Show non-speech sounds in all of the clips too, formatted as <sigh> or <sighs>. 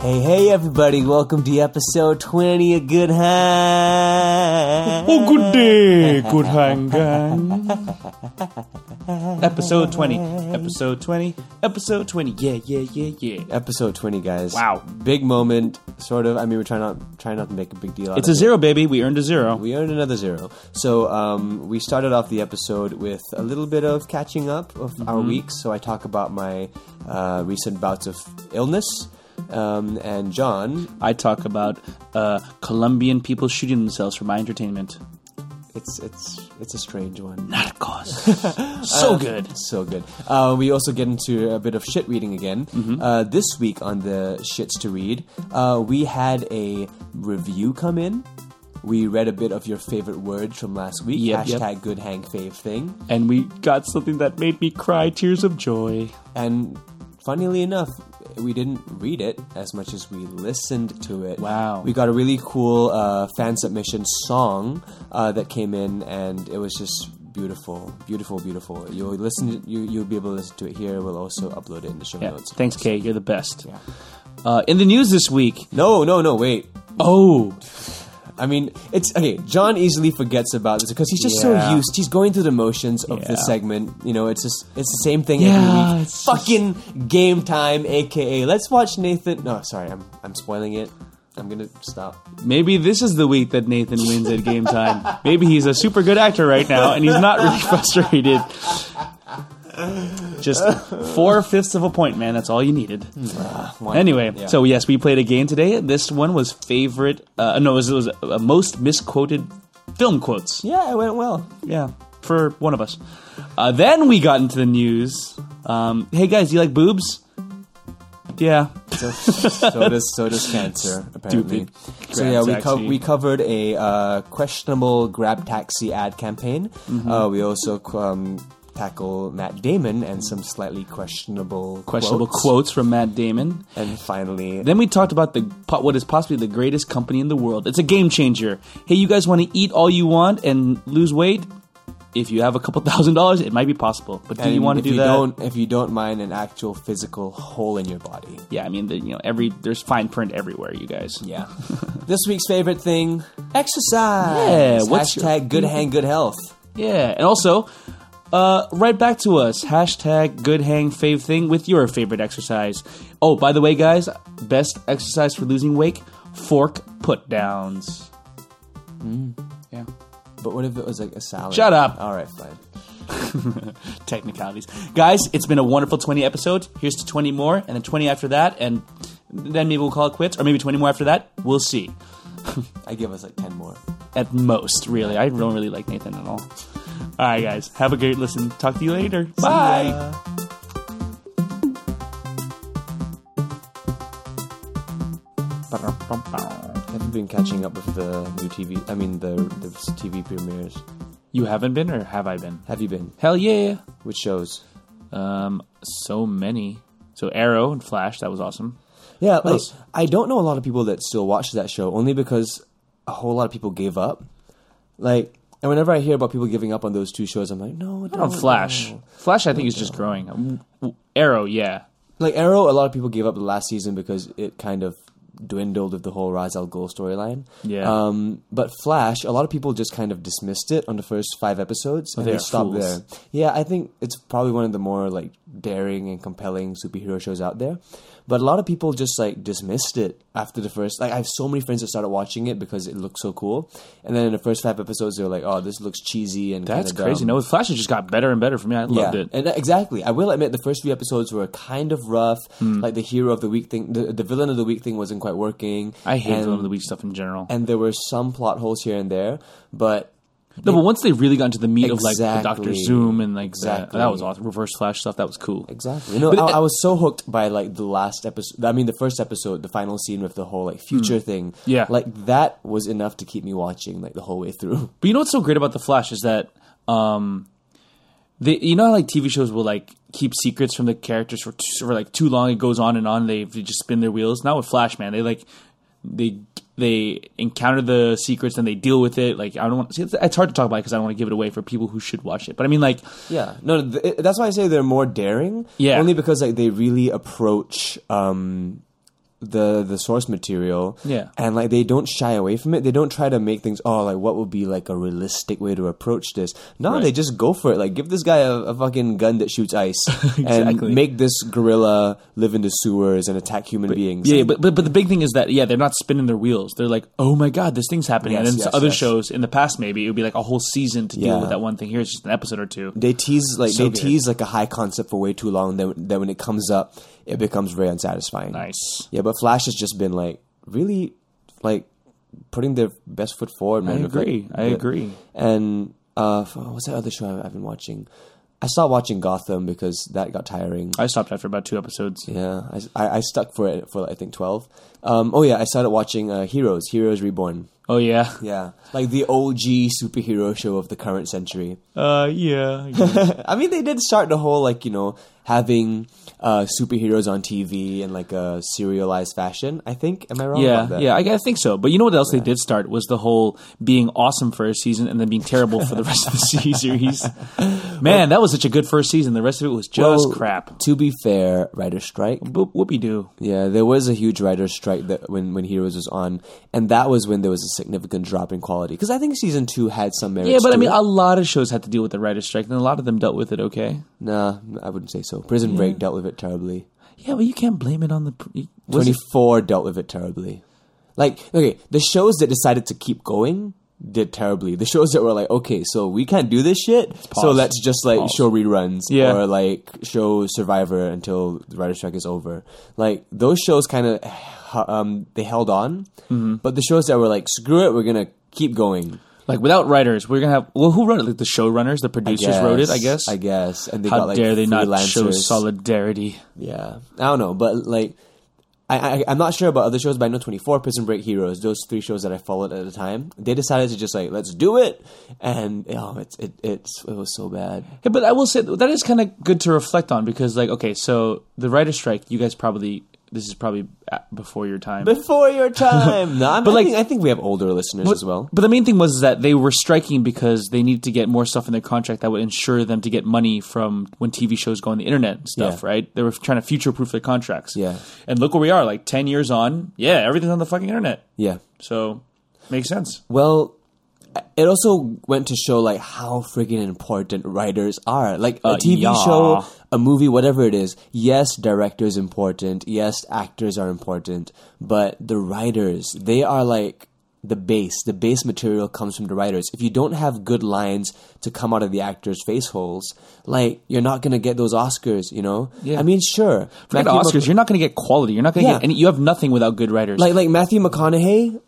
Hey, hey, everybody! Welcome to episode twenty of Good Hang. Oh, good day, good hang gang. episode 20. Episode 20. Episode 20. Yeah, yeah, yeah, yeah. Episode twenty, guys. Wow. big moment, sort of. I mean, we're trying not trying not to make a big deal. out of it. It's of a it. zero, baby. We earned a zero. We earned another zero. So um, we started off the episode with a little bit of catching up of our Mm-hmm. weeks. So I talk about my uh, recent bouts of illness. Um, and John, I talk about uh, Colombian people shooting themselves for my entertainment. it's it's it's a strange one. Not a cause. so good. So good. Uh, we also get into a bit of shit reading again. Mm-hmm. Uh, this week on the shits to read, uh, we had a review come in. We read a bit of your favorite words from last week. Yep, yep. Hashtag good hang fave thing. And we got something that made me cry tears of joy. And funnily enough, we didn't read it as much as we listened to it. Wow. We got a really cool uh, fan submission song uh, that came in, and it was just beautiful, beautiful, beautiful. You'll listen. You you'll be able to listen to it here. We'll also upload it in the show Yeah. notes. Thanks. Kay. You're the best. Uh, in the news this week. No, no, no. Wait. Oh, I mean, it's okay. John easily forgets about this because he's just Yeah. so used. He's going through the motions of Yeah. this segment. You know, it's just it's the same thing Yeah, every week. it's just- Fucking game time, aka let's watch Nathan. No, sorry, I'm I'm spoiling it. I'm gonna stop. maybe this is the week that Nathan wins at game time. Maybe he's a super good actor right now and he's not really <laughs> frustrated. Just four fifths of a point, man. That's all you needed. Anyway, Yeah. so yes, we played a game today. This one was favorite. Uh, no, it was, it was a, most misquoted film quotes. Yeah, it went well. Yeah, for one of us. Uh, then we got into the news. Um, hey guys, do you like boobs? Yeah. So, so does so does cancer <laughs> apparently. Stupid So yeah, we co- we covered a uh, questionable GrabTaxi ad campaign. Mm-hmm. Uh, we also um, tackle Matt Damon and some slightly questionable Questionable quotes. quotes from Matt Damon. And finally, Then we talked about the what is possibly the greatest company in the world. It's a game changer. Hey, you guys want to eat all you want and lose weight? If you have a couple thousand dollars, it might be possible. But do and you want to if do you that? Don't, if you don't mind an actual physical hole in your body. Yeah, I mean, the, you know, every there's fine print everywhere. You guys. Yeah. <laughs> this week's favorite thing: exercise. Yeah, what's your Hashtag good hand, good health. Yeah, and also, uh, write back to us. Hashtag good hang fave thing with your favorite exercise. Oh, by the way, guys, best exercise for losing weight: fork put downs. Yeah. But what if it was like a salad? Shut up. All right, fine. <laughs> technicalities. Guys, it's been a wonderful 20 episodes. Here's to 20 more, and then 20 after that, and then maybe we'll call it quits, or maybe 20 more after that. We'll see. <laughs> I give us like ten more. At most, really. I don't really like Nathan at all. All right, guys. Have a great listen. Talk to you later. Bye. Have you been catching up with the new TV? I mean, the the TV premieres. You haven't been, or have I been? Have you been? Hell yeah. Which shows? Um, so many. So Arrow and Flash, that was awesome. Yeah, like? I don't know a lot of people that still watch that show only because a whole lot of people gave up. Like, and whenever I hear about people giving up on those two shows, I'm like, no, On don't. Flash. no. Flash, I think, is just growing. Um, Arrow, yeah. Like Arrow, a lot of people gave up the last season because it kind of dwindled with the whole Ra's al Ghul storyline. Yeah. Um, but Flash, a lot of people just kind of dismissed it on the first five episodes, and they stopped fools. there. Yeah, I think it's probably one of the more like daring and compelling superhero shows out there. But a lot of people just like dismissed it after the first. Like I have so many friends that started watching it because it looked so cool, and then in the first five episodes, they were like, "Oh, this looks cheesy and That's crazy. dumb. No, Flash, just got better and better for me. I loved Yeah, it. and uh, exactly. I will admit the first few episodes were kind of rough. Hmm. Like the hero of the week thing, the, the villain of the week thing wasn't quite working. I hate and, of the weak stuff in general. And there were some plot holes here and there, but no, but once they really got into the meat of like the Doctor Zoom and like that, Exactly. that was awesome. Reverse Flash stuff, that was cool. exactly. You know, But I, it- I was so hooked by like the last episode. I mean, the first episode, the final scene with the whole like future thing. Hmm. Yeah. like that was enough to keep me watching like the whole way through. But you know what's so great about the Flash is that, um, they you know how like TV shows will like keep secrets from the characters for, t- for like too long. It goes on and on. They, they just spin their wheels. Not with Flash, man. They like they they encounter the secrets and they deal with it. Like I don't want. See, it's, it's hard to talk about because I don't want to give it away for people who should watch it. But I mean, like Yeah, no, th- that's why I say they're more daring. Yeah. only because like they really approach um, the the source material. Yeah. And like they don't shy away from it. They don't try to make things oh like what would be like a realistic way to approach this. No, Right. they just go for it. Like give this guy a, a fucking gun that shoots ice <laughs> Exactly. and make this gorilla live in the sewers and attack human beings. Yeah, And- but, but but the big thing is that yeah, they're not spinning their wheels. They're like, oh my god, this thing's happening. and Yes, then yes, other yes. shows in the past, maybe it would be like a whole season to deal with that one thing. Here, it's just an episode or two. they tease like So they good. tease like a high concept for way too long. Then then when it comes up, it becomes very unsatisfying. Nice. Yeah, but Flash has just been like really like putting their best foot forward. Man, I agree. I agree. And uh, what's that other show I've been watching? I stopped watching Gotham because that got tiring. I stopped after about two episodes. Yeah, I, I, I stuck for it for I think twelve. Um, oh yeah, I started watching uh, Heroes, Heroes Reborn. Oh yeah. Yeah, like the OG superhero show of the current century. Uh yeah. <laughs> I mean, they did start the whole like you know having uh, superheroes on TV in like a serialized fashion. I think. Am I wrong? Yeah, about that? yeah, I, I think so. But you know what else they did start was the whole being awesome for a season and then being terrible for the rest of the se- <laughs> series. Man, that was such a good first season. The rest of it was just Well, crap. To be fair, writer strike. Whoop, whoopie doo. Yeah, there was a huge writer's strike that when when Heroes was on, and that was when there was a significant drop in quality. Because I think season two had some merit. Yeah, but I mean, it. a lot of shows had to deal with the writer's strike, and a lot of them dealt with it okay. nah, I wouldn't say so. Prison Break dealt with it terribly. Yeah, well, you can't blame it on the. Twenty four dealt with it terribly. Like, okay, the shows that decided to keep going did terribly. The shows that were like, okay, so we can't do this shit, so let's just like Pause. show reruns Yeah. or like show Survivor until the writer's strike is over. Like those shows kind of um they held on, Mm-hmm. but the shows that were like, screw it, we're gonna keep going. like without writers, we're gonna have. Well, who wrote it? Like the showrunners, the producers wrote it. I guess. I guess, and they How got like dare they not show solidarity? Yeah, I don't know, but like, I, I I'm not sure about other shows, but I know 24, Prison Break, Heroes, those three shows that I followed at the time. They decided to just like let's do it, and oh, it's it it's it was so bad. Yeah, but I will say that is kind of good to reflect on because, like, okay, so the writer's strike, you guys probably this is probably uh, before your time. Before your <laughs> time, no, I'm, But, I like- think, I think we have older listeners but, as well. But the main thing was that they were striking because they needed to get more stuff in their contract that would ensure them to get money from when TV shows go on the internet and stuff, Yeah. right? They were trying to future proof their contracts. Yeah. And look where we are, like 10 years on. Yeah, everything's on the fucking internet. Yeah, So, makes sense. well. It also went to show like how freaking important writers are. Like a Uh, TV yeah. show, a movie, whatever it is. Yes, directors important. Yes, actors are important. But the writers, they are like the base. The base material comes from the writers. If you don't have good lines to come out of the actors' face holes, like you're not gonna get those Oscars. You know? Yeah. I mean, sure. Forget Matthew Oscars. Mc- you're not going to get quality. You're not going to Yeah. get any. You have nothing without good writers. like like Matthew McConaughey,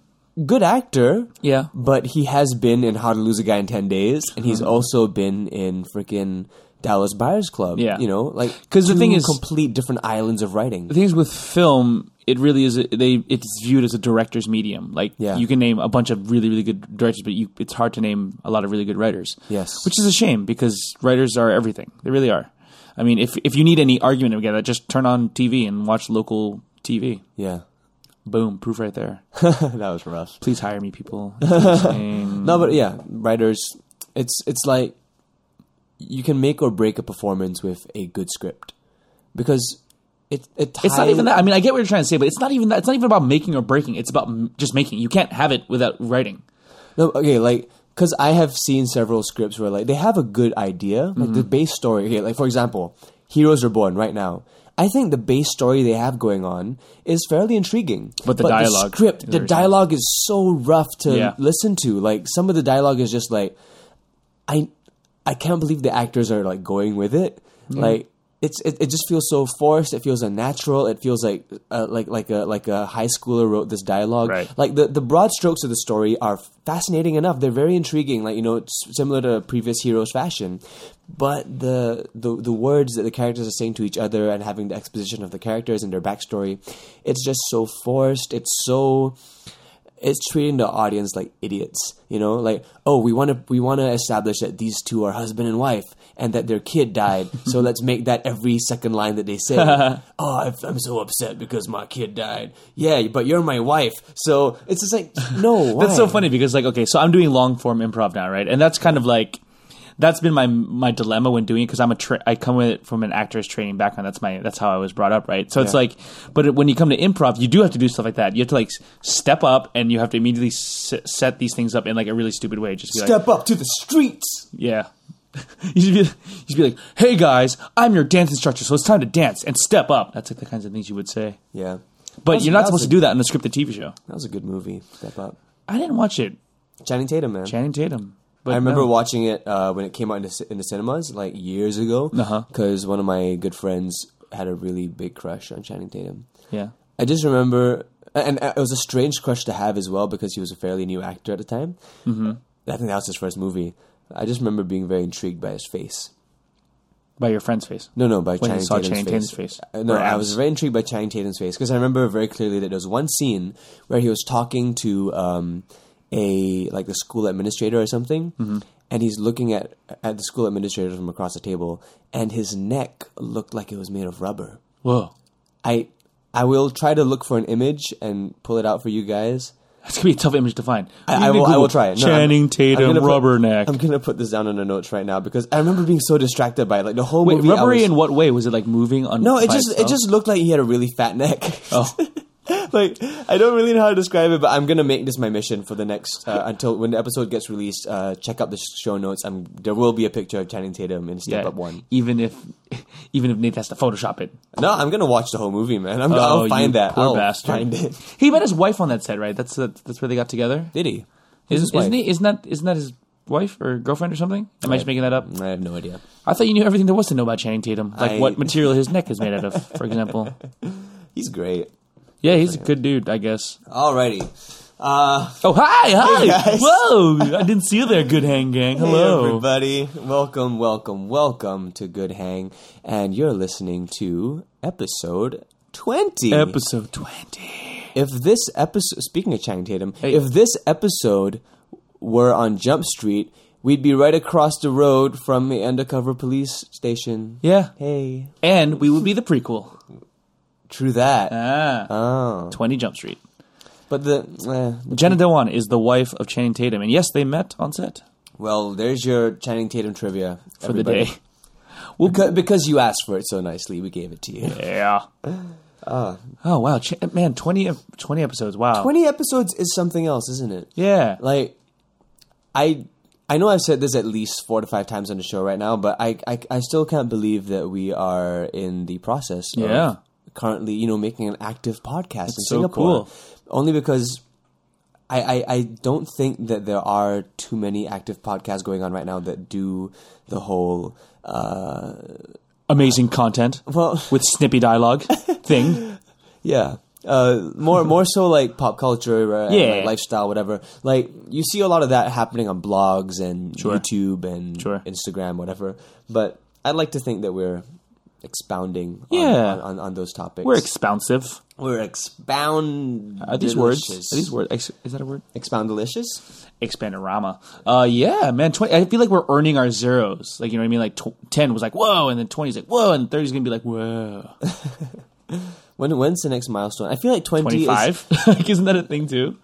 good actor. yeah. But he has been in How to Lose a Guy in Ten Days, and he's uh-huh. also been in freaking Dallas Buyers Club. Yeah. you know, like 'Cause the two thing is- complete different islands of writing. the thing is with film, it really is. A, they it's viewed as a director's medium. Like Yeah. you can name a bunch of really really good directors, but you, it's hard to name a lot of really good writers. Yes. which is a shame because writers are everything. They really are. I mean, if if you need any argument together, just turn on TV and watch local TV. Yeah, Boom, proof right there. <laughs> that was rough. Please hire me, people. <laughs> No, but yeah, writers. It's it's like you can make or break a performance with a good script because it it It's not even that. I mean, I get what you're trying to say, but it's not even that. It's not even about making or breaking. It's about m- just making. You can't have it without writing. No, okay, like because I have seen several scripts where like they have a good idea, like Mm-hmm. the base story. Okay, like for example, Heroes Reborn right now. I think the base story they have going on is fairly intriguing, But the dialogue script, the dialogue is so rough to Yeah. listen to. Like some of the dialogue is just like, I, I can't believe the actors are like going with it. Mm. Like it's it, it just feels so forced. It feels unnatural. It feels like uh, like like a like a high schooler wrote this dialogue. Right. Like the the broad strokes of the story are fascinating enough. They're very intriguing. Like you know, it's similar to previous heroes' fashion, but the the the words that the characters are saying to each other and having the exposition of the characters and their backstory, it's just so forced. It's so it's treating the audience like idiots. You know, like oh, we want to we want to establish that these two are husband and wife and that their kid died. so <laughs> let's make that every second line that they say. <laughs> oh, I'm so upset because my kid died. Yeah, but you're my wife. So it's just like no. <laughs> That's so funny because like okay, so I'm doing long form improv now, right? And that's kind of like that's been my my dilemma when doing it because I'm a tra- I come with it from an actor's training background. That's my that's how I was brought up, right? So it's Yeah. like, but when you come to improv, you do have to do stuff like that. You have to like step up and you have to immediately s- set these things up in like a really stupid way. Just be like, Step up to the streets. yeah. <laughs> you should be, you should be like, "Hey guys, I'm your dance instructor, so it's time to dance and step up." That's like the kinds of things you would say. Yeah. But That's- you're not supposed a- to do that in a scripted TV show. That was a good movie. Step up. I didn't watch it. Channing Tatum, man. Channing Tatum. But I remember no. watching it uh, when it came out in the, in the cinemas like years ago Uh-huh. because one of my good friends had a really big crush on Channing Tatum. Yeah. I just remember, and it was a strange crush to have as well because he was a fairly new actor at the time. Mm-hmm. I think that was his first movie. I just remember being very intrigued by his face. By your friend's face. No, no, by When you Channing saw Tatum's Channing face. Tatum's face. Uh, no, Or I was very intrigued by Channing Tatum's face because I remember very clearly that there was one scene where he was talking to um, a like the school administrator or something, Mm-hmm. and he's looking at at the school administrator from across the table, and his neck looked like it was made of rubber. Whoa. I I will try to look for an image and pull it out for you guys. That's gonna be a tough image to find. I, I will. I will try it. No, I'm- Channing I'm Tatum gonna put- I'm gonna put this down in the notes right now because I remember being so distracted by it. Like the whole Wait, movie. Rubbery was- in what way? Was it like moving on? No, it just it just looked like he had a really fat neck. Oh. <laughs> <laughs> like I don't really know how to describe it, but I'm gonna make this my mission for the next uh, <laughs> until when the episode gets released. Uh, check out the show notes. I'm, there will be a picture of Channing Tatum in Step yeah. Up One. Even if <laughs> even if Nate has to Photoshop it. No, I'm gonna watch the whole movie, man. I'm, Oh, I'll find that. Poor I'll bastard. find it. He met his wife on that set, right? That's that's, that's where they got together. Did he? Isn't, isn't he? Isn't that isn't that his wife or girlfriend or something? Am I just making that up? I have no idea. I thought you knew everything there was to know about Channing Tatum, like I- what material his neck is made out of, for example. He's great. Yeah, he's a good dude, I guess. Alrighty. Uh, Oh, hi, hi. Hey. Whoa, I didn't see you there, good hang gang. Hey Hello. everybody. Welcome, welcome, welcome to Good Hang. And you're listening to episode 20. Episode 20. if this episode, speaking of Channing Tatum, Hey. if this episode were on Jump Street, we'd be right across the road from the undercover police station. Yeah. Hey, And we would be the prequel. True that. Ah. oh, 20 Jump Street. but the eh, Jenna Dewan is the wife of Channing Tatum. And yes, they met on set well, there's your Channing Tatum trivia for everybody. the day. Well, Because, because you asked for it so nicely, we gave it to you. yeah. <laughs> oh, wow. Ch- man, 20, ep- 20 episodes. Wow. Twenty episodes is something else, isn't it? Yeah. like I I know I've said this at least four to five times on the show right now, but I I, I still can't believe that we are in the process. Yeah. Currently, you know, making an active podcast in so Singapore. cool. Only because. I, I, I don't think that there are too many active podcasts going on right now that do the whole uh, Amazing content <laughs> well with snippy dialogue <laughs> thing. Yeah. Uh, more more so like pop culture, uh, Yeah. like lifestyle, whatever. Like you see a lot of that happening on blogs and Sure. YouTube and Sure. Instagram, whatever. But I'd like to think that we're expounding Yeah. on, on, on those topics. We're expansive. we're expound. Are these words? Are these words? Ex- is that a word? Expound delicious. Expandorama. Uh, yeah, man. 20, I feel like we're earning our zeros. Like, you know what I mean? Like, tw- 10 was like, whoa, and then 20 is like, whoa, and 30 is going to be like, whoa. <laughs> When when's the next milestone? I feel like twenty is 25? <laughs> like, isn't that a thing, too?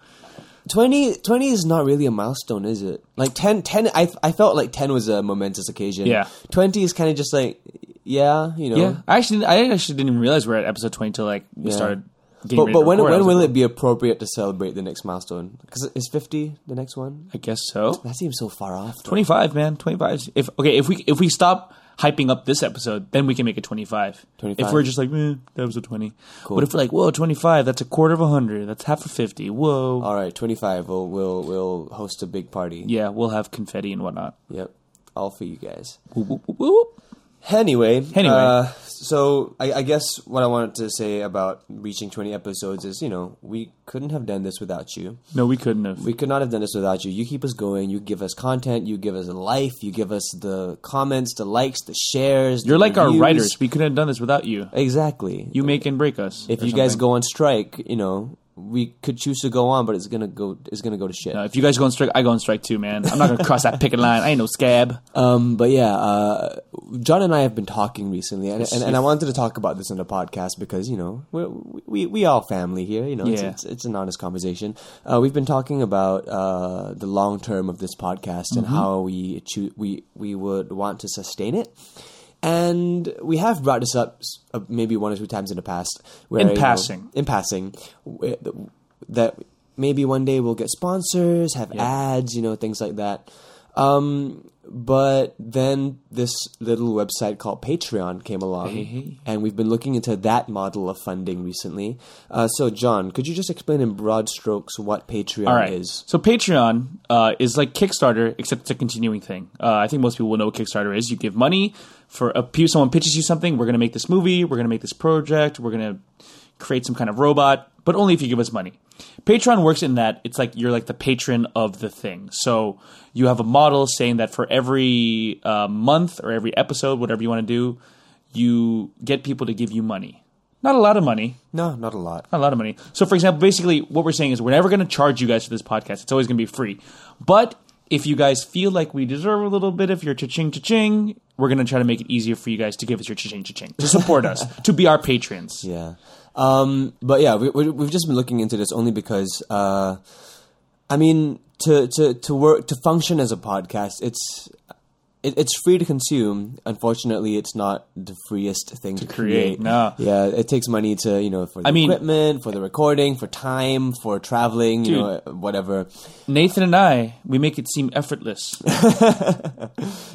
20, 20 is not really a milestone, is it? Like 10, 10 I I felt like ten was a momentous occasion. Yeah. twenty is kind of just like yeah, you know. Yeah. I actually, I actually didn't even realize we're at episode 20 until, like, we Yeah. started getting But ready but to when record. I when was will like, it be appropriate to celebrate the next milestone? Because is fifty the next one? I guess so. That seems so far off. 25, man. 25. If, okay, if we, if we stop hyping up this episode, then we can make it 25. 25. If we're just like, eh, that was a 20. Cool. But if we're like, whoa, 25, that's a quarter of a hundred. That's half of 50. Whoa. All right, twenty five. We'll we'll we'll host a big party. Yeah, we'll have confetti and whatnot. Yep, all for you guys. Whoop, whoop, whoop, whoop. Anyway, Anyway. uh, so I, I guess what I wanted to say about reaching twenty episodes is, you know, we couldn't have done this without you. No, we couldn't have. We could not have done this without you. You keep us going. You give us content. You give us life. You give us the comments, the likes, the shares. You're the like our writers. We couldn't have done this without you. Exactly. You make and break us. if you guys go on strike, you know, we could choose to go on, but it's gonna go it's gonna go to shit. Uh, if you guys go on strike, I go on strike too, man. I'm not gonna cross that picket line. I ain't no scab. Um, but yeah, uh, John and I have been talking recently, and, and, and I wanted to talk about this on the podcast because you know we're, we we all family here. You know, it's, Yeah. it's, it's an honest conversation. Uh, we've been talking about uh, the long term of this podcast and how we choo- we we would want to sustain it. And we have brought this up uh, maybe one or two times in the past. Where, In you know, passing. in passing, that maybe one day we'll get sponsors, have ads, you know, things like that. Um, but then this little website called Patreon came along, and we've been looking into that model of funding recently. Uh, so, John, could you just explain in broad strokes what Patreon All right. is? So Patreon uh, is like Kickstarter, except it's a continuing thing. Uh, I think most people will know what Kickstarter is. You give money for a someone pitches you something. We're going to make this movie. We're going to make this project. We're going to create some kind of robot, but only if you give us money. Patreon works in that it's like you're like the patron of the thing. So you have a model saying that for every uh, month or every episode, whatever you want to do, you get people to give you money. Not a lot of money, No, not a lot. Not a lot of money. So, for example, basically, what we're saying is we're never going to charge you guys for this podcast. It's always going to be free. But if you guys feel like we deserve a little bit of your cha-ching cha-ching, we're going to try to make it easier for you guys to give us your cha-ching cha-ching, to support us, <laughs> to be our patrons. Yeah. Um, but yeah, we, we, we've just been looking into this only because, uh, I mean, to, to, to work, to function as a podcast, it's, it, it's free to consume. Unfortunately, it's not the freest thing to, create, no. Yeah, it takes money to, you know, for the I mean- equipment, for the recording, for time, for traveling, you know, whatever. Nathan and I, we make it seem effortless. <laughs>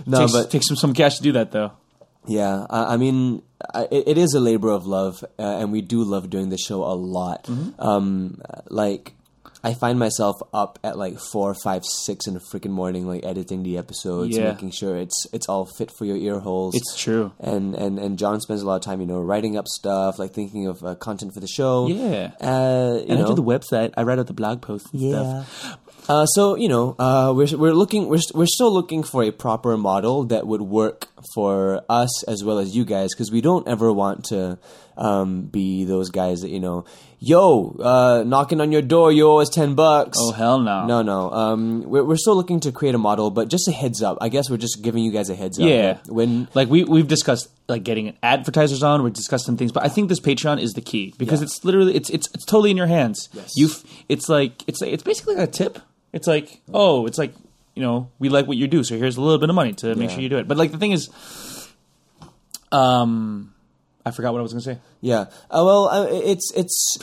No, takes, but takes some, some cash to do that, though. Yeah, I, I mean, I, it, it is a labor of love, uh, and we do love doing the show a lot. Mm-hmm. Um, like, I find myself up at like four, five, six in the freaking morning, like editing the episodes, Yeah. making sure it's it's all fit for your ear holes. It's true. and and and John spends a lot of time, you know, writing up stuff, like thinking of uh, content for the show. Yeah. uh, And know, I do the website. I write out the blog posts and yeah. stuff. Uh, so you know, uh, we're we're looking we're we're still looking for a proper model that would work for us as well as you guys because we don't ever want to um, be those guys that you know, yo, uh, knocking on your door, you owe us ten bucks. Oh, hell no. No, no. Um, we're we're still looking to create a model, but just a heads up. I guess we're just giving you guys a heads up. Yeah. When like we we've discussed like getting advertisers on. We've discussed some things, but I think this Patreon is the key because Yeah. it's literally it's it's it's totally in your hands. Yes. You it's like it's it's basically like a tip. It's like oh, it's like you know we like what you do, so here's a little bit of money to make Yeah. sure you do it. But like the thing is, um, I forgot what I was gonna say. Yeah. Uh, well, uh, it's it's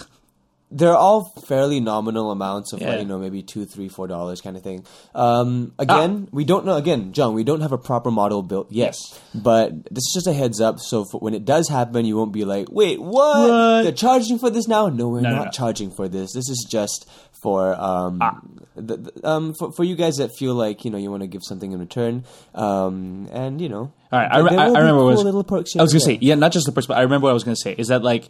they're all fairly nominal amounts of Yeah. like, you know maybe two, three, four dollars kind of thing. Um, again, we don't know. Again, John, we don't have a proper model built yet. Yes. But this is just a heads up. So for, when it does happen, you won't be like, wait, what? What? They're charging for this now? No, we're No, no, not no. charging for this. This is just for um, Ah. the, the- um for, for you guys that feel like you know you want to give something in return. Um, and you know. All right, I, there- re- there I, I be remember cool was, perks. I was gonna and say, yeah, not just the person, but I remember what I was gonna say is that like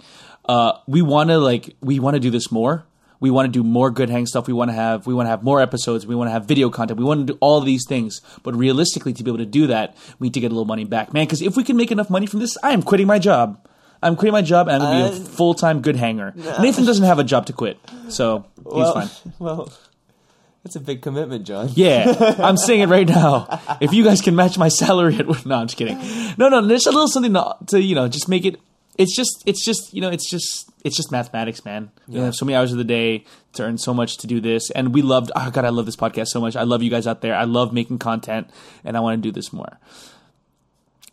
uh, we want to like we want to do this more. We want to do more good hang stuff. We want to have we want to have more episodes. We want to have video content. We want to do all these things. But realistically, to be able to do that, we need to get a little money back, man. Because if we can make enough money from this, I am quitting my job. I'm quitting my job, and I'm gonna be a Uh, full time good hanger. <laughs> Nathan doesn't have a job to quit, so he's well, fine. <laughs> Well, that's a big commitment, John. Yeah, <laughs> I'm saying it right now. If you guys can match my salary at no, I'm just kidding. No, no, there's a little something to, to you know just make it. It's just, it's just, you know, it's just, it's just mathematics, man. You Yeah. have so many hours of the day to earn so much to do this, and we loved. Oh God, I love this podcast so much. I love you guys out there. I love making content, and I want to do this more.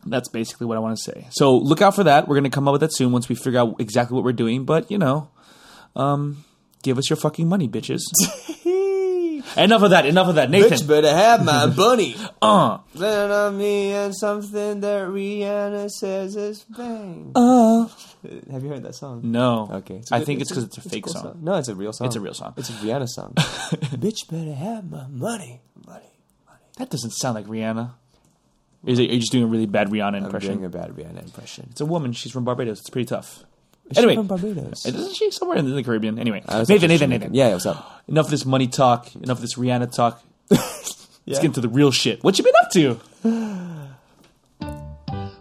That's basically what I want to say. So look out for that. We're gonna come up with that soon once we figure out exactly what we're doing. But you know, um, give us your fucking money, bitches. <laughs> enough of that. Enough of that, Nathan. Bitch better have my <laughs> bunny. Uh, Then on me and something that Rihanna says is bang. uh. Have you heard that song? No. Okay. I think it's because it's a fake cool song. No, it's a real song. It's a real song. It's a Rihanna song. <laughs> Bitch better have my money. Money. That doesn't sound like Rihanna. Is it? Are you just doing a really bad Rihanna impression? I'm doing a bad Rihanna impression. it's a woman. She's from Barbados. It's pretty tough. Is Anyway. from Barbados. Isn't she somewhere in the Caribbean? Anyway, I was Nathan, Nathan, Nathan. Yeah, what's up? Enough of this money talk. Enough of this Rihanna talk. <laughs> Let's get into the real shit. What you been up to?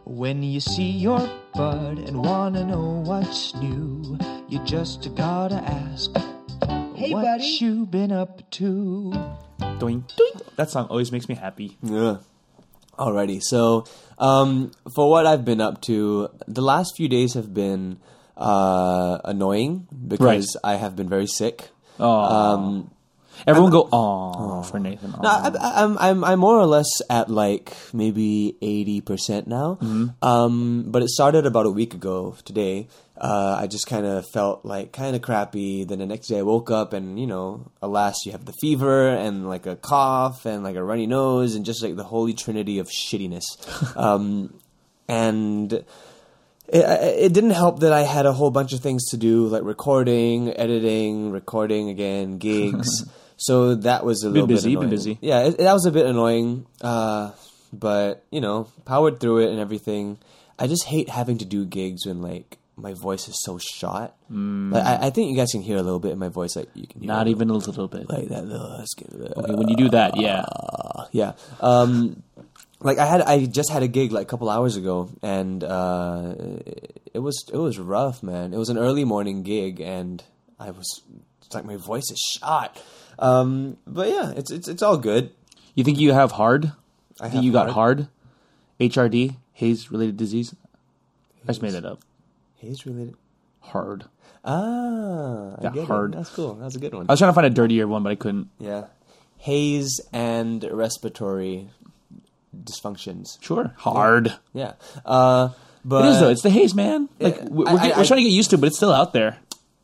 When you see your bud and wanna know what's new, you just gotta ask. Hey, what buddy. you been up to? Doink, doink. That song always makes me happy. Yeah. Alrighty, so um, for what I've been up to, the last few days have been uh, annoying because I have been very sick. Um, Everyone go, oh, for Nathan. No, I, I, I'm I'm I'm more or less at like maybe eighty percent now. Um, but it started about a week ago today. Uh, I just kind of felt like kind of crappy. Then the next day I woke up and you know, alas, you have the fever and like a cough and like a runny nose and just like the holy trinity of shittiness. <laughs> um, and it, it didn't help that I had a whole bunch of things to do, like recording, editing, recording again, gigs. <laughs> so that was a little busy, bit you've been annoying. busy. Yeah, it, that was a bit annoying, uh, but you know, powered through it and everything. I just hate having to do gigs when like my voice is so shot. Like, I, I think you guys can hear a little bit in my voice, like you can hear Not a even a little bit. like that little. Okay, when you do that, yeah. Yeah. Um, like I had, I just had a gig like a couple hours ago, and uh, it was it was rough, man. It was an early morning gig, and I was it's like my voice is shot. Um, but yeah, it's it's it's all good. You think you have hard? I think you got hard? HRD, Haze related disease. I just made that up. Haze related. Hard. Ah, Yeah, get it. hard. That's cool. That's a good one. I was trying to find a dirtier one, but I couldn't. Yeah, haze and respiratory dysfunctions. Sure. Hard. Yeah, uh, but It is though. It's the haze, man. Like Yeah, we're, I- we're, I- we're trying to get used to, it, but it's still out there.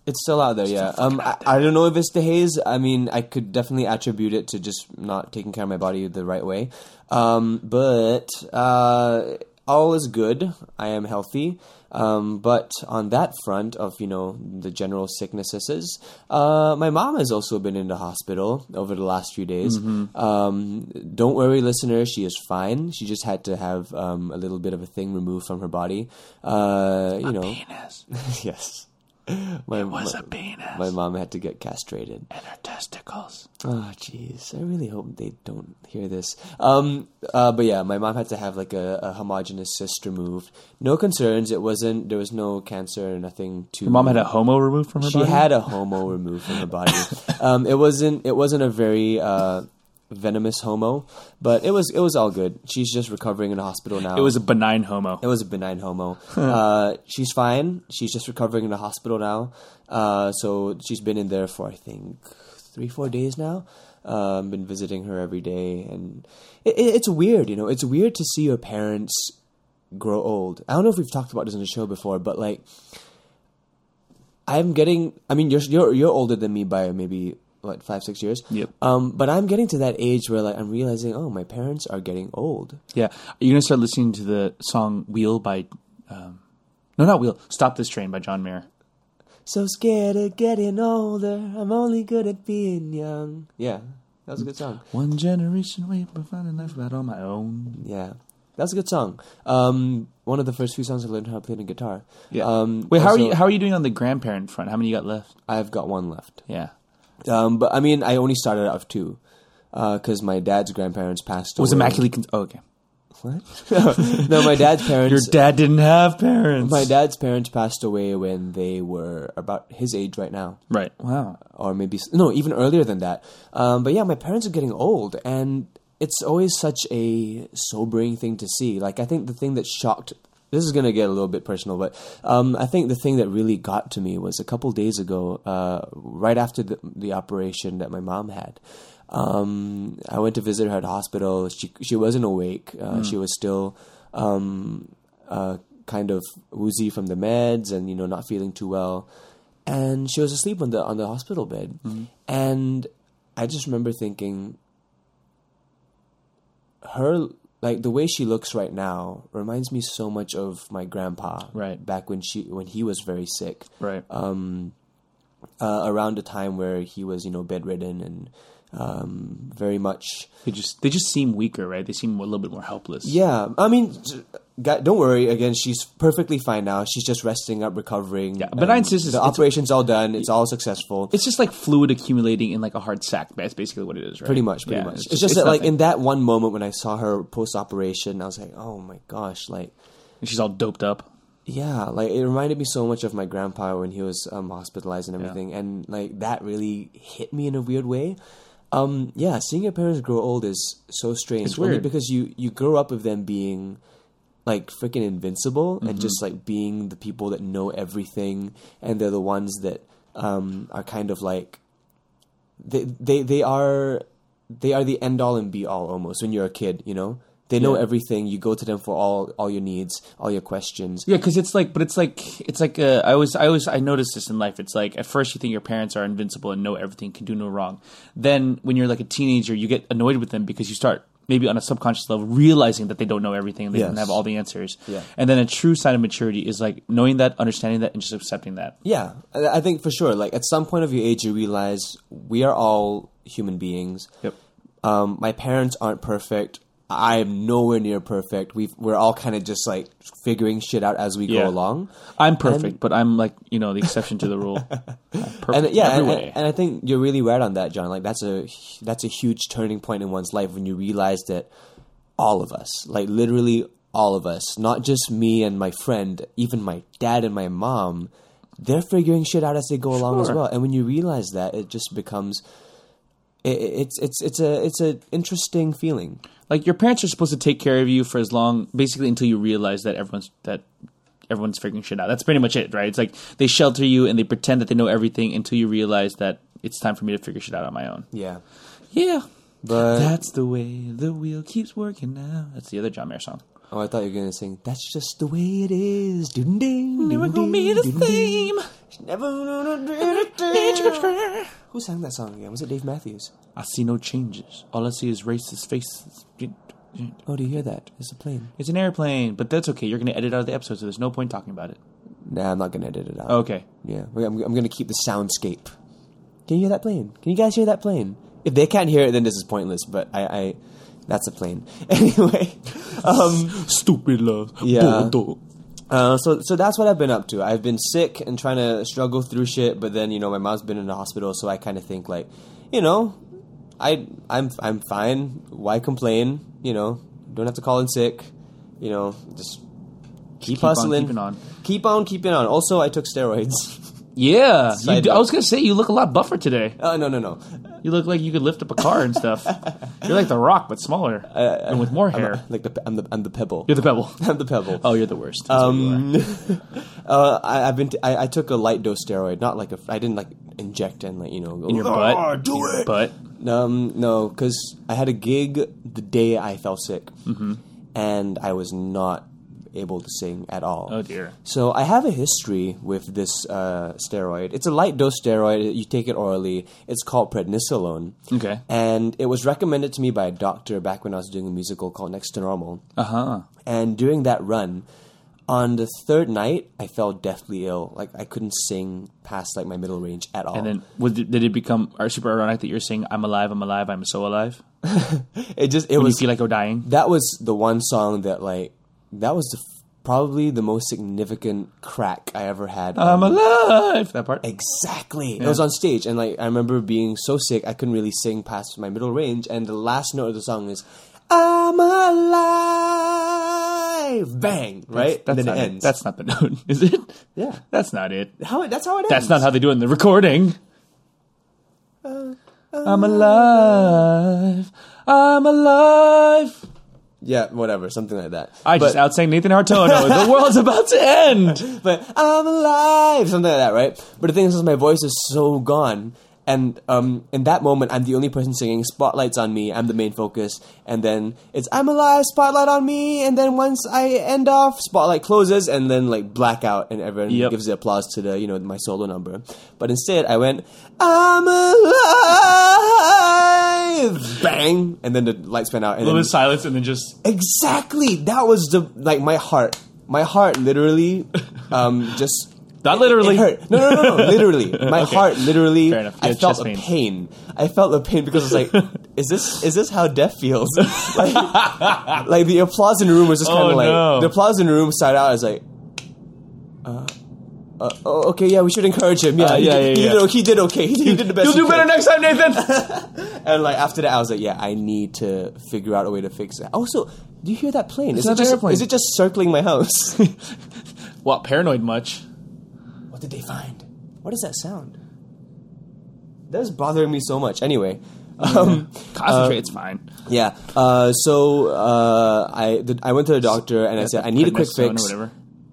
It's still out there, yeah. Um, I, I don't know if it's the haze. I mean, I could definitely attribute it to just not taking care of my body the right way. Um, but uh, all is good. I am healthy. Um, but on that front of you know the general sicknesses, uh, my mom has also been in the hospital over the last few days. Um, don't worry, listener, she is fine. She just had to have um, a little bit of a thing removed from her body. Uh, you know, Penis. <laughs> yes. <laughs> My, was my- a penis. my mom had to get castrated. And her testicles. Oh, jeez. I really hope they don't hear this. Um, uh, but yeah, my mom had to have like a, a homogenous cyst removed. No concerns. It wasn't. There was no cancer or nothing. To Your mom had a homo removed from her body. She body? had a homo removed from her body. <laughs> um, it wasn't. It wasn't a very uh, venomous homo, but it was. It was all good. She's just recovering in the hospital now. It was a benign homo. It was a benign homo. <laughs> uh, she's fine. She's just recovering in the hospital now. Uh, so she's been in there for I think three, four days now. Um, been visiting her every day, and it, it, it's weird. You know, it's weird to see your parents grow old. I don't know if we've talked about this on the show before, but like, I'm getting. I mean, you're you're you're older than me by maybe what five six years. Yep. Um, but I'm getting to that age where like I'm realizing, oh, my parents are getting old. Yeah. you're to start listening to the song Wheel by. Um, no, not Wheel. Stop This Train by John Mayer. So scared of getting older. I'm only good at being young. Yeah, that was a good song. One generation away from finding life right on my own. Yeah, that's a good song. Um, one of the first few songs I learned how to play the guitar. Yeah. Um, Wait, how are you? How are you doing on the grandparent front? How many you got left? I've got one left. Yeah. Um, but I mean, I only started out with two because my dad's grandparents passed Was away. immaculately. Con- oh, okay. What? <laughs> no, my dad's parents. Your dad didn't have parents. My dad's parents passed away when they were about his age right now. Right. Wow. or maybe no, even earlier than that. Um, but yeah, my parents are getting old, and it's always such a sobering thing to see. Like I think the thing that shocked. This is gonna get a little bit personal, but um, I think the thing that really got to me was a couple days ago, uh, right after the, the operation that my mom had. Um, I went to visit her at the hospital. She she wasn't awake. Uh, She was still um, uh, kind of woozy from the meds, and you know not feeling too well and she was asleep on the on the hospital bed and i just remember thinking her like the way she looks right now reminds me so much of my grandpa Right. back when she when he was very sick Right. um uh, around a time where he was you know bedridden and um very much They just they just seem weaker, right? They seem a little bit more helpless. yeah i mean don't worry again she's perfectly fine now she's just resting up recovering Yeah, benign and cyst is- the it's- operation's all done it's all successful It's just like fluid accumulating in like a hard sack. That's basically what it is, right? Pretty much, pretty Yeah, much. It's, just, that, like, in that one moment when I saw her post operation, I was like, oh my gosh, like, And she's all doped up. yeah, like it reminded me so much of my grandpa when he was um, hospitalized and everything, and like that really hit me in a weird way. Um, yeah, seeing your parents grow old is so strange. It's weird. because you you grow up with them being like freaking invincible and Mm-hmm. just like being the people that know everything, and they're the ones that um, are kind of like they they they are they are the end all and be all almost when you're a kid. You know, they know Yeah. everything. You go to them for all all your needs, all your questions. Yeah, because it's like, but it's like, it's like. Uh, I always, I always, I noticed this in life. It's like at first you think your parents are invincible and know everything, can do no wrong. Then when you're like a teenager, you get annoyed with them because you start maybe on a subconscious level realizing that they don't know everything, and they don't have all the answers. Yeah. And then a true sign of maturity is like knowing that, understanding that, and just accepting that. Yeah, I I think for sure. Like at some point of your age, you realize we are all human beings. Yep. Um, my parents aren't perfect. I am nowhere near perfect. We've we're all kind of just like figuring shit out as we Yeah. go along. I'm perfect, but I'm like you know the exception to the rule. <laughs> Perfect And yeah, and, and I think you're really right on that, John. Like that's a that's a huge turning point in one's life when you realize that all of us, like literally all of us, not just me and my friend, even my dad and my mom, they're figuring shit out as they go along as well. And when you realize that, it just becomes it's it's it's a it's a interesting feeling. like your parents are supposed to take care of you for as long basically until you realize that everyone's that everyone's figuring shit out. That's pretty much it right? It's like they shelter you and they pretend that they know everything until you realize that it's time for me to figure shit out on my own. Yeah, yeah. But that's the way the wheel keeps working now. That's the other john mayer song oh, I thought you were gonna sing. That's just the way it is. Doo ding, never gonna be the same Never gonna Who sang that song again? Was it Dave Matthews? i see no changes all i see is racist faces Oh, do you hear that? It's a plane. it's an airplane but that's okay you're gonna edit out of the episode so there's no point talking about it Nah, I'm not gonna edit it out. okay Yeah, I'm, I'm gonna keep the soundscape. Can you hear that plane? Can you guys hear that plane? If they can't hear it, then this is pointless. But I, I that's a plane. <laughs> Anyway, um, stupid love Yeah. Uh, so so that's what I've been up to. I've been sick and trying to struggle through shit. But then you know my mom's been in the hospital, so I kind of think like, you know, I I'm I'm fine. Why complain? You know, don't have to call in sick. You know, just keep, keep on hustling. keeping on. Keep on keeping on. Also, I took steroids. <laughs> Yeah, I was gonna say you look a lot buffer today. Oh no no no! You look like you could lift up a car and stuff. You're like the Rock, but smaller and with more hair. Like the I'm the I'm the pebble. You're the pebble. <laughs> I'm the pebble. Oh, you're the worst. That's. Um, <laughs> uh, I, I've been. T- I, I took a light dose steroid, not like a. I didn't like inject and like you know go in your "Ah, butt. Do it. Butt. Um, no, because I had a gig the day I fell sick, Mm-hmm. and I was not able to sing at all. Oh dear. So I have a history with this uh, steroid. It's a light dose steroid. You take it orally. It's called prednisolone. Okay. And it was recommended to me by a doctor back when I was doing a musical called Next to Normal. Uh huh. And during that run, on the third night, I fell deathly ill. Like I couldn't sing past like my middle range at all. And then was did it become or super ironic that you're saying "I'm alive, I'm alive, I'm so alive"? <laughs> it just it When was you feel like you're dying. that was the one song that like that was the probably the most significant crack I ever had. I'm alive. That part. Exactly. It was on stage, and like I remember being so sick I couldn't really sing past my middle range, and the last note of the song is "I'm alive." Bang! Right, That's and then not it it. That's not the note, <laughs> is it? yeah. That's not it. How that's how it ends. That's not how they do it in the recording. Uh, uh, I'm alive. I'm alive. Yeah, whatever, something like that. I just but, outsang Nathan Hartono. the world's <laughs> about to end. but I'm alive, something like that, right? But the thing is, my voice is so gone, and um, in that moment, I'm the only person singing. Spotlight's on me. I'm the main focus, and then it's I'm alive, spotlight on me, and then once I end off, spotlight closes, and then like blackout, and everyone Yep. gives the applause to the you know my solo number. But instead, I went I'm alive, bang, and then the lights went out, and A little then bit of silence and then just Exactly. That was the like my heart. My heart literally <laughs> um just Not literally. it hurt. No, no, no, no. Literally. <laughs> My Okay. heart literally Fair I felt a pain. I felt the pain because it's like <laughs> is this is this how death feels? <laughs> like, like the applause in the room was just kind of Oh, like no. the applause in the room started out as like uh, uh, oh, okay, yeah, we should encourage him. Yeah, Uh, he, yeah, did, yeah, he, yeah. Did, he did okay. He, he did the best. You'll he do better next time, Nathan. And like after that, I was like, yeah, I need to figure out a way to fix it. Also, do you hear that plane? Is It's it not the just airplane. is it just circling my house? what paranoid much. What did they find? What is that sound? That is bothering me so much. Anyway, um, Concentrate. it's fine. yeah. Uh, so uh, I the, I went to the doctor and I said I need a quick Prednisone or fix. whatever.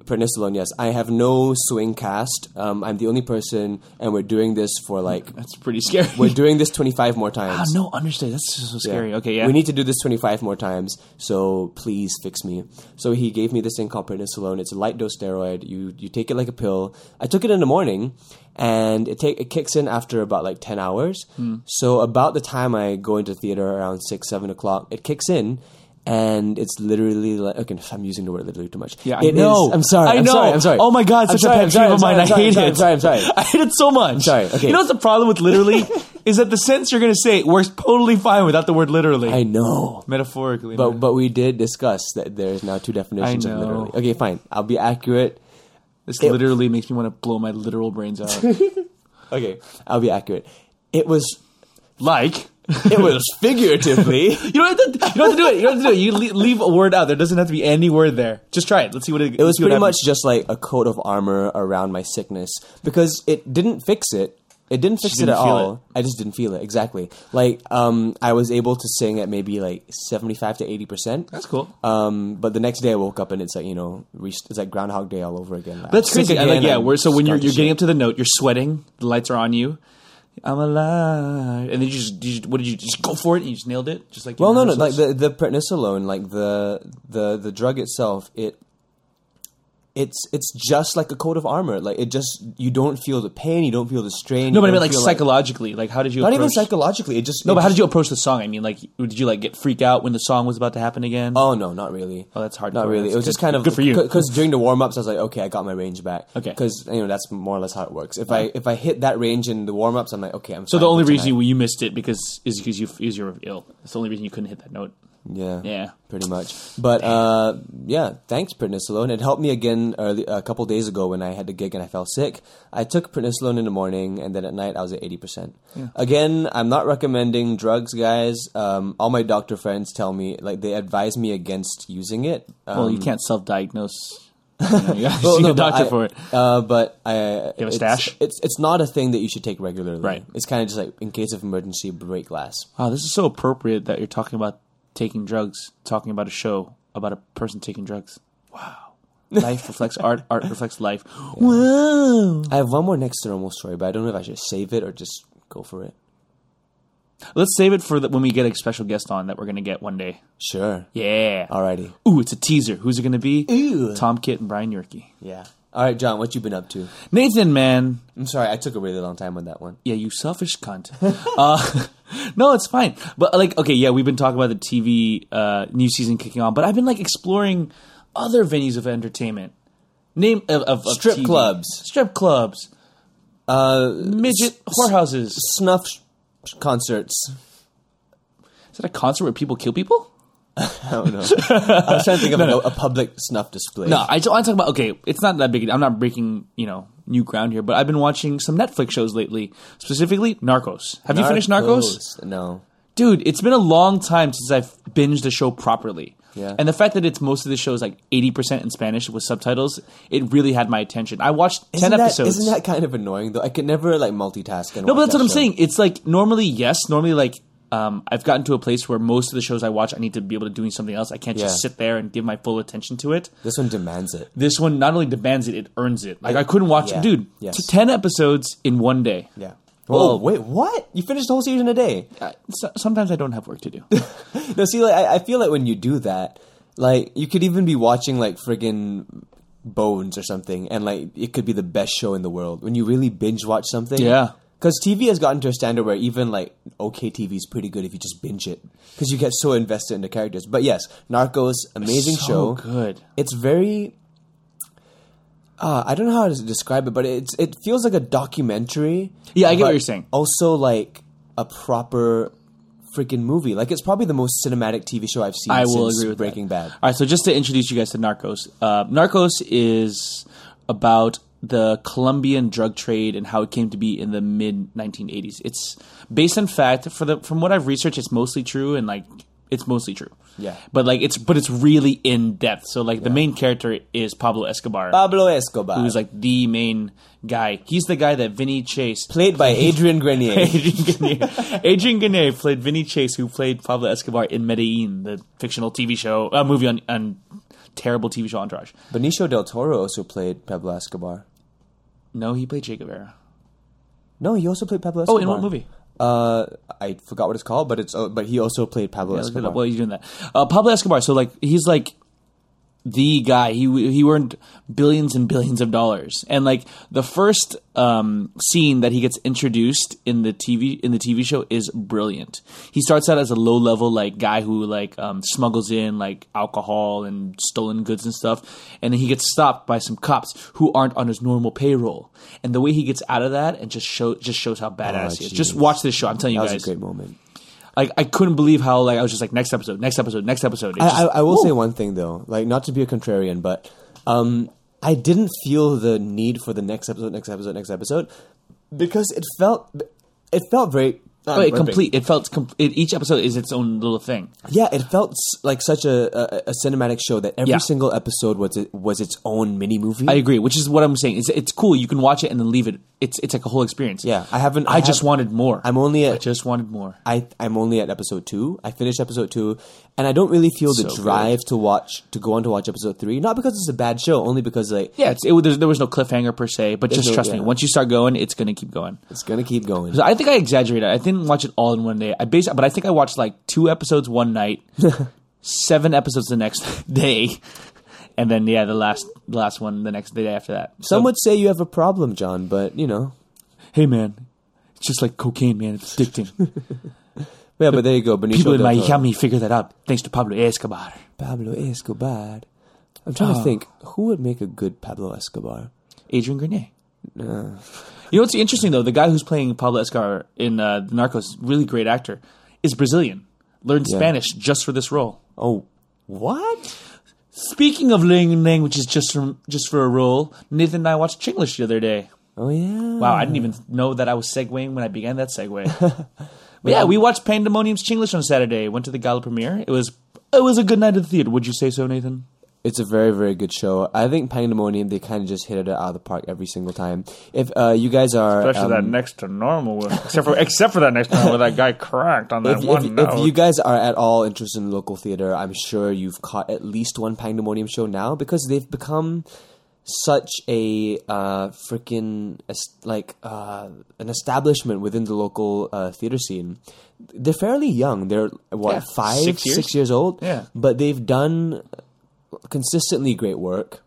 Prednisolone, yes. I have no swing cast. Um, I'm the only person, and we're doing this for like That's pretty scary. we're doing this 25 more times. Ah, no, understand. That's so Yeah. scary. Okay, yeah. We need to do this 25 more times, so please fix me. So he gave me this thing called prednisolone. It's a light dose steroid. You you take it like a pill. I took it in the morning, and it take it kicks in after about like 10 hours. Hmm. So about the time I go into theater around 6, 7 o'clock, it kicks in. And it's literally like okay. I'm using the word literally too much. Yeah, I It is- know. I'm sorry. I I'm know. sorry. I'm sorry. Oh my god, such sorry, a pet peeve of mine. I hate it. I'm sorry. I'm sorry. <laughs> I hate it so much. I'm sorry, okay. You know what's the problem with literally <laughs> is that the sentence you're going to say works totally fine without the word literally. I know. Metaphorically, But man. but we did discuss that there's now two definitions of literally. Okay, fine. I'll be accurate. this it- literally makes me want to blow my literal brains out. <laughs> Okay, I'll be accurate. It was like. <laughs> it was figuratively. <laughs> You don't, have to, you don't have to do it. You don't have to do it. You leave, leave a word out. There doesn't have to be any word there. Just try it. Let's see what it. It was pretty much just like a coat of armor around my sickness because it didn't fix it. It didn't fix it didn't at feel all. I just didn't feel it exactly. Like um, I was able to sing at maybe like seventy five to eighty percent. That's cool. Um, but the next day I woke up and it's like you know it's like Groundhog Day all over again. Like, That's crazy. Again, like yeah. So when you're you're getting up to the note, you're sweating. The lights are on you. I'm alive, and then you just, you just what did you just go for it? and You just nailed it, just like Well, no, no, like the the prednisolone, like the the the drug itself, it it's it's just like a coat of armor. Like it just you don't feel the pain, you don't feel the strain. no, but I mean like psychologically. Like how did you not even approach- psychologically. It just No, it but how did you approach the song? I mean, like did you like get freak out when the song was about to happen again? Oh no, not really. Oh, that's hard. Not really. That's it was good. just kind of Good for you. Because during the warm ups, I was like, okay, I got my range back. Okay. Because you know that's more or less how it works. If I if I hit that range in the warm ups, I'm like, okay, I'm. so the only reason tonight. you, you missed it because is because you is you're ill. That's the only reason you couldn't hit that note. Yeah. Yeah. Pretty much. But uh, yeah, thanks prednisolone. It helped me again early, a couple days ago when I had the gig and I fell sick. I took prednisolone in the morning and then at night I was at eighty percent. Again, I'm not recommending drugs, guys. Um, all my doctor friends tell me like they advise me against using it. Um, Well, you can't self-diagnose. <laughs> You, know, you <laughs> well, see no, a doctor I- for it. Uh, but I have a it's, stash? It's it's not a thing that you should take regularly. Right. It's kind of just like in case of emergency, break glass. Wow, this is so appropriate that you're talking about taking drugs, talking about a show about a person taking drugs. Wow. Life reflects <laughs> art, art reflects life. Whoa. I have one more next to normal story, but I don't know if I should save it or just go for it. Let's save it for the, when we get a special guest on that we're going to get one day. Sure. Yeah. Alrighty. Ooh, it's a teaser. Who's it going to be? Ew. Tom Kitt and Brian Yorkey. Yeah. All right, John, what you been up to? Nathan, man. I'm sorry, I took a really long time on that one. Yeah, you selfish cunt. <laughs> uh, no, it's fine. But like, okay, yeah, we've been talking about the TV uh, new season kicking on, but I've been like exploring other venues of entertainment. Name of, of, of Strip TV. clubs. strip clubs, Uh, midget whorehouses. snuff concerts. Is that a concert where people kill people? <laughs> I don't know. I was trying to think of <laughs> a, a public snuff display. No, I, I talk about okay. It's not that big. I'm not breaking you know new ground here, but I've been watching some Netflix shows lately, specifically Narcos. Have you finished Narcos? No. dude, it's been a long time since I've binged a show properly. Yeah. And the fact that it's most of the show is like eighty percent in Spanish with subtitles, it really had my attention. I watched Isn't ten that, episodes. Isn't that kind of annoying though? I could never like multitask. And no, but that's that what I'm show. saying. It's like normally yes, normally like um, I've gotten to a place where most of the shows I watch, I need to be able to doing something else. I can't just Yeah. sit there and give my full attention to it. This one demands it. This one not only demands it, it earns it. Like I couldn't watch, Yeah. dude, Yes. t- ten episodes in one day. Yeah. Whoa. Oh wait, what? You finished the whole season in a day? Uh, so- sometimes I don't have work to do. <laughs> No, see, like I, I feel like when you do that, like you could even be watching like friggin' Bones or something, and like it could be the best show in the world when you really binge watch something. Yeah. Because TV has gotten to a standard where even like okay TV is pretty good if you just binge it because you get so invested in the characters. But yes, Narcos, amazing so show. good. It's very. Uh, I don't know how to describe it, but it's it feels like a documentary. Yeah, I get what you're saying. Also, like a proper freaking movie. Like it's probably the most cinematic TV show I've seen I will since agree with Breaking that. Bad. All right, so just to introduce you guys to Narcos, uh, Narcos is about the Colombian drug trade and how it came to be in the mid 1980s. It's based on fact. For the from what I've researched, it's mostly true, and like it's mostly true. Yeah. but like it's but it's really in depth. So like the main character is Pablo Escobar, Pablo Escobar, who's like the main guy. He's the guy that Vinny Chase played by <laughs> Adrian Grenier. <laughs> Adrian Grenier. Adrian Grenier played Vinny Chase, who played Pablo Escobar in Medellin, the fictional TV show, uh, movie on, on terrible TV show Entourage. Benicio del Toro also played Pablo Escobar. No, he played Che Guevara. No, he also played Pablo Oh, Escobar. in what movie? Uh, I forgot what it's called, but it's uh, but he also played Pablo Yeah, Escobar. while you're doing that. Uh, Pablo Escobar. So like he's like the guy. He he earned billions and billions of dollars. And like the first um, scene that he gets introduced in the TV in the TV show is brilliant. He starts out as a low level like guy who like um, smuggles in like alcohol and stolen goods and stuff, and then he gets stopped by some cops who aren't on his normal payroll. And the way he gets out of that and just show just shows how badass he is. Just watch this show. I'm telling you that guys. was a great moment. Like I couldn't believe how like I was just like next episode, next episode, next episode. It's I, I, I will Woo. say one thing though, like not to be a contrarian, but um, I didn't feel the need for the next episode, next episode, next episode, because it felt it felt very. Oh, it complete. It felt com- it, each episode is its own little thing. Yeah, it felt s- like such a, a, a cinematic show that every Yeah. single episode was it, was its own mini movie. I agree, which is what I'm saying. It's it's cool. You can watch it and then leave it. It's it's like a whole experience. Yeah, I haven't- I, I just have- wanted more. I'm only I at just wanted more. I I'm only at episode two. I finished episode two, and I don't really feel the So drive to watch to go on to watch episode three. Not because it's a bad show, only because like Yeah, it's, it, there was no cliffhanger per se, but just no- trust me. yeah. Once you start going, it's gonna keep going. it's gonna keep going. So I think I exaggerated. I didn't watch it all in one day. I based, but I think I watched like two episodes one night, <laughs> seven episodes the next <laughs> day, and then yeah, the last the last one the next day after that. Some So- would say you have a problem, John, but you know, hey man, it's just like cocaine, man. It's addicting. <laughs> yeah. But there you go, Benicio People in. Miami figured that out thanks to Pablo Escobar. Pablo Escobar. I'm trying to Oh. think who would make a good Pablo Escobar. Adrian Grenier. You know what's interesting though? The guy who's playing Pablo Escobar in uh, Narcos, really great actor, is Brazilian. Learned Yeah. Spanish just for this role. Oh, what? Speaking of learning languages just from just for a role, Nathan and I watched Chinglish the other day. Oh yeah. Wow, I didn't even know that I was segueing when I began that segue. <laughs> but yeah, we watched Pandemonium's Chinglish on Saturday. Went to the gala premiere. It was it was a good night at the theater. Would you say so, Nathan? It's a very, very good show. I think Pandemonium, they kind of just hit it out of the park every single time. If uh, you guys are. Especially um, that next to normal, one. except for except for that next one where that guy cracked on <laughs> if, if, if you guys are at all interested in local theater, I'm sure you've caught at least one Pandemonium show now because they've become such a uh, freaking like uh, an establishment within the local uh, theater scene. They're fairly young. They're what Yeah, five, six years? six years old. Yeah. but they've done consistently great work,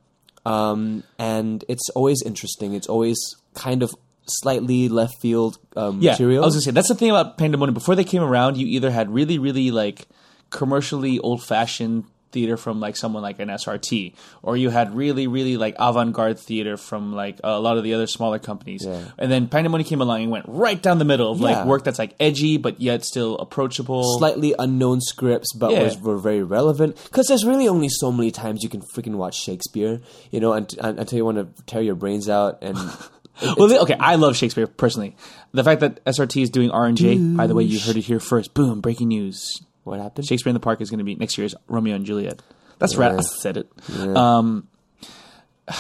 um, and it's always interesting. It's always kind of slightly left field um, yeah, material. I was gonna say that's the thing about Pandemonium. Before they came around, you either had really, really like commercially old fashioned theater from like someone like an SRT, or you had really, really like avant garde theater from like a lot of the other smaller companies. Yeah. And then Pandemonium came along and went right down the middle of Yeah. like work that's like edgy but yet still approachable. slightly unknown scripts, but Yeah. was were very relevant. Because there's really only so many times you can freaking watch Shakespeare, you know, and, and, until you want to tear your brains out. And <laughs> well, okay, I love Shakespeare personally. The fact that SRT is doing R and J, by the way, you heard it here first. Boom! Breaking news. What happened? Shakespeare in the Park is going to be next year's Romeo and Juliet. That's right. I said it. Um,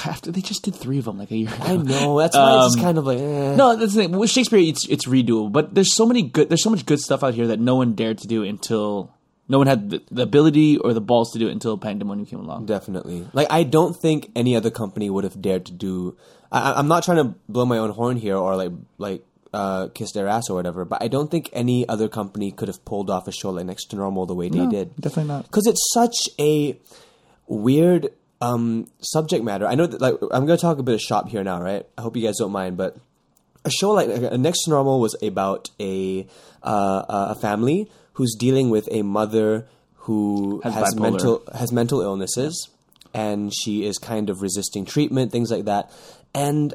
after they just did three of them like a year ago. I know that's why it's just kind of like eh. No, that's the thing. With Shakespeare, it's it's redoable, but there's so many good. There's so much good stuff out here that no one dared to do until no one had the, the ability or the balls to do it until Pandemonium came along. Definitely. Like I don't think any other company would have dared to do. I- I'm not trying to blow my own horn here or like like uh, kiss their ass or whatever, but I don't think any other company could have pulled off a show like Next to Normal the way they did. definitely not. because it's such a weird um, subject matter. I know that like I'm going to talk a bit of shop here now, right? I hope you guys don't mind, but a show like uh, Next to Normal was about a uh, a family who's dealing with a mother who Has has, mental has mental illnesses, and she is kind of resisting treatment, things like that, and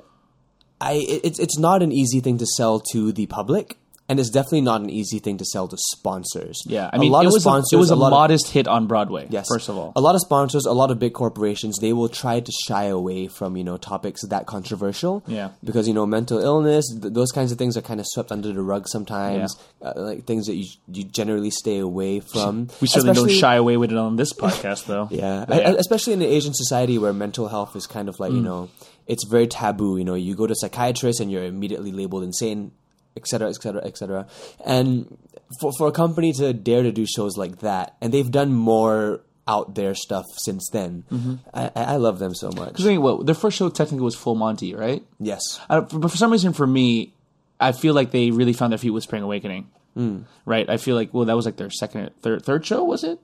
I it's it's not an easy thing to sell to the public. and it's definitely not an easy thing to sell to sponsors. Yeah, I A mean, lot it of was sponsors, a, it was a, of- modest hit on Broadway. Yes. first of all, a lot of sponsors, a lot of big corporations, they will try to shy away from you know topics that controversial. Yeah. because you know mental illness, th- those kinds of things are kind of swept under the rug sometimes. Uh, like things that you you generally stay away from. we certainly don't shy away with it on this podcast, though. <laughs> Yeah, But I- especially in the Asian society where mental health is kind of like Mm. you know it's very taboo. You know, you go to a psychiatrist and you're immediately labeled insane, et cetera, et cetera, et cetera. And for for a company to dare to do shows like that, and they've done more out there stuff since then. Mm-hmm. I, I love them so much. Because I mean, what their first show technically was Full Monty, right? Yes, I don't, but for some reason, for me, I feel like they really found their feet with Spring Awakening. Hmm. Right? I feel like well, that was like their second, third, third show, was it?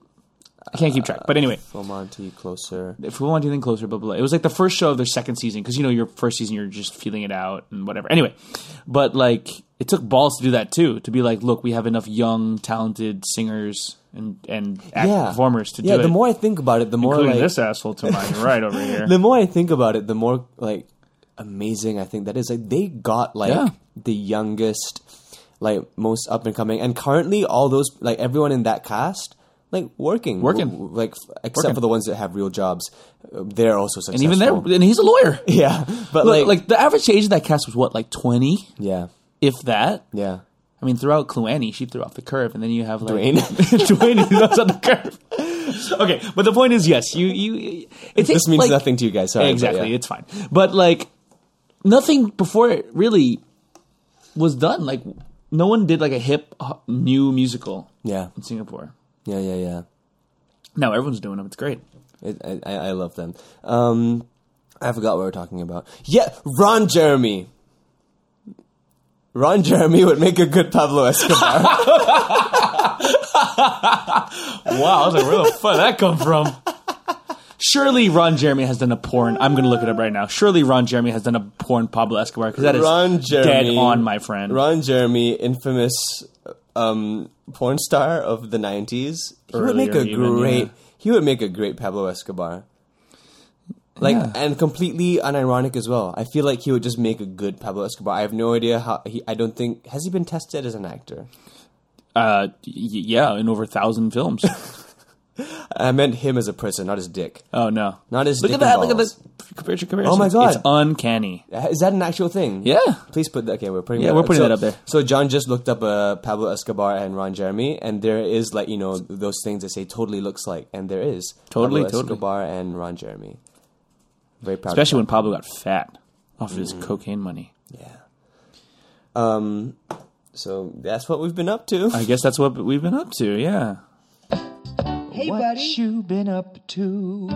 I can't keep track. But anyway, uh, Full Monty, closer. if we want anything closer, blah, blah, blah. It was like the first show of their second season because you know your first season you're just feeling it out and whatever. Anyway, but like it took balls to do that too. To be like, look, we have enough young, talented singers and and act Yeah, performers to yeah. do it. Yeah, the more I think about it, the more like this asshole to my right over <laughs> here. the more I think about it, the more like amazing I think that is. Like they got like Yeah. the youngest, like most up and coming, and currently all those like everyone in that cast. Like working, Working. Like except Working. for the ones that have real jobs, they're also successful. and even there, and he's a lawyer. <laughs> yeah. But Look, like, like the average age of that cast was what, like twenty, yeah, if that. yeah. I mean, throughout Cluani, she threw off the curve, and then you have like Dwayne. <laughs> Dwayne goes on the curve. Okay, but the point is, yes, you you. It takes, This means like- nothing to you guys. Sorry, but exactly, yeah. it's fine. But like, nothing before it really was done. Like, no one did like a hip new musical yeah, in Singapore. Yeah, yeah, yeah. Now everyone's doing them. It's great. It, I, I I love them. Um, I forgot what we were talking about. Yeah, Ron Jeremy. Ron Jeremy would make a good Pablo Escobar. <laughs> Wow, I was like, where the fuck did that come from? Surely Ron Jeremy has done a porn. I'm going to look it up right now. Surely Ron Jeremy has done a porn Pablo Escobar because that is Ron dead Jeremy, on, my friend. Ron Jeremy, infamous um, porn star of the '90s. He would make a even, great. yeah. He would make a great Pablo Escobar. Like Yeah. and completely unironic as well. I feel like he would just make a good Pablo Escobar. I have no idea how. He, I don't think has he been tested as an actor. Uh, y- yeah, in over a thousand films. <laughs> I meant him as a person, not his dick. Oh no, Not his Look dick at that! Look at this comparison. comparison. Oh my God. it's uncanny. Is that an actual thing? Yeah, Please put that. Okay, we're putting. Yeah, that we're up. putting so, that up there. So John just looked up uh, Pablo Escobar and Ron Jeremy, and there is like you know those things that say totally looks like, and there is Totally, Pablo totally. Escobar and Ron Jeremy. Very proud, especially when Pablo got fat off of Mm. his cocaine money. yeah. Um, so that's what we've been up to. I guess that's what we've been up to. Yeah. Hey, buddy. what you been up to?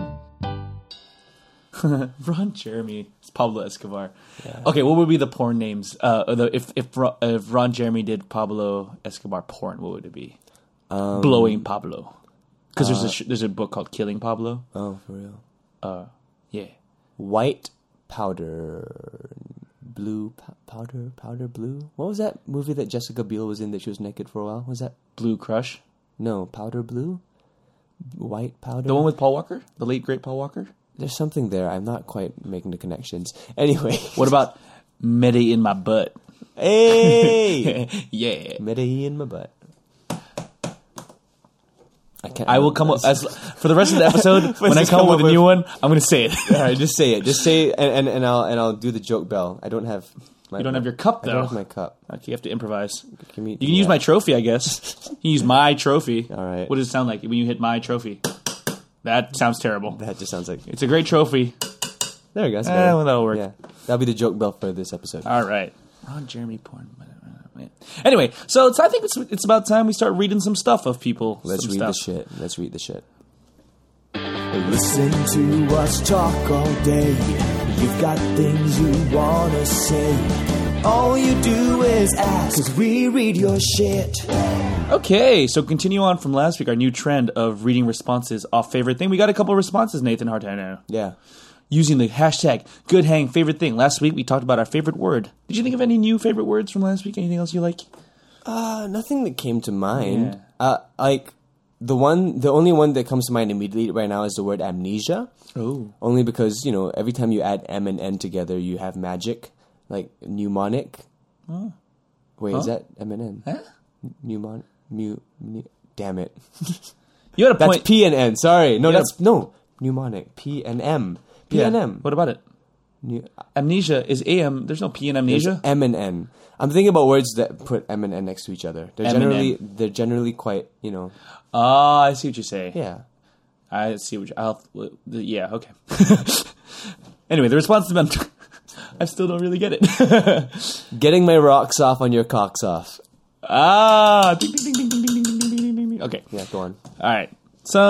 <laughs> Ron Jeremy. It's Pablo Escobar. Okay, what would be the porn names? Uh, the, if if Ron, if Ron Jeremy did Pablo Escobar porn, what would it be? Um, Blowing Pablo. Because uh, there's a there's a book called Killing Pablo. oh, for real. Uh, Yeah. White powder, blue p- powder, powder blue. What was that movie that Jessica Biel was in that she was naked for a while? Was that Blue Crush. no powder blue? White powder. The one with Paul Walker, the late great Paul Walker. There's something there. I'm not quite making the connections. <laughs> Anyway, What about Medi in my butt? hey, <laughs> yeah. Medellin in my butt. I can't. I will come up as for the rest of the <laughs> episode. when I come, come up with a new with- one, I'm going to say it. All right, just say it. Just say it, and, and, and I'll and I'll do the joke bell. I don't have. My, You don't have your cup though. I though. don't have my cup. Okay, you have to improvise. Can we You do can use my trophy, I guess. You can use my trophy. All right. What does it sound like when you hit my trophy? That sounds terrible. That just sounds like. It's a great trophy. There we go. that's Eh, well, that'll work. Yeah, that'll be the joke bell for this episode. All right. Ron Jeremy porn. Anyway, so it's, I think it's it's about time we start reading some stuff of people. Let's some read stuff. the shit. Let's read the shit. Listen to us talk all day. You've got things you wanna say. All you do is ask, cause we read your shit. Okay, so continue on from last week. Our new trend of reading responses off favorite thing. We got a couple responses, Nathan Hartono, Yeah. using the hashtag good hang favorite thing. Last week we talked about our favorite word. Did you think of any new favorite words from last week? Anything else you like? Uh, nothing that came to mind. Yeah. Uh, like the one, the only one that comes to mind immediately right now is the word amnesia. Oh, Only because you know every time you add M and N together, you have magic, like mnemonic. Oh. Wait, is that MNN? Huh? Mnemonic. Mu. mu damn it. <laughs> You had a point. That's. P and N. Sorry, no, Yeah. that's no mnemonic. P and M. P Yeah. and M. What about it? Nu- Amnesia is AM. There's no P in amnesia. M and N. I'm thinking about words that put M and N next to each other. They're M and generally N. they're generally quite you know Ah, I see what you say. yeah. I see what you, I'll. Yeah. Okay. anyway, the response has been. I still don't really get it. Getting my rocks off on your cocks off. ah. Ding, ding, ding, ding, ding, ding, ding, ding, ding, ding. Okay. Yeah, go on. All right. So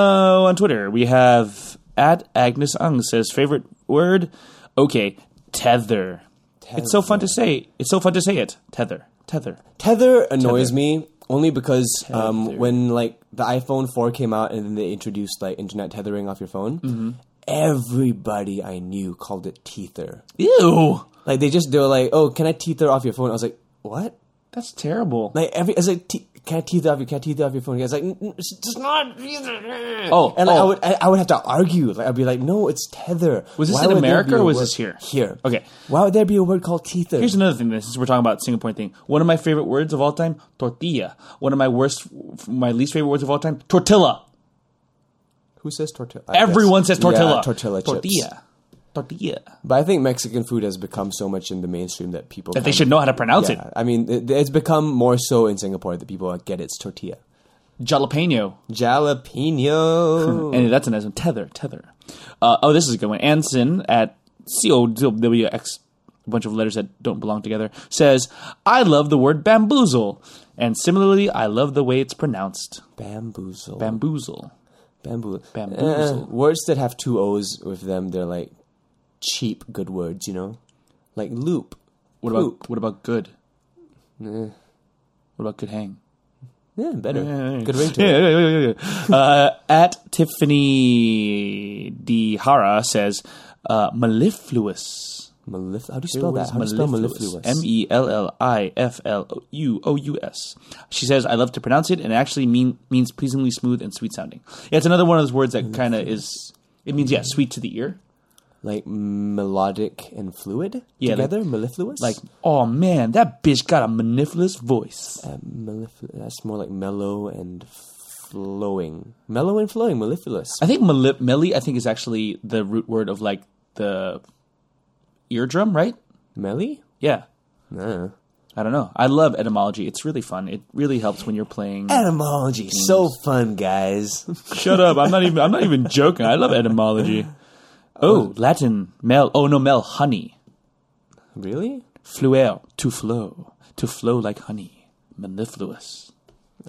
on Twitter we have at Agnes Ung says favorite word. Okay, tether. It's so fun to say. It's so fun to say it. Tether. Tether. Tether annoys me only because um, when like the iPhone 4 came out and then they introduced like internet tethering off your phone, Mm-hmm. everybody I knew called it teether. Ew. Like they just they were like, "Oh, can I teether off your phone?" I was like, "What?" That's terrible. Like every it's like te- can I teether off your can I teether off your phone? It's like "N- n- it's just not. Oh, and like, I oh. would I, I would have to argue. Like I'd be like, "No, it's tether." Was this Why in America or was this here? Here. Okay. Why would there be a word called teether? Here's another thing. Since we're talking about Singapore thing, one of my favorite words of all time, tortilla. One of my worst, my least favorite words of all time, tortilla. Who says tortilla? Everyone says tortilla. Yeah, tortilla. Tortilla. Tortilla. But I think Mexican food has become so much in the mainstream that people That they should of- know how to pronounce Yeah, I mean, it, it's become more so in Singapore that people get it's tortilla. Jalapeno. Jalapeno. <laughs> And that's an as tether, tether. Uh, oh, this is a good one. Anson at COWX, a bunch of letters that don't belong together, says, I love the word bamboozle. And similarly, I love the way it's pronounced. Bamboozle. Bamboozle. Bamboo. Bamboozle. Eh, words that have two O's with them, they're like cheap good words, you know? Like loop. What Poop. about what about good? Eh, What about good hang? yeah, better. Yeah, yeah, Good ring to <laughs> yeah, it. yeah, yeah, yeah, yeah. Uh, at Tiffany Dihara says, uh, mellifluous. Mellif- how do you spell that? How do you spell mellifluous. mellifluous? M e l l i f l u o u s. She says, "I love to pronounce it, and it actually mean means pleasingly smooth and sweet sounding." Yeah, it's another one of those words that kind of is. It means yeah, sweet to the ear. Like melodic and fluid Yeah, like- together? mellifluous? Like, oh man, that bitch got a mellifluous voice. Uh, mellif- that's more like mellow and flowing. Mellow and flowing, mellifluous. I think meli- melly. I think is actually the root word of like the eardrum, right? Melly? Yeah. Nah. I don't know. I love etymology. It's really fun. It really helps when you're playing. Etymology, so fun, guys. Shut up! I'm not even. I'm not even joking. I love etymology. <laughs> Oh, Latin mel. Oh no, mel honey. really? Fluere to flow, to flow like honey. Mellifluous.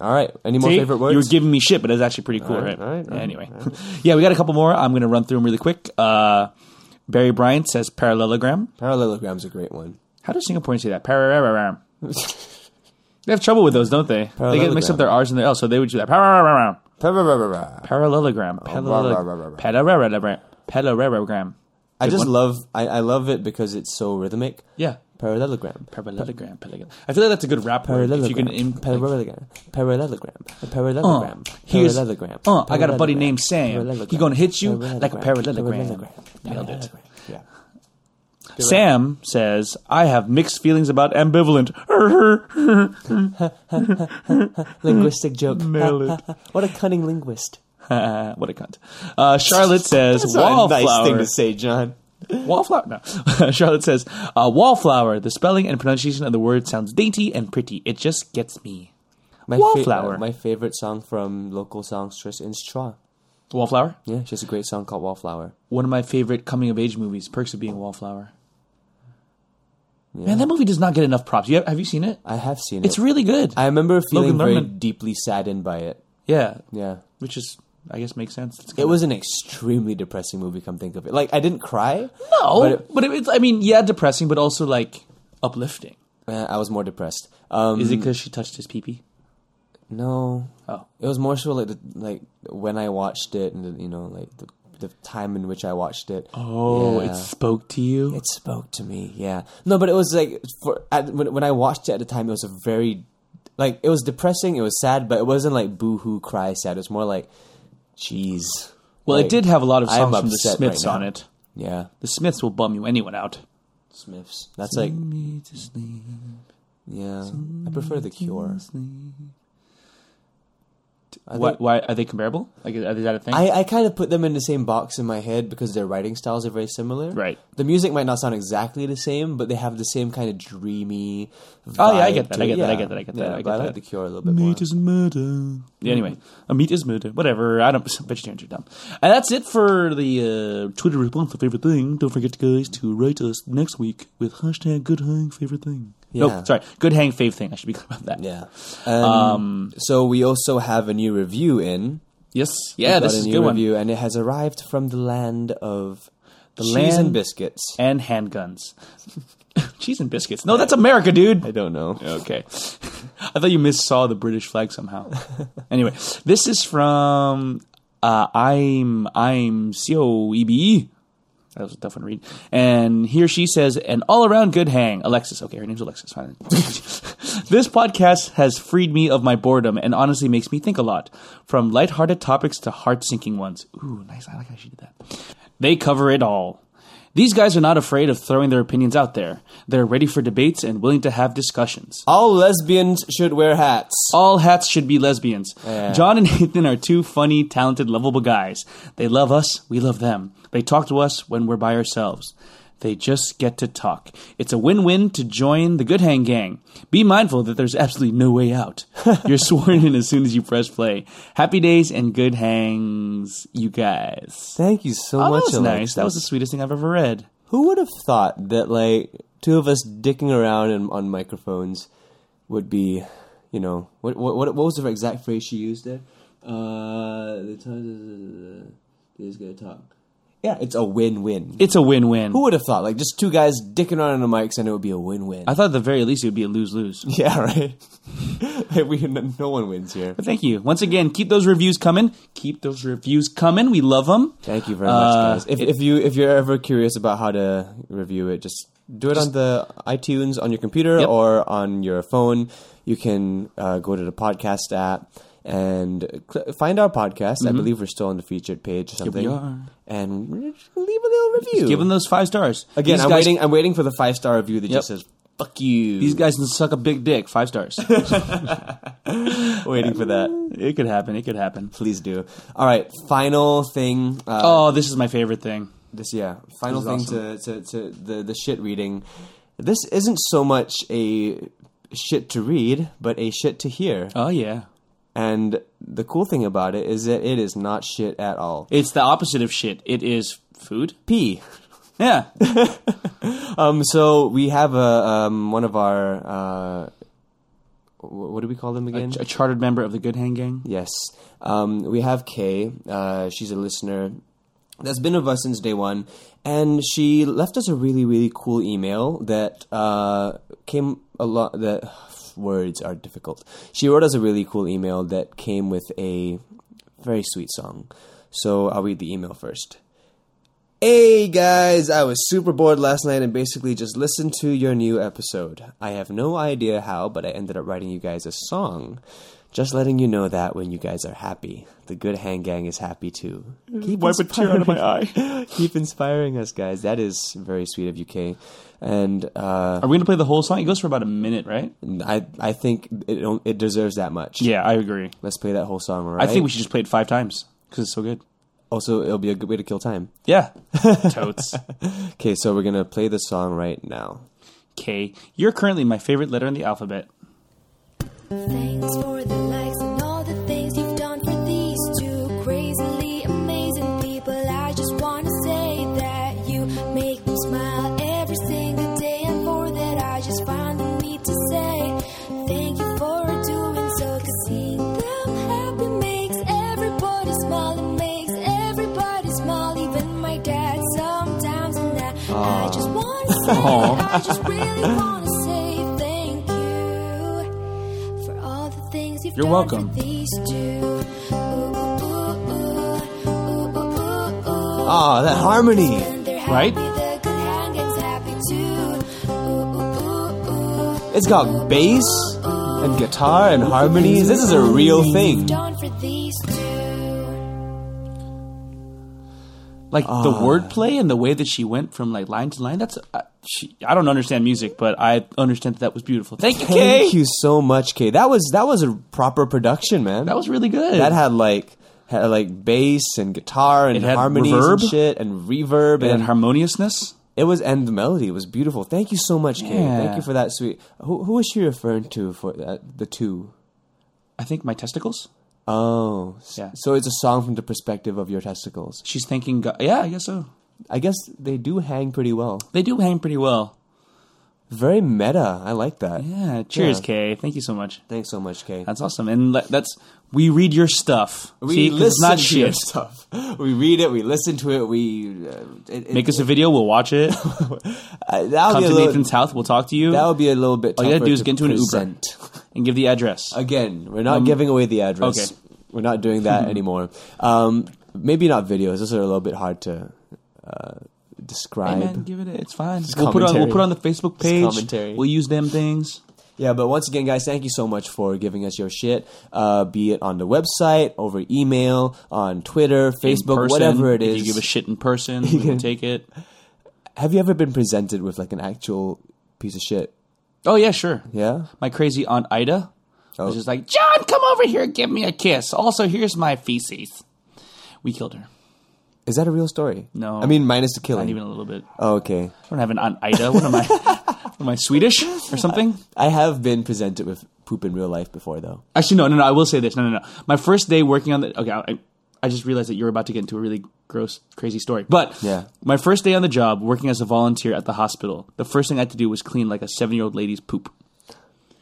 All right. Any more See? favorite words? You were giving me shit, but it's actually pretty cool, All right? right, all right, all right, anyway, <laughs> yeah, we got a couple more. I'm going to run through them really quick. Uh, Barry Bryant says parallelogram. Parallelogram's a great one. How do Singaporeans say that? Parallelogram. <laughs> they have trouble with those, don't they? They get mixed up their R's and their L's, so they would do that. Parallelogram. Parallelogram. Parallelogram. Parallelogram. Parallelogram. Parallelogram. I Good just one. love I, I love it because it's so rhythmic. Yeah. Parallelogram. Parallelogram. Parallelogram. I feel like that's a good rap word. If you can Parallelogram. Parallelogram. Parallelogram. Uh, Parallelogram. here's, Parallelogram. uh, I got a buddy Parallelogram. named Sam. Parallelogram. He gonna hit you like a Parallelogram. parallelogram. Nailed it. Yeah. Sam says, I have mixed feelings about ambivalent. <laughs> <laughs> Linguistic joke. Nailed it. <laughs> what a cunning linguist. <laughs> what a cunt. Uh, Charlotte <laughs> says, That's wallflower. nice thing to say, John. <laughs> Wallflower? No. Charlotte says, uh, wallflower. The spelling and pronunciation of the word sounds dainty and pretty. It just gets me. My Wallflower. uh, my favorite song from local songstress Inch Chua. Wallflower? Yeah, she has a great song called Wallflower. One of my favorite coming of age movies, Perks of Being a Wallflower. Man, that movie does not get enough props. You have, have you seen it? I have seen it. It's really good. I remember feeling very deeply saddened by it. yeah. Yeah. Which is, I guess, makes sense. It was an extremely depressing movie, come think of it. Like, I didn't cry. No, but but, it- it, it's, I mean, yeah, depressing, but also like uplifting. Uh, I was more depressed. Um, Is it because she touched his pee No. Oh. It was more so like the, like when I watched it and the, you know like the the time in which I watched it. Oh, Yeah. it spoke to you. It spoke to me, yeah. No, but it was like for at, when when I watched it at the time, it was a very like it was depressing. It was sad, but it wasn't like boo hoo cry sad. It was more like, jeez. well, Like, it did have a lot of songs from the Smiths right on it. Yeah, The Smiths will bum you anyone out. Smiths. That's like Me to sleep. Yeah, I prefer the Cure. I Why, are they comparable? Like, is that a thing? I, I kind of put them in the same box in my head because their writing styles are very similar. Right. The music might not sound exactly the same, but they have the same kind of dreamy. Oh, yeah, I get that, I get that, I get that, I get that, Yeah, I get I that. like the Cure a little bit more. Meat is murder. Yeah, anyway, a meat is murder. Whatever. I don't. <laughs> Vegetarians are dumb. And that's it for the uh, Twitter response to favorite thing. Don't forget, guys, to write us next week with hashtag good hang favorite thing. Yeah. No, sorry, good hang fave thing. I should be clear about that. Yeah. Um, so we also have a new review in. Yes. We've Yeah, got this is a new good one. review, and it has arrived from the land of the cheese land- and biscuits. And handguns. <laughs> Cheese and biscuits. No, that's America, dude. I don't know. Okay. <laughs> I thought you missaw the British flag somehow. anyway, this is from uh, I'm I'm C O E B E. That was a tough one to read. And he or she says, an all around good hang. Alexis. Okay, her name's Alexis. Fine. <laughs> this podcast has freed me of my boredom and honestly makes me think a lot. From lighthearted topics to heart sinking ones. Ooh, nice. I like how she did that. They cover it all. These guys are not afraid of throwing their opinions out there. They're ready for debates and willing to have discussions. All lesbians should wear hats. All hats should be lesbians. Yeah. John and Nathan are two funny, talented, lovable guys. They love us, we love them. They talk to us when we're by ourselves. They just get to talk. It's a win win to join the Good Hang Gang. Be mindful that there's absolutely no way out. <laughs> You're sworn in as soon as you press play. Happy days and good hangs, you guys. Thank you so Oh, that much, was nice. That was the sweetest thing I've ever read. Who would have thought that like two of us dicking around in, on microphones would be, you know, what what what what was the exact phrase she used there? Uh, the time is gonna talk. Yeah, it's a win-win. It's a win win. Who would have thought? Like just two guys dicking around on the mics, and it would be a win-win. I thought at the very least it would be a lose lose. <laughs> yeah, right. <laughs> we no one wins here. But thank you. Once again, keep those reviews coming. Keep those reviews coming. We love them. Thank you very much, Uh, guys. If, it- if you if you're ever curious about how to review it, just do it on the iTunes on your computer Yep. or on your phone. You can uh, go to the podcast app and cl- find our podcast. I believe we're still on the featured page or something. Mm-hmm. we are. And leave a little review. Give them those five stars. Again, These I'm guys, waiting. I'm waiting for the five star review that Yep. just says "fuck you." These guys can suck a big dick. Five stars. <laughs> waiting for that. it could happen. It could happen. Please do. All right, final thing. Uh, Oh, this is my favorite thing. this yeah final This thing is to, to, to the the shit reading this isn't so much a shit to read but a shit to hear Oh yeah, and the cool thing about it is that it is not shit at all it's the opposite of shit. It is food. p <laughs> Yeah. <laughs> um so we have a um one of our uh what do we call them a, again a chartered member of the Good Hang Gang. Yes. Um, we have Kay. Uh, she's a listener that's been with us since day one. And she left us a really, really cool email that uh, came a lot. That words are difficult. She wrote us a really cool email that came with a very sweet song. So I'll read the email first. Hey guys, I was super bored last night and basically just listened to your new episode. I have no idea how, but I ended up writing you guys a song. Just letting you know that when you guys are happy, the good hang gang is happy too. Keep Wipe a tear out of my eye. <laughs> Keep inspiring us, guys. That is very sweet of you, Kay. And uh, Are we gonna play the whole song? It goes for about a minute, right? I I think it it deserves that much. Yeah, I agree. Let's play that whole song, all right? I think we should just play it five times because it's so good. Also, it'll be a good way to kill time. Yeah. <laughs> Totes. Okay, so we're gonna play the song right now. K. You're currently my favorite letter in the alphabet. Thanks for the likes and all the things you've done for these two crazily amazing people. I just want to say that you make me smile every single day, and for that I just find the need to say thank you for doing so. Cause seeing them happy makes everybody smile, it makes everybody smile, even my dad sometimes. And I, I just want to say, I just really want <laughs> Ah, happy too. Ooh, ooh, ooh, ooh. It's got bass and guitar and harmonies. This is a real thing. Like the wordplay and the way that she went from like line to line. That's uh, she, I don't understand music, but I understand that that was beautiful. Thank you, Kay. Thank you so much, Kay. That was that was a proper production, man. That was really good. that had like had like bass and guitar and harmonies reverb. and shit and reverb It and harmoniousness. it was and the melody was beautiful. Thank you so much, Kay. Yeah. Thank you for that sweet. Who, who was she referring to for that? The two. I think my testicles. Oh, Yeah. So it's a song from the perspective of your testicles. She's thanking God. Yeah, I guess so. I guess they do hang pretty well. They do hang pretty well. Very meta. I like that. Yeah. Cheers, Yeah. Kay. Thank you so much. Thanks so much, Kay. That's awesome. And le- that's we read your stuff. we See, listen it's not to your stuff. We read it. We listen to it. We uh, it, it, Make us a video. We'll watch it. <laughs> uh, that'll Come be a to little, Nathan's house. We'll talk to you That would be a little bit. All you gotta do is to get into an Uber. <laughs> and give the address. Again, we're not giving away the address. Um, okay. We're not doing that <laughs> anymore. Um, maybe not videos. Those are a little bit hard to uh, Hey describe. man, give it. A, it's fine. Just We'll put it on. We'll put on the Facebook page. commentary. We'll use them things. Yeah, but once again, guys, thank you so much for giving us your shit. Uh, be it on the website, over email, on Twitter, Facebook, person. whatever it is. If you give a shit in person, <laughs> we will take it. Have you ever been presented with like an actual piece of shit? Oh yeah, sure. Yeah. My crazy aunt Ida Oh. was just like, John, come over here, give me a kiss. Also, here's my feces. We killed her. Is that a real story? No. I mean, minus the killing. Not even a little bit. Oh, okay. I don't have an aunt Ida. What am I? <laughs> am I Swedish or something? I have been presented with poop in real life before, though. Actually, no, no, no. I will say this. No, no, no. My first day working on the. Okay, I, I just realized that you're about to get into a really gross, crazy story. But Yeah. my first day on the job, working as a volunteer at the hospital, the first thing I had to do was clean like a seven year old lady's poop.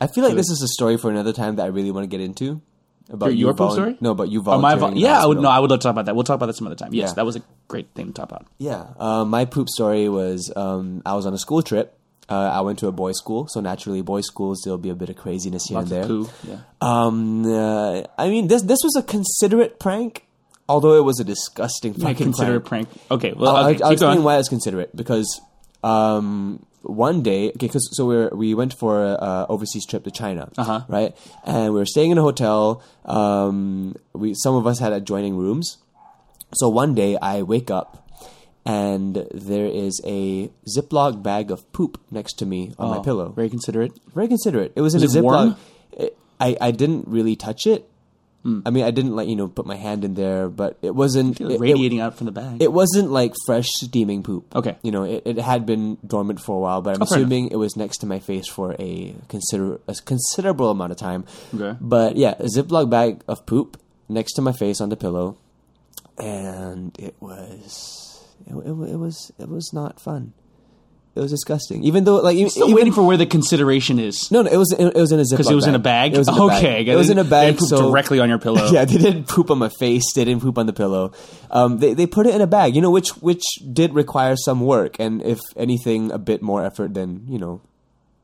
I feel like this is a story for another time that I really want to get into. About Your- you your poop volun- story? No, but you Oh, volunteering. vo- yeah, I would. No, I would love to talk about that. We'll talk about that some other time. Yes, Yeah. that was a great thing to talk about. Yeah, uh, my poop story was um, I was on a school trip. Uh, I went to a boys' school, so naturally, boys' schools there'll be a bit of craziness here Lots and there. poo. Yeah. Um, uh, I mean, this this was a considerate prank, although it was a disgusting I fucking consider a prank. prank. Okay, well, I'll, okay, I'll, I'll explain going. why it's considerate because um, one day, okay, cause, so we we went for a overseas trip to China, Uh-huh. right? And we were staying in a hotel. Um, we some of us had adjoining rooms. So one day I wake up and there is a Ziploc bag of poop next to me on my Oh, pillow. Very considerate. Very considerate. It was, Was in it a Ziploc. It- I I didn't really touch it. Hmm. I mean, I didn't like you know put my hand in there, but it wasn't It was it- radiating out from the bag. it wasn't like fresh steaming poop. Okay. You know, it, it had been dormant for a while, but I'm Oh, assuming it was next to my face for a consider a considerable amount of time. Okay. But yeah, a Ziploc bag of poop next to my face on the pillow, and it was it, it, it was it was not fun. It was disgusting. Even though like even, Still even- waiting for where the consideration is. no, no, it was it was in a Because it was in a bag. It was in a bag. okay, It was in a bag. They pooped so directly on your pillow. <laughs> yeah, they didn't poop on my face. They didn't poop on the pillow. Um, they they put it in a bag, you know, which which did require some work, and if anything, a bit more effort than you know,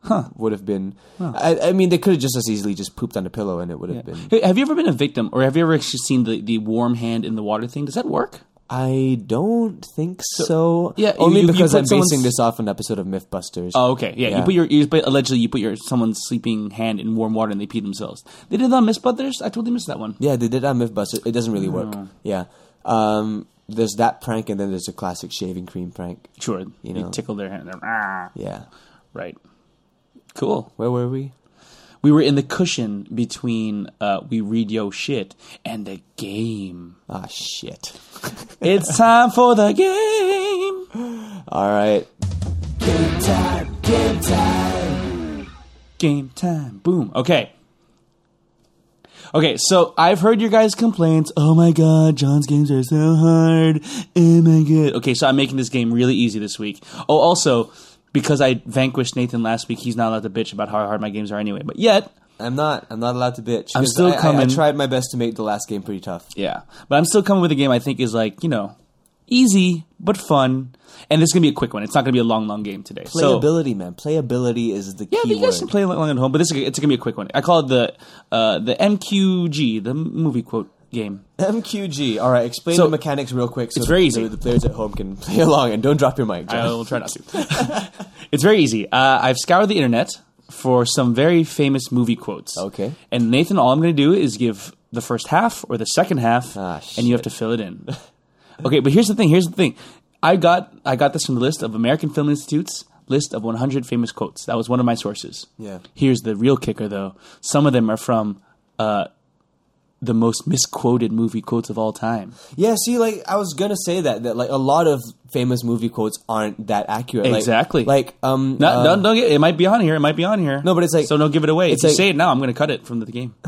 huh. would have been. I, I mean, they could have just as easily just pooped on the pillow, and it would have been. Hey, have you ever been a victim, or have you ever actually seen the, the warm hand in the water thing? Does that work? I don't think so. yeah, only you- you because put I'm basing this off an episode of MythBusters. Oh, okay. Yeah, Yeah. you put your you, but allegedly you put your someone's sleeping hand in warm water and they pee themselves. They did that on MythBusters. I totally missed that one. Yeah, they did that on MythBusters. It doesn't really work. Oh. Yeah. Um, there's that prank, and then there's a classic shaving cream prank. Sure, You you know. tickle their hand. "Ah." Yeah. Right. Cool. Where were we? We were in the cushion between uh, we read yo shit and the game. Ah, shit. <laughs> it's time for the game. All right. Game time. Game time. Game time, boom. Okay. Okay, so I've heard your guys' complaints. Oh my god, John's games are so hard. Oh my god. Okay, so I'm making this game really easy this week. Oh, also, because I vanquished Nathan last week, he's not allowed to bitch about how hard my games are anyway. But yet, I'm not. I'm not allowed to bitch. I'm still I- I- coming. I, tried my best to make the last game pretty tough. yeah. But I'm still coming with a game I think is like, you know, easy but fun. And this is gonna be a quick one. It's not gonna be a long, long game today. So, Playability, man. Playability is the yeah, key but you guys can play along at home. But this is it's gonna be a quick one. I call it the uh, the MQG, the movie quote game. MQG. All right. Explain So- the mechanics real quick. So It's very the, easy. The players at home can <laughs> play along and don't drop your mic. John. I will try not to. <laughs> it's very easy. Uh, I've scoured the internet for some very famous movie quotes. Okay. And Nathan, all I'm going to do is give the first half or the second half, Ah, and you have to fill it in. <laughs> okay, but here's the thing. Here's the thing. I got I got this from the list of American Film Institute's list of 100 famous quotes. That was one of my sources. Yeah. Here's the real kicker, though. Some of them are from uh, the most misquoted movie quotes of all time. Yeah, see, like I was gonna say that that like a lot of famous movie quotes aren't that accurate. Like- Exactly. Like, um, No, uh, don't, don't get, it might be on here. It might be on here. No, but it's like- so don't give it away. If it's you say it now, I'm going to cut it from the game. <laughs>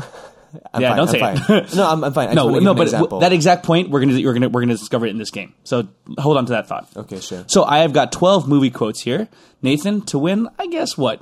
I'm yeah, fine, don't I'm say fine. it. no, I'm, I'm fine. I <laughs> no, no, but w- that exact point we're gonna you're gonna we're gonna discover it in this game. So hold on to that thought. okay, sure. So I have got 12 movie quotes here. Nathan, to win, I guess what?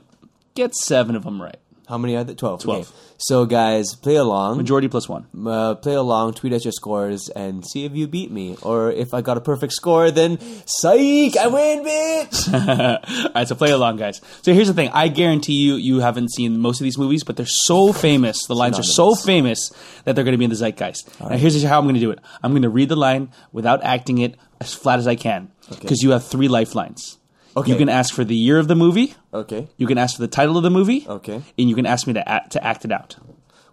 Get seven of them right. How many are there? Twelve. 12. Okay. So guys, play along. Majority plus one. uh, play along, tweet us your scores, and see if you beat me. Or if I got a perfect score, then psych, I win, bitch. <laughs> All right, so play along, guys. So here's the thing: I guarantee you, you haven't seen most of these movies, but they're so famous. The lines are so famous that they're going to be in the zeitgeist. Now, here's how I'm going to do it: I'm going to read the line without acting it as flat as I can, because you have three lifelines. Okay. You can ask for the year of the movie. Okay. You can ask for the title of the movie. Okay. And you can ask me to act, to act it out.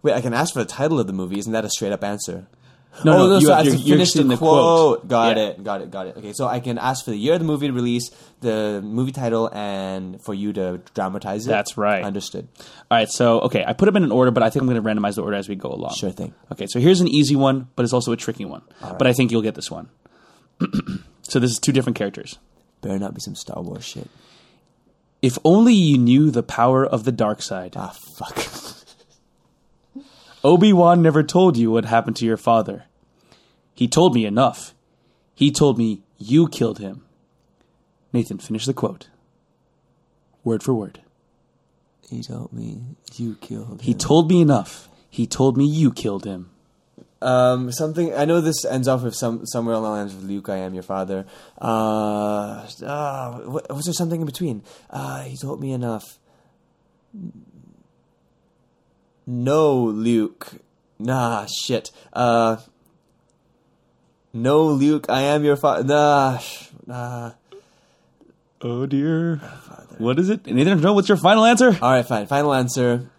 Wait, I can ask for the title of the movie. Isn't that a straight up answer? No, oh, no, you so I have you're- to you're finish in the the quote. quote. Got Yeah. it, got it, got it. Okay, so I can ask for the year of the movie release, the movie title, and for you to dramatize it. That's right. Understood. All right, so okay, I put them in an order, but I think I'm going to randomize the order as we go along. Sure thing. Okay, so here's an easy one, but it's also a tricky one. But I think you'll get this one. <clears throat> so this is two different characters. Better not be some Star Wars shit. If only you knew the power of the dark side. Ah, fuck. <laughs> Obi Wan never told you what happened to your father. He told me enough. He told me you killed him. Nathan, finish the quote. Word for word. he told me you killed He told me enough. He told me you killed him. Um, something I know this ends off with some somewhere along the lines of Luke, I am your father. Uh, uh was there something in between? Uh, he told me enough. No, Luke. Nah, shit. Uh, no, Luke, I am your father. Nah, nah. Oh dear. What is it? Nathan, no, what's your final answer? All right, fine. Final answer.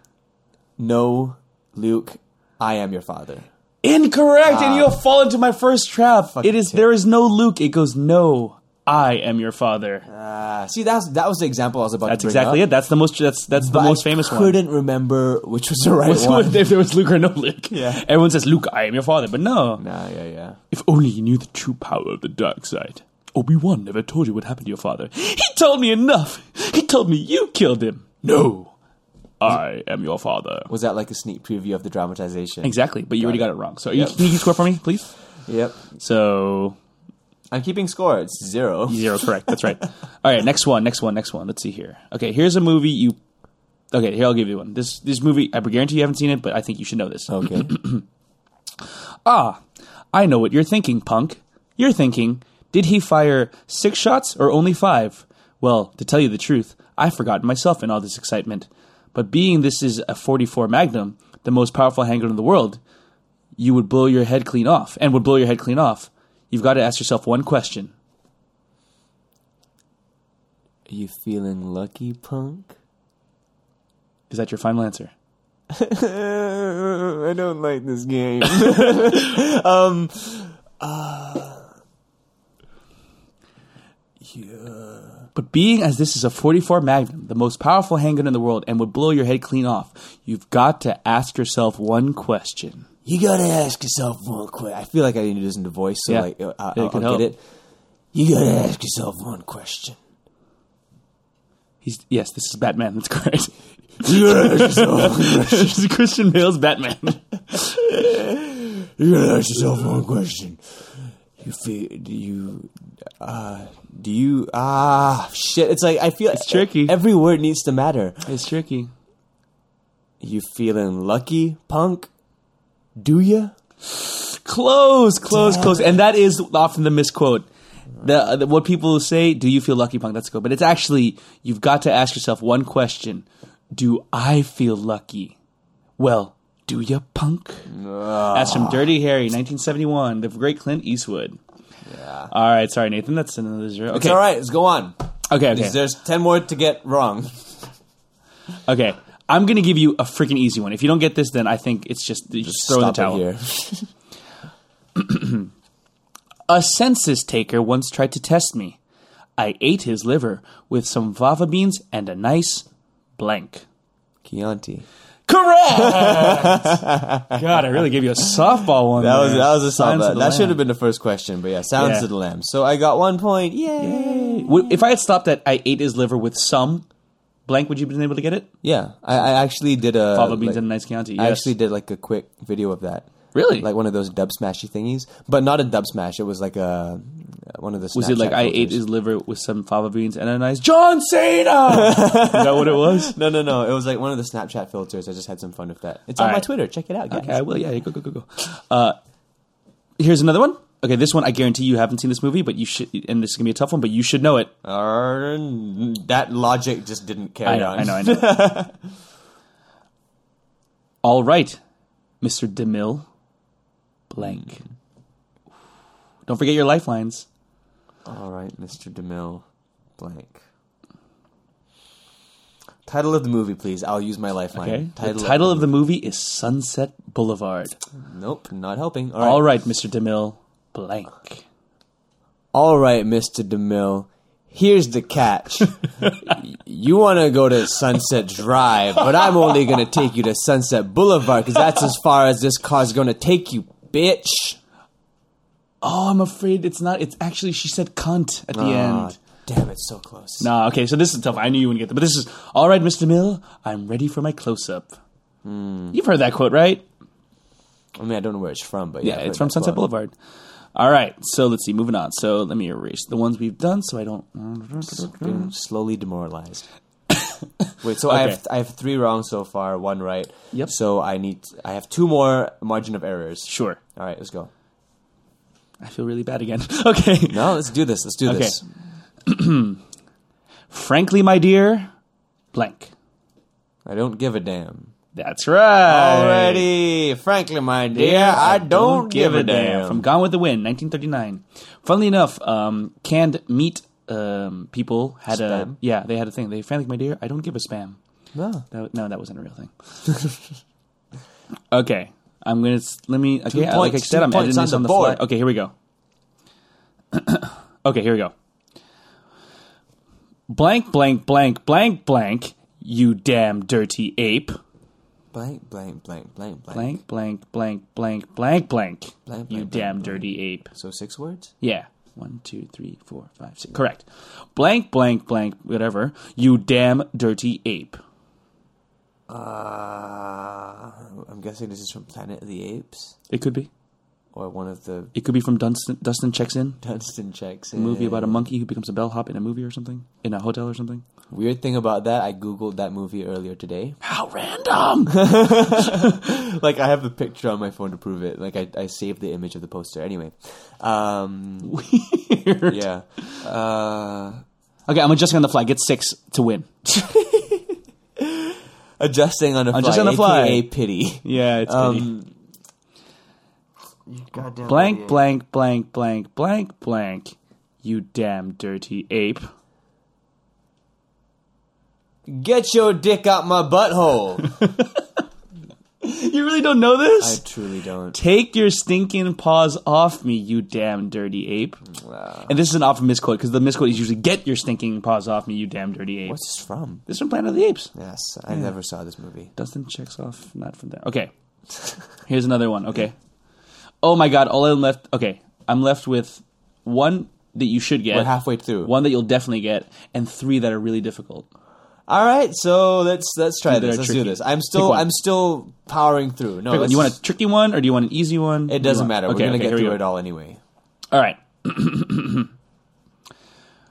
No, Luke, I am your father. Incorrect, and you have fallen to my first trap. It is there is no Luke. It goes no. I am your father. Ah, see, that's that was the example I was about That's to bring exactly up. it. That's the most. That's that's the most I famous one. couldn't remember which was the right What's- one. <laughs> if there was Luke or no Luke. Yeah. Everyone says Luke. I am your father, but no. Nah, yeah, yeah. If only you knew the true power of the dark side. Obi Wan never told you what happened to your father. He told me enough. He told me you killed him. No, I am your father. Was that like a sneak preview of the dramatization? Exactly, but you already got it wrong. So you, Yep. can you score for me, please? Yep. So I'm keeping score. It's zero. <laughs> Zero, correct. That's right. All right, next one, next one, next one. Let's see here. Okay, here's a movie you. Okay, here I'll give you one. This this movie, I guarantee you haven't seen it, but I think you should know this. Okay. <clears throat> Ah, I know what you're thinking, punk. You're thinking, did he fire six shots or only five? Well, to tell you the truth, I've forgotten myself in all this excitement. But being this is a 44 Magnum, the most powerful handgun in the world, you would blow your head clean off, and would blow your head clean off. You've got to ask yourself one question. Are you feeling lucky, punk? Is that your final answer? <laughs> I don't like this game. <laughs> <laughs> Um, uh, But being as this is a 44 Magnum, the most powerful handgun in the world, and would blow your head clean off, you've got to ask yourself one question. you gotta ask yourself one question. I feel like I need to listen to voice, so Yeah. like uh, I'll, I'll get it. You gotta ask yourself one question. He's yes, this is Batman. That's correct. You gotta ask yourself. <laughs> this is Christian Bale's Batman. You gotta ask yourself one question. You feel? Do you? Uh, do you? Ah, shit! It's like I feel It's tricky. Every word needs to matter. It's tricky. You feeling lucky, punk? Do you? Close, close, close. And that is often the misquote. The, the what people say, "Do you feel lucky, punk?" That's good, but it's actually you've got to ask yourself one question: Do I feel lucky? Well, do you, punk? That's from Dirty Harry, 1971, the great Clint Eastwood. Yeah. All right, sorry, Nathan. That's another zero. It's Okay, all right. Let's go on. okay, okay. There's ten more to get wrong. Okay, I'm gonna give you a freaking easy one. If you don't get this, then I think it's just, you just throw in the towel. it here. <clears throat> A census taker once tried to test me. I ate his liver with some fava beans and a nice blank. Chianti. Correct. <laughs> God, I really gave you a softball one. That was that was a Silence solid. of the That should have been the first question, but yeah, sounds Yeah. to the lamb. So I got one point. Yay! Would- If I had stopped at I ate his liver with some blank, would you have been able to get it? Yeah, I, I actually did a Fava beans like- and a nice Chianti. I actually did like a quick video of that. Really? Like one of those dub smashy thingies, but not a dub smash. It was like a one of the. Was it like I ate his liver with some fava beans and a nice John Cena? Is that what it was? <laughs> No, no, no. It was like one of the Snapchat filters. I just had some fun with that. It's All on my. Twitter. Check it out, guys. Okay, I will. Yeah, go go go go. Uh, here's another one. Okay, this one I guarantee you haven't seen this movie, but you should, and this is gonna be a tough one, but you should know it. Uh, that logic just didn't carry I know, on. I know, I <laughs> know. All right, Mr. DeMille, blank. Don't forget your lifelines. All right, Mr. DeMille, blank. Title of the movie, please. I'll use my lifeline. Okay. the title of the movie is Sunset Boulevard. Nope, not helping. All All right. right, Mr. DeMille, blank. All right, Mr. DeMille. Here's the catch. <laughs> You want to go to Sunset Drive, but I'm only going to take you to Sunset Boulevard because that's as far as this car's going to take you, bitch. Oh, I'm afraid it's not. It's actually she said cunt at the Ah, end. Damn, it's so close. Nah, okay, so this is tough. I knew you wouldn't get that. But this is all right, Mr. Mill. I'm ready for my close up. Hmm. You've heard that quote, right? I mean, I don't know where it's from, but Yeah, yeah, I've it's heard from that Sunset quote. Boulevard. All right, so let's see. Moving on. So let me erase the ones we've done, so I don't. Being slowly demoralized. <coughs> Wait, so I Okay. have I have three wrong so far, one right. Yep. So I need I have two more margin of errors. Sure. All right, let's go. I feel really bad again. <laughs> okay. No, let's do this. Let's do Okay. this. <clears throat> Frankly, my dear, blank. I don't give a damn. That's right. Already, frankly, my dear, yeah, I don't give a damn. From Gone with the Wind, 1939. Funnily enough, um, canned meat um, people had a yeah they had a thing. They frankly, my dear, I don't give a spam. No. That, no, that wasn't a real thing. <laughs> okay, I'm gonna let me. Okay, I- like I said, I'm editing this on the board. fly. Okay, here we go. okay, here we go. Blank, blank, blank, blank, blank. You damn dirty ape. Blank, blank, blank, blank, blank. Blank, blank, blank, blank, blank, blank. Blank, You blank, damn blank, dirty ape. So six words? Yeah. One, two, three, four, five, six. Correct. Blank, blank, blank, whatever. You damn dirty ape. Uh, I'm guessing this is from Planet of the Apes It could be. or one of the It could be from Dunston, Dustin Checks In. Dunston checks. A movie about a monkey who becomes a bellhop in a movie or something. In a hotel or something. Weird thing about that, I googled that movie earlier today. How random! <laughs> like I have the picture on my phone to prove it. Like I, I saved the image of the poster. Anyway, um, Weird. yeah. Uh, Okay, I'm adjusting on the fly. Get six to win. <laughs> adjusting on the fly. Adjusting on the fly. AKA pity. <laughs> Yeah, it's Um, blank, blank, blank, blank, blank, blank. You damn dirty ape. Get your dick out my butthole. <laughs> You really don't know this? I truly don't. Take your stinking paws off me, you damn dirty ape. And this is an often misquote because the misquote is usually "Get your stinking paws off me, you damn dirty ape." What's this from? This is from Planet of the Apes. Yes, I never saw this movie. Dustin checks off, not from there. Okay, <laughs> here's another one. Okay. Oh my God! All I'm left. Okay, I'm left with one that you should get. We're halfway through. One that you'll definitely get, and three that are really difficult. All right, so let's let's try this. Let's tricky. do this. I'm still. I'm still powering through. No, you want a tricky one or do you want an easy one? It doesn't matter. Okay, We're gonna okay, get through go. it all anyway. All right. <clears throat>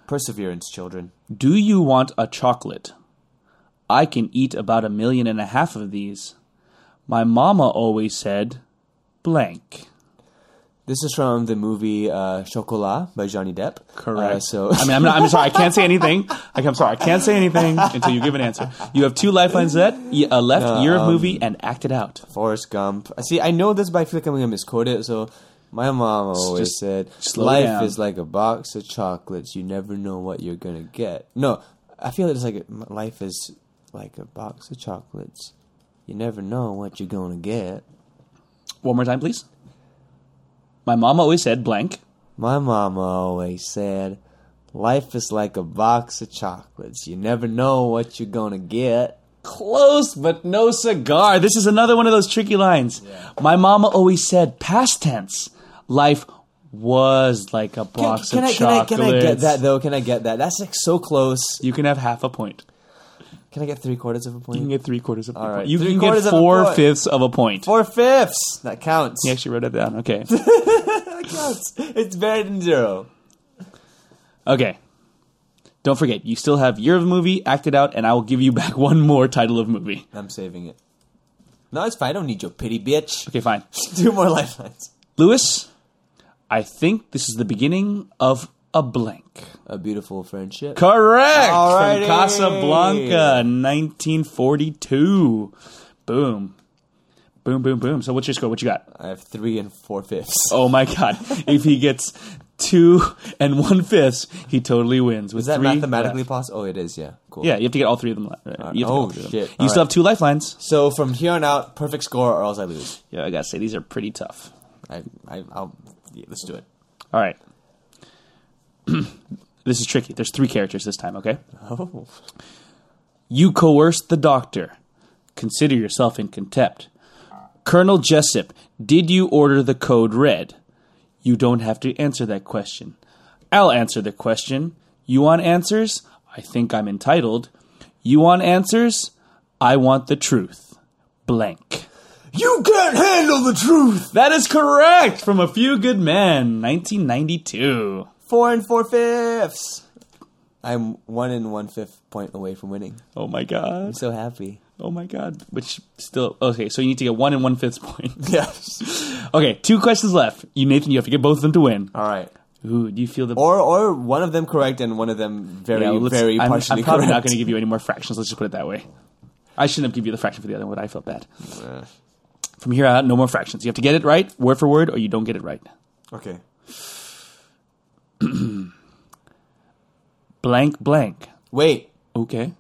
Perseverance, children. Do you want a chocolate? I can eat about a million and a half of these. My mama always said, blank. This is from the movie uh, Chocolat by Johnny Depp. Correct. Uh, so I mean, I'm not. I'm sorry. I can't say anything. Like, I'm sorry. I can't say anything until you give an answer. You have two lifelines left. y- Uh, left year of movie and act it out. Forrest Gump. I See, I know this, but I feel like I'm gonna misquote it. So my mom always Just said, "Life down. is like a box of chocolates. You never know what you're gonna get." No, I feel it's like life is like a box of chocolates. You never know what you're gonna get. One more time, please. My mama always said blank. My mama always said, Life is like a box of chocolates. You never know what you're gonna get. Close, but no cigar. This is another one of those tricky lines. My mama always said past tense. Life was like a box can of I, can I can I get that though? Can I get that? That's like so close. You can have half a point. Can I get three quarters of a point? You can get three quarters of a All point. right, You three can quarters get of a four point. fifths of a point. Four fifths. That counts. You actually wrote it down. Okay. <laughs> That counts. It's better than zero. okay. Don't forget, you still have year of movie, acted out, and I will give you back one more title of movie. I'm saving it. No, it's fine. I don't need your pity, bitch. Okay, fine. <laughs> Two more lifelines. Lewis, I think this is the beginning of a blank. A beautiful friendship. Correct. Alrighty. From Casablanca, 1942. Boom. Boom, boom, boom. So what's your score? What you got? I have three and four fifths. Oh my god. if he gets two and one fifths, he totally wins. With Is that three mathematically left. possible? Oh, it is. Yeah. Cool. Yeah, you have to get all three of them. left. You have to get oh, all three of them. shit. You All still right. have two lifelines. So from here on out, perfect score, or else I lose. Yeah, I gotta say these are pretty tough. I, I, I'll. Yeah, let's do it. All right. <clears throat> this is tricky. There's three characters this time. Okay. Oh. You coerced the doctor. Consider yourself in contempt. Colonel Jessup, did you order the code red? You don't have to answer that question. I'll answer the question. You want answers? I think I'm entitled. You want answers? I want the truth. Blank. You can't handle the truth. That is correct from A Few Good Men, 1992. Four and four fifths. I'm one and one fifth point away from winning. Oh my god. I'm so happy. Oh my god. Which still okay, so you need to get one and one fifth point. <laughs> Yes. <laughs> okay, two questions left. You Nathan, you have to get both of them to win. All right. Ooh, do you feel the Or or one of them correct and one of them very Yeah, very I'm, partially I'm probably not going to give you any more fractions. Let's just put it that way. I shouldn't have given you the fraction for the other one. I felt bad. From here out, no more fractions. You have to get it right, word for word, or you don't get it right. Okay. <clears throat> Blank, blank. Wait. Okay.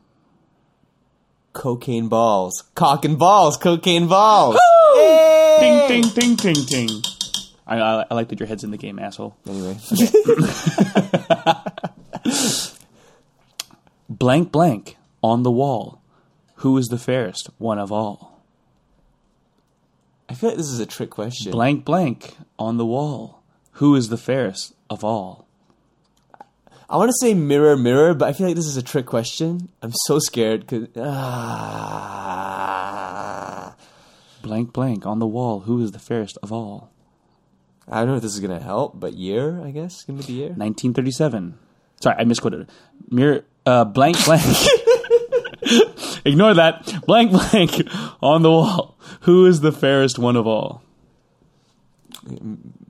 Cocaine balls. Cock and balls. Cocaine balls. Ding, ding, ding, ding, ding. I, I, I like that your head's in the game, asshole. Anyway. <laughs> Blank, blank. On the wall. Who is the fairest? One of all. I feel like this is a trick question. Blank, blank. On the wall. Who is the fairest of all? I want to say mirror, mirror, but I feel like this is a trick question. I'm so scared because. Ah, Blank, blank. On the wall. Who is the fairest of all? I don't know if this is gonna help, but year, I guess, give me the year. 1937. Sorry, I misquoted. Mirror, uh, blank, blank. <laughs> Ignore that. Blank, blank on the wall. Who is the fairest one of all?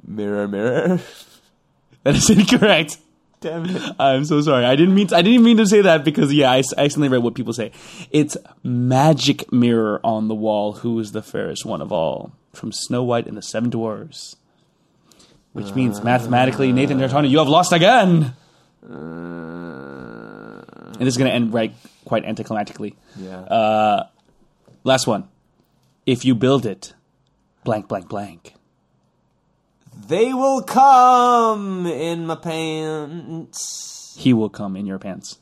Mirror, mirror. <laughs> That is incorrect. Damn it. I'm so sorry. I didn't mean. To, I didn't mean to say that because yeah, I accidentally read what people say. It's magic mirror on the wall. Who is the fairest one of all? From Snow White and the Seven Dwarfs. Which means mathematically, Nathan D'Artagnan, you have lost again. Uh, and this is going to end right quite anticlimactically. Yeah. Uh, last one. If you build it, blank, blank, blank. They will come in my pants. He will come in your pants.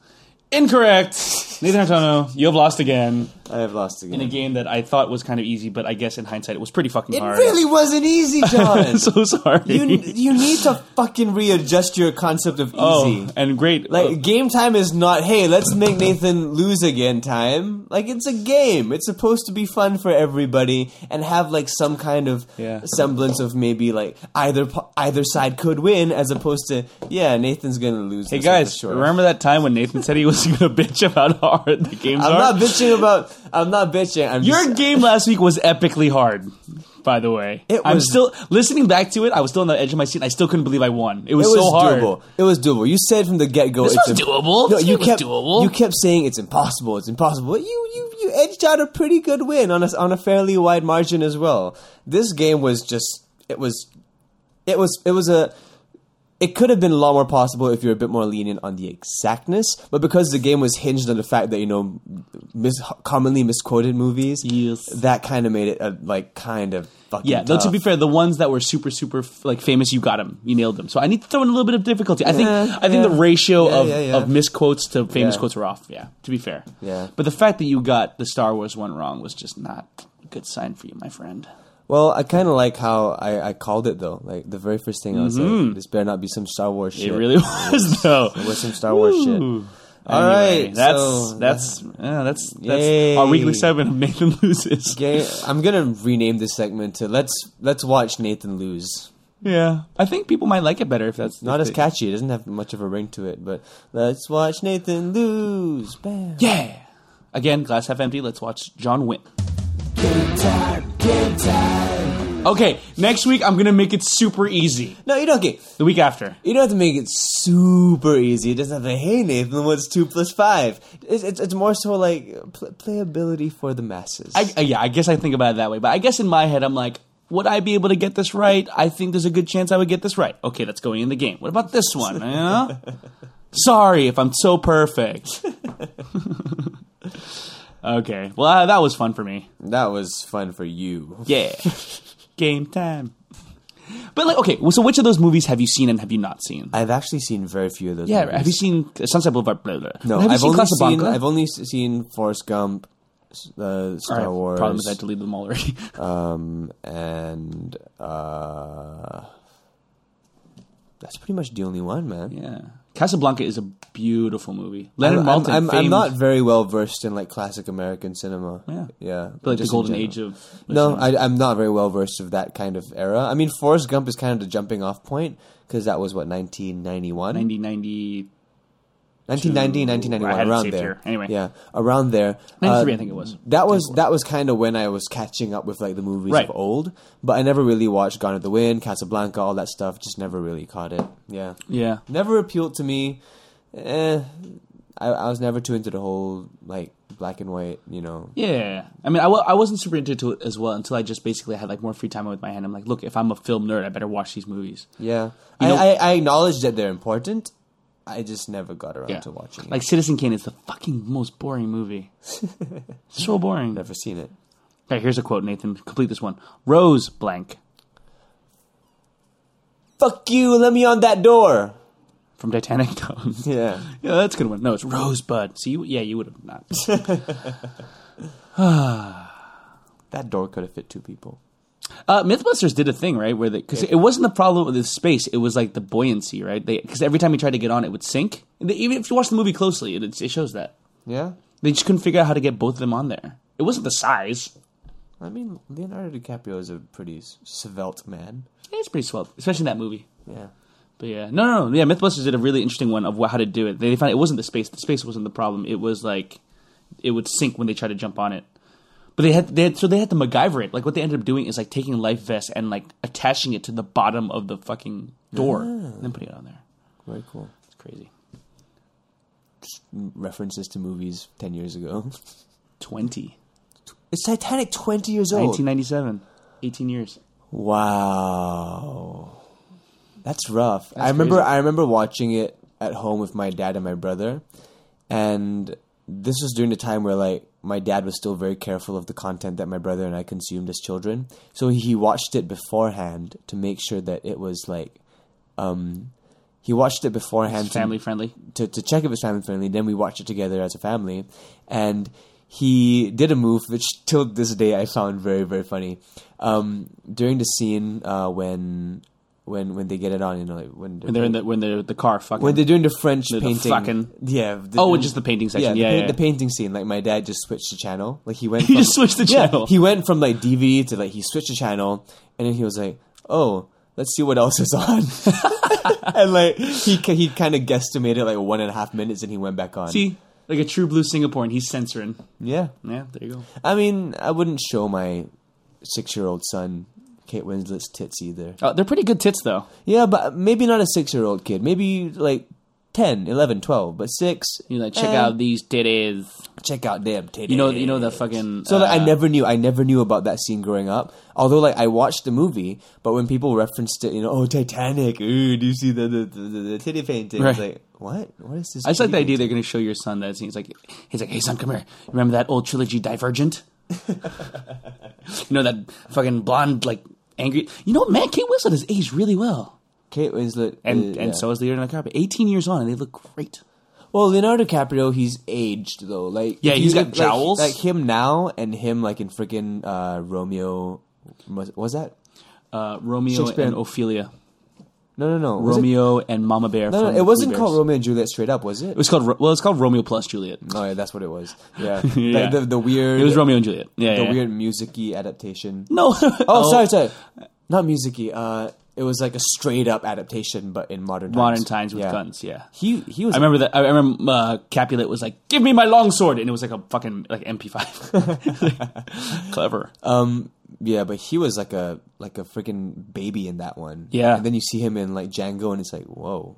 Incorrect. Nathan Hartono, you have lost again I have lost again. in a game that I thought was kind of easy, but I guess in hindsight it was pretty fucking hard. It hard. really wasn't easy, <laughs> John. I'm so sorry. you you need to fucking readjust your concept of oh, easy. oh, and great. Like game time is not, hey, let's make Nathan lose again time. Like it's a game. It's supposed to be fun for everybody and have like some kind of Yeah. semblance of maybe like either either side could win as opposed to yeah, Nathan's going to lose. hey guys, remember that time when Nathan said he was going <laughs> to bitch about how hard the games I'm are? not bitching about I'm not bitching. I'm Your just, game last week was epically hard. By the way, It I'm was- still listening back to it. I was still on the edge of my seat. I still couldn't believe I won. It was, it was so hard. doable. It was doable. You said from the get go This it's was doable. No, This you game was kept doable. you kept saying it's impossible. It's impossible. You you you edged out a pretty good win on a on a fairly wide margin as well. This game was just it was it was it was a it could have been a lot more possible if you're a bit more lenient on the exactness, but because the game was hinged on the fact that you know mis- commonly misquoted movies, Yes. that kind of made it a, like kind of fucking Yeah, though to be fair, the ones that were super super like famous, you got them, you nailed them. So I need to throw in a little bit of difficulty. I think Yeah, I think yeah. the ratio Yeah, of of misquotes to famous quotes were off. Yeah, to be fair. Yeah. But the fact that you got the Star Wars one wrong was just not a good sign for you, my friend. Well, I kind of like how I, I called it though. Like the very first thing I was like, "This better not be some Star Wars shit." Mm-hmm. <laughs> It really was though. It was some Star Wars shit. Ooh. All Anyway, right, that's so- that's yeah, that's that's Yay. our weekly segment of Nathan loses. <laughs> Okay, I'm gonna rename this segment to "Let's Let's Watch Nathan Lose." Yeah, I think people might like it better if that's Not as they- catchy. It doesn't have much of a ring to it, but let's watch Nathan lose. Bam. Yeah. Again, glass half empty. Let's watch John win. Game time, game time. Okay, next week I'm gonna make it super easy. No, you don't get. The week after. You don't have to make it super easy. It doesn't have to. Hey, Nathan, what's two plus five? It's it's, it's more so like pl- playability for the masses. I, uh, yeah, I guess I think about it that way. But I guess in my head, I'm like, would I be able to get this right? I think there's a good chance I would get this right. Okay, that's going in the game. What about this one? <laughs> Sorry if I'm so perfect. <laughs> okay, well, uh, that was fun for me. that was fun for you. Yeah, <laughs> game time. But like, okay, so which of those movies have you seen and have you not seen? I've actually seen very few of those. Yeah, movies. have you seen Sunset Boulevard? Blah, blah. No, have you I've seen only seen. I've only seen Forrest Gump, uh, Star right, Wars, Problem is I deleted them all already. <laughs> um, and uh, that's pretty much the only one, man. yeah, Casablanca is a beautiful movie. Leonard I'm, Maltin, I'm, I'm, I'm not very well versed in like classic American cinema. Yeah. yeah, but, like the golden age of No, I, I'm not very well versed of that kind of era. I mean, Forrest Gump is kind of the jumping off point because that was what 1991, 90, 90 1990, 1991, around there. here. Anyway. yeah, around there. 93, Uh, I think it was. That was that was kind of when I was catching up with like the movies Right. of old, but I never really watched Gone with the Wind, Casablanca, all that stuff. Just never really caught it. Yeah, Yeah, never appealed to me. Eh, I, I was never too into the whole like black and white. You know, yeah. I mean, I w- I wasn't super into it as well until I just basically had like more free time with my hand. I'm like, look, if I'm a film nerd, I better watch these movies. yeah. You I, know- I, I acknowledge that they're important. I just never got around Yeah, to watching it. like Citizen Kane is the fucking most boring movie. <laughs> so boring. never seen it. Okay, here's a quote, Nathan. Complete this one. Rose blank Fuck you! Let me on that door. from Titanic. <laughs> Yeah. yeah, that's a good one. No, it's Rosebud. See, you, yeah, you would have not. <laughs> <sighs> That door could have fit two people. Uh, MythBusters did a thing, right? Where because it wasn't the problem with the space; it was like the buoyancy, right? Because every time he tried to get on, it would sink. They- even if you watch the movie closely, it, it shows that Yeah. they just couldn't figure out how to get both of them on there. It wasn't the size. I mean, Leonardo DiCaprio is a pretty svelte man. Yeah, It's pretty swell, especially in that movie. Yeah. But yeah, no, no, no. Yeah, MythBusters did a really interesting one of how to do it. They found it wasn't the space. The space wasn't the problem. It was like it would sink when they tried to jump on it. But they had, they had so they had to MacGyver it. Like what they ended up doing is like taking life vests and like attaching it to the bottom of the fucking door, ah. and then putting it on there. Very cool. It's crazy. Just References to movies 10 years ago. <laughs> Twenty. It's Titanic 20 years old. 1997. 18 years. Wow. That's rough. I remember crazy. I remember watching it at home with my dad and my brother. And this was during the time where like my dad was still very careful of the content that my brother and I consumed as children. So he watched it beforehand to make sure that it was like um he watched it beforehand to- Family friendly. to, to check if it's family friendly. Then we watched it together as a family, and he did a move which till this day I found very very funny. Um, during the scene uh, when when when they get it on, you know, like when When they're in the when they're the car fucking. when they're doing the French The- the painting, fucking- yeah. the- Oh, just the painting section. the Yeah, paint- yeah. the painting scene. Like my dad just switched the channel. Like he went. <laughs> He from- just switched the Yeah, channel. he went from like DVD to like he switched the channel, and then he was like, "Oh, let's see what else is on." <laughs> <laughs> and like he he kind of guesstimated like one and a half minutes, and he went back on. See, like a true blue Singaporean, he's censoring. yeah. Yeah, there you go. I mean, I wouldn't show my six-year-old son Kate Winslet's tits either. Uh, they're pretty good tits though. Yeah, but maybe not a six-year-old kid. Maybe like 10, 11, 12, but 6 You like check eh, out these titties. check out them titties. You know, you know the fucking. So like, I uh, never knew. I never knew about that scene growing up. Although like I watched the movie, but when people referenced it, you know, oh Titanic, ooh, do you see the the, the, the titty painting? It's Right. like what? What is this? I just like the idea they're going to show your son that scene. He's like, he's like, hey son, come here. Remember that old trilogy, Divergent? <laughs> you know that fucking blonde, like angry. You know, what, man, Kate Winslet has aged really well, Kate Winslet, and uh, and yeah. so is Leonardo DiCaprio. Eighteen years on, and they look great. Well, Leonardo DiCaprio, he's aged though. Like Yeah, he's got look- jowls. Like, like him now, and him like in freaking uh, Romeo. Was, was that? Uh, Romeo and- Ophelia. No, no, no. Was it- Romeo and Mama Bear. no, no, it wasn't called. Romeo and Juliet straight up, was it? It was called well, it's called Romeo plus Juliet. oh, yeah, that's what it was. Yeah, <laughs> Yeah. The, the, the weird. It was Romeo and Juliet. Yeah, the yeah. weird musicy adaptation. No. <laughs> <laughs> Oh, sorry, sorry. Not musicy. Uh, it was like a straight up adaptation, but in modern times. Modern times with Yeah. guns. Yeah. He he was. I remember that. I remember uh, Capulet was like, "Give me my longsword," and it was like a fucking like MP5. Clever. Um, yeah, but he was like a like a freaking baby in that one. Yeah. and then you see him in like Django, and it's like whoa,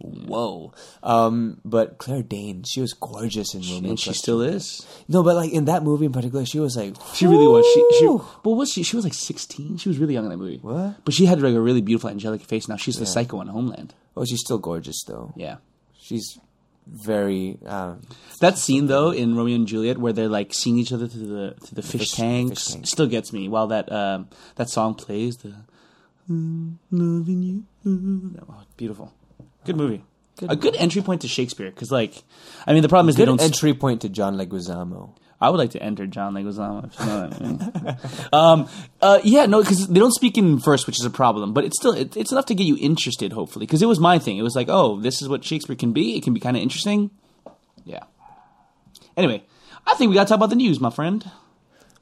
Whoa. Um, but Claire Danes, she was gorgeous in Romeo. And she still is. No, but like in that movie in particular, she was like She really was. She she. Well, was she? She was like sixteen. She was really young in that movie. What? But she had like a really beautiful angelic face. Now she's the psycho on Homeland. Oh, she's still gorgeous though. Yeah. She's very. Um, That scene though in Romeo and Juliet where they're like seeing each other through the through the fish, fish- tanks fish tank. still gets me. While that um, that song plays, the mm, loving you, mm, that- oh, beautiful, good movie. a good entry point to Shakespeare because, like, I mean, the problem is they good don't. entry point to John Leguizamo. I would like to enter John Leguizamo. If you know what I mean. um, uh, yeah, no, because they don't speak in verse, which is a problem. But it's still it, it's enough to get you interested, hopefully. Because it was my thing. It was like, oh, this is what Shakespeare can be. It can be kind of interesting. Yeah. Anyway, I think we got to talk about the news, my friend.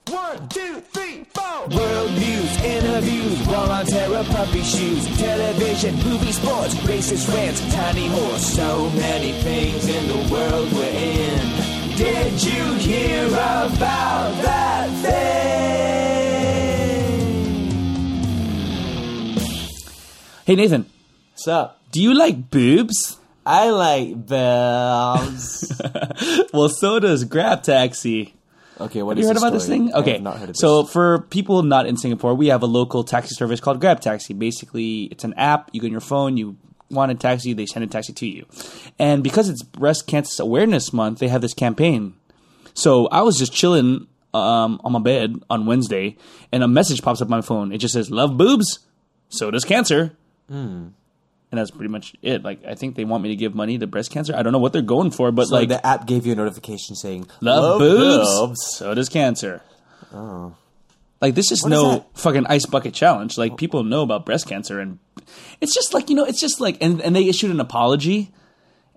One, two, three, four. World news, interviews, war on terror, puppy shoes, television, movie, sports, racist rants, tiny horse. So many things in the world we're in. Did you hear about that thing? Hey Nathan, What's up? do you like boobs? I like boobs. <laughs> well, so does GrabTaxi. okay, what Have you is heard about this story? thing? I Okay, not heard of so this. for people not in Singapore, we have a local taxi service called GrabTaxi. Basically, it's an app. You get on your phone, you want a taxi, they send a taxi to you. And because it's Breast Cancer Awareness Month, they have this campaign. So I was just chilling um, on my bed on Wednesday, and a message pops up on my phone. It just says, "Love boobs, so does cancer." Hmm. And that's pretty much it. Like, I think they want me to give money to breast cancer. I don't know what they're going for, but So like, the app gave you a notification saying love, boobs, boobs." so does cancer. Like this is What is no that? fucking ice bucket challenge. Like people know about breast cancer, and it's just like you know, it's just like, and, and they issued an apology,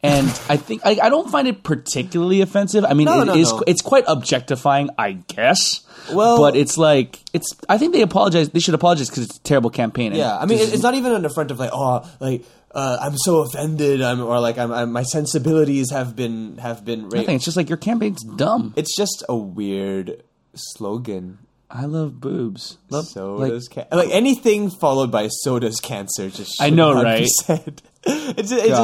and <laughs> I think I, I don't find it particularly offensive. I mean, No, it no, is no. it's quite objectifying, I guess. Well- but it's like it's. I think they apologize. They should apologize because it's a terrible campaign. Yeah, I mean, it- is- it's not even on the front of like, oh, like uh, I'm so offended, I'm, or like I'm, I'm, my sensibilities have been have been raped. nothing. It's just like your campaign's dumb. It's just a weird slogan. I love boobs. Love, So like, does ca- like anything followed by so does cancer. Just I know, right? Said. <laughs> It's, it's,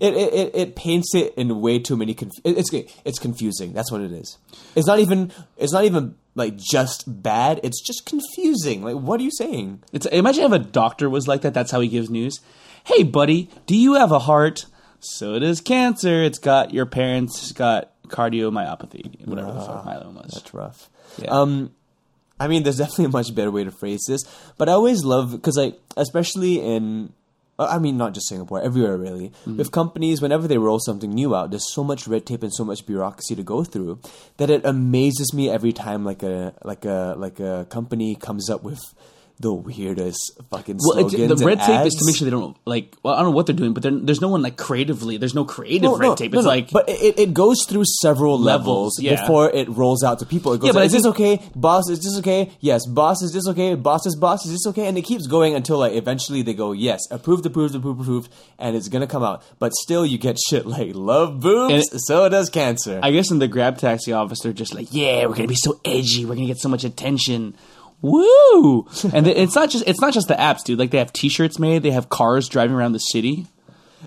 it, it, it, it, paints it in way too many. Conf- it's it's confusing. That's what it is. It's not even. It's not even like just bad. It's just confusing. Like, what are you saying? It's imagine if a doctor was like that. That's how he gives news. Hey, buddy, do you have a heart? So does cancer. It's got your parents got cardiomyopathy, whatever the fuck myeloma is. That's rough. Yeah. Um, I mean, there's <laughs> definitely a much better way to phrase this, but I always love because, like, especially in, uh, I mean, not just Singapore, everywhere really, Mm-hmm. with companies, whenever they roll something new out, there's so much red tape and so much bureaucracy to go through that it amazes me every time, like a like a like a company comes up with the weirdest fucking Well, slogans. the red tape is to make sure they don't like. Well, I don't know what they're doing, but there's no one like creatively. There's no creative No, red no, tape. It's no. like but it, it goes through several levels, Levels, yeah. before it rolls out to people. It goes, Yeah, but like, is this okay? Boss, is this okay? Yes, boss, is this okay? Boss is boss, is this okay? And it keeps going until like eventually they go, yes, approved, approved, approved, approved, and it's gonna come out. But still, you get shit like love boobs, so does cancer. I guess in the GrabTaxi office, they're just like, yeah, we're gonna be so edgy. We're gonna get so much attention. Woo! and it's not just it's not just the apps, dude. Like they have T-shirts made. They have cars driving around the city.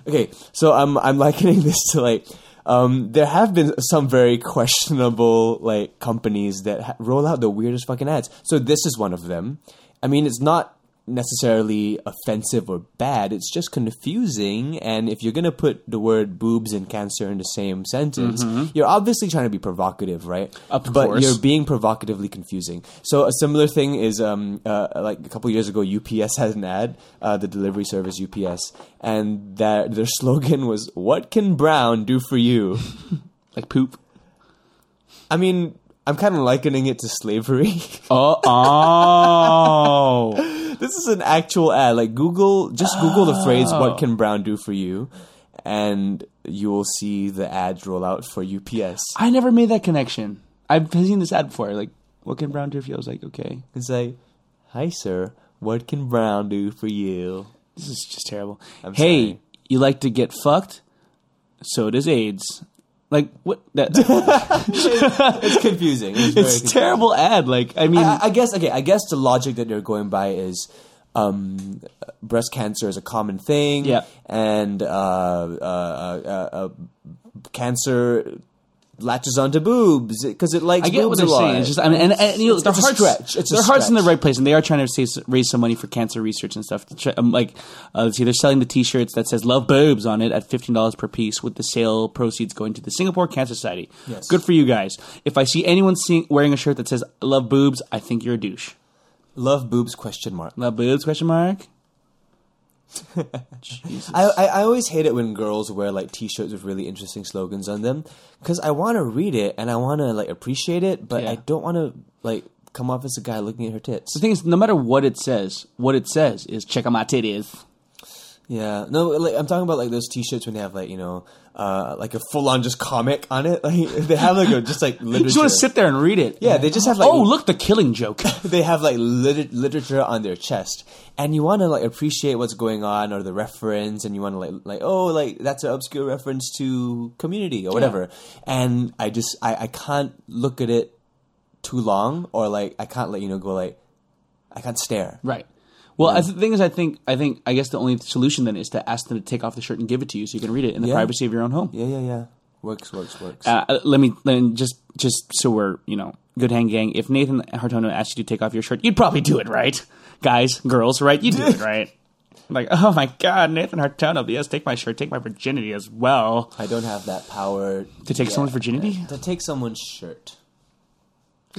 Okay, so I'm I'm likening this to like um, there have been some very questionable like companies that ha- roll out the weirdest fucking ads. So this is one of them. I mean, it's not necessarily offensive or bad. It's just confusing. And if you're gonna put the word boobs and cancer in the same sentence, you're obviously trying to be provocative, right? Mm-hmm. Of but course. you're being provocatively confusing. So a similar thing is um, uh, like a couple years ago, UPS <laughs> had an ad, uh, the delivery service UPS, and that their <laughs> slogan was "What can Brown do for you?" <laughs> Like poop. I mean, I'm kind of likening it to slavery. <laughs> Oh, oh. <laughs> this is an actual ad. Like Google, just Google the phrase "What oh. can Brown do for you," and you will see the ads roll out for UPS. I never made that connection. I've seen this ad before. Like, what can Brown do for you? I was like, okay, It's like, "Hi, sir. What can Brown do for you?" this is just terrible. I'm hey, sorry. you like to get fucked? So does AIDS. Like what? <laughs> That, It's confusing. It's, very it's confusing. terrible ad. Like I mean, I, I guess okay. I guess the logic that they're going by is um, breast cancer is a common thing, Yeah. and uh, uh, uh, uh, cancer latches onto boobs because it likes I get what boobs they're a lot. saying. It's just, I mean, and, and you know, It's- their it's a hearts, stretch. It's a their hearts in the right place, and they are trying to save, raise some money for cancer research and stuff. Um, like, uh, see, they're selling the T-shirts that says "Love Boobs" on it at fifteen dollars per piece, with the sale proceeds going to the Singapore Cancer Society. Yes. Good for you guys. If I see anyone seeing, wearing a shirt that says "Love Boobs," I think you're a douche. Love boobs question mark. Love boobs? Question mark. Jesus. I, I I always hate it when girls wear like T-shirts with really interesting slogans on them because I want to read it and I want to like appreciate it, but Yeah. I don't want to like come off as a guy looking at her tits. the thing is, no matter what it says, what it says is "Check out my titties." Yeah, no, like I'm talking about like those T-shirts when they have like you know, uh, like a full-on just comic on it. <laughs> Like they have like a just like <laughs> literature. You just want to sit there and read it. Yeah, they just have like oh, look, the killing joke. <laughs> they have like lit- literature on their chest, and you want to like appreciate what's going on or the reference, and you want to like like oh like that's an obscure reference to Community or whatever. And I just I I can't look at it too long, or like I can't let you know go like I can't stare. Right. Well, I th- the thing is, I think, I think, I guess the only solution then is to ask them to take off the shirt and give it to you, so you can read it in the Yeah. privacy of your own home. Yeah, yeah, yeah. Works, works, works. Uh, uh, let me then just, just so we're, you know, good hang gang. If Nathan Hartono asked you to take off your shirt, you'd probably do it, right? Guys, girls, right? You do it, <laughs> right? Like, oh my God, Nathan Hartono, yes, take my shirt, take my virginity as well. I don't have that power To take someone's virginity? To take someone's shirt.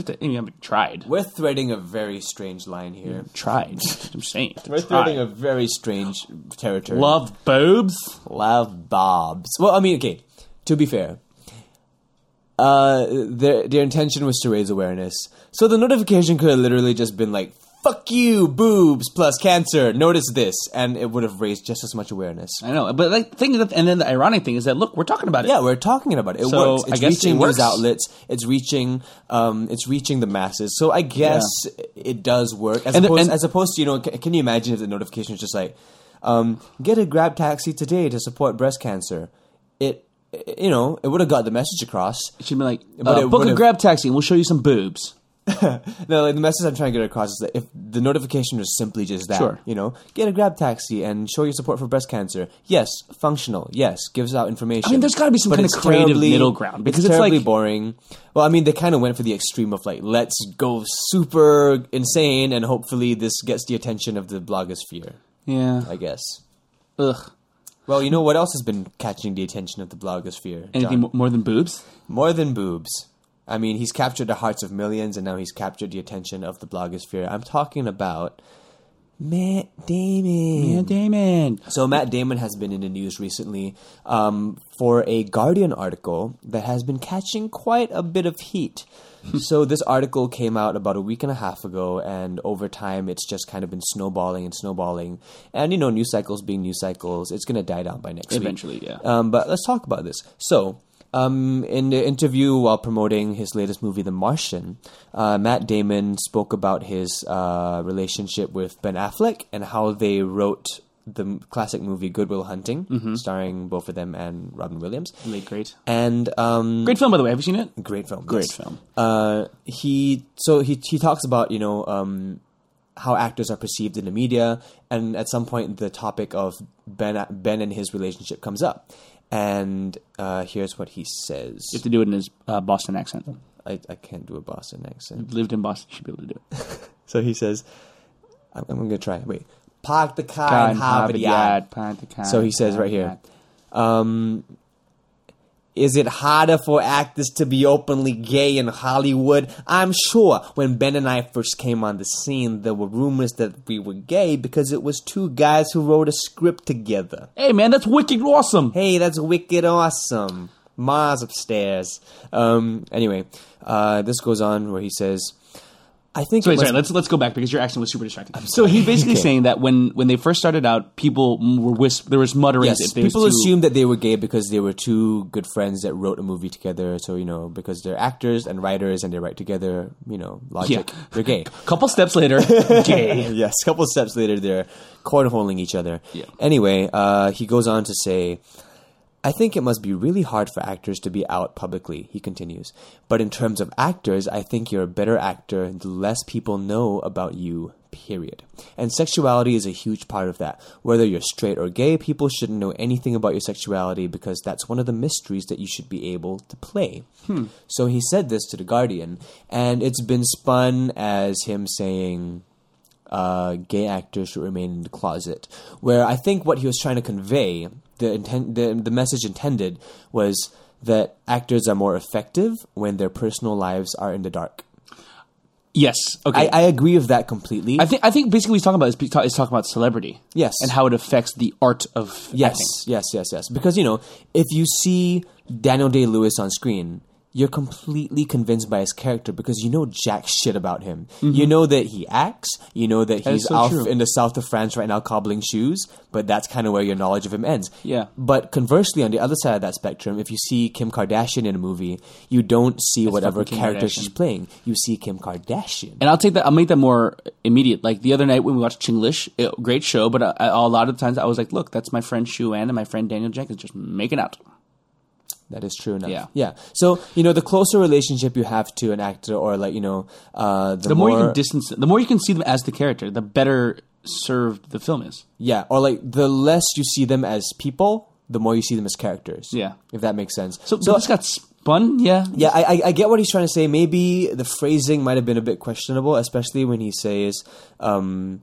Just, I mean, I've tried, We're threading a very strange line here. tried. <laughs> I'm saying, We're tried. threading a very strange territory. love boobs. Love Bobs. Well, I mean, okay. To be fair, uh, their their intention was to raise awareness. So the notification could have literally just been like, "Fuck you, boobs plus cancer. Notice this," and it would have raised just as much awareness. I know, but like, thing that, and then the ironic thing is that look, we're talking about it. Yeah, we're talking about it. It So, works. It's reaching it works. news outlets. It's reaching. Um, it's reaching the masses. So I guess it does work. As And the- opposed, and- as opposed to you know, can, can you imagine if the notification is just like, um, get a GrabTaxi today to support breast cancer? It, you know, it would have got the message across. It should be like, But uh, book a grab taxi and we'll show you some boobs. <laughs> No, like the message I'm trying to get across is that if the notification was simply just that, Sure. you know, get a GrabTaxi and show your support for breast cancer. Yes, functional. Yes, gives out information. I mean, there's gotta be some kind of it's creative terribly- middle ground, because it's terribly like- boring. Well, I mean, they kind of went for the extreme of like, let's go super insane, and hopefully this gets the attention of the blogosphere. Yeah. I guess. Ugh. Well, you know what else has been catching the attention of the blogosphere? Anything John? more than boobs? More than boobs. I mean, he's captured the hearts of millions, and now he's captured the attention of the blogosphere. I'm talking about Matt Damon. Yeah, Damon. So Matt Damon has been in the news recently um, for a Guardian article that has been catching quite a bit of heat. <laughs> so this article came out about a week and a half ago, and over time, it's just kind of been snowballing and snowballing. And you know, news cycles being news cycles, it's going to die down by next week. Eventually, yeah. Um, but let's talk about this. So, um, in the interview while promoting his latest movie, The Martian, uh, Matt Damon spoke about his uh, relationship with Ben Affleck and how they wrote the classic movie Good Will Hunting, Mm-hmm. starring both of them and Robin Williams. Late great. And um, Great film, by the way. Have you seen it? great film, Great yes. film. Uh, he so he he talks about you know um, how actors are perceived in the media, and at some point the topic of Ben Ben and his relationship comes up, and uh, here's what he says. You have to do it in his uh, Boston accent. I, I can't do a Boston accent. You've lived in Boston, you should be able to do it. <laughs> So he says, I'm, I'm going to try. Wait. Park the car in Harvard Yard. plant the kind, So he says right here, um, is it harder for actors to be openly gay in Hollywood? I'm sure when Ben and I first came on the scene, there were rumors that we were gay because it was two guys who wrote a script together. Hey man, that's wicked awesome. Hey, that's wicked awesome. Mars upstairs. Um, anyway, uh, this goes on where he says, I think Sorry, it must- sorry. Let's let's go back because your accent was super distracting. So he's basically Okay. saying that when when they first started out, people were whis- there was mutterings. Yes, was people assumed that they were gay because they were two good friends that wrote a movie together. So you know, because they're actors and writers and they write together, you know, logic, Yeah. they're gay. <laughs> couple steps later, <laughs> gay. yes, a couple steps later, they're cornholing each other. Yeah. Anyway, uh, he goes on to say, I think it must be really hard for actors to be out publicly, he continues. But in terms of actors, I think you're a better actor the less people know about you, period. And sexuality is a huge part of that. Whether you're straight or gay, people shouldn't know anything about your sexuality because that's one of the mysteries that you should be able to play. So he said this to The Guardian, and it's been spun as him saying, uh, gay actors should remain in the closet. Where I think what he was trying to convey, the intent, the, the message intended was that actors are more effective when their personal lives are in the dark. Yes. Okay. I, I agree with that completely. I think I think basically what he's talking about is, is talking about celebrity. Yes. And how it affects the art of yes, acting. yes, yes, yes. Because you know, if you see Daniel Day Lewis on screen, you're completely convinced by his character because you know jack shit about him. You know that he acts. You know that Mm-hmm. he's so off true. in the south of France right now cobbling shoes. But that's kind of where your knowledge of him ends. Yeah. But conversely, on the other side of that spectrum, if you see Kim Kardashian in a movie, you don't see whatever character Kardashian. she's playing. You see Kim Kardashian. And I'll take that. I'll make that more immediate. Like the other night when we watched Chinglish, it, great show. But a lot of times I was like, "Look, that's my friend Shu Ann and my friend Daniel Jenkins just making out." That is true enough. Yeah. yeah. So you know, the closer relationship you have to an actor, or like you know, uh, the, The more, you can distance, the more you can see them as the character, the better served the film is. yeah, or like the less you see them as people, the more you see them as characters. Yeah. if that makes sense. So, so this got spun. Yeah. yeah, I, I I get what he's trying to say. Maybe the phrasing might have been a bit questionable, especially when he says. Um,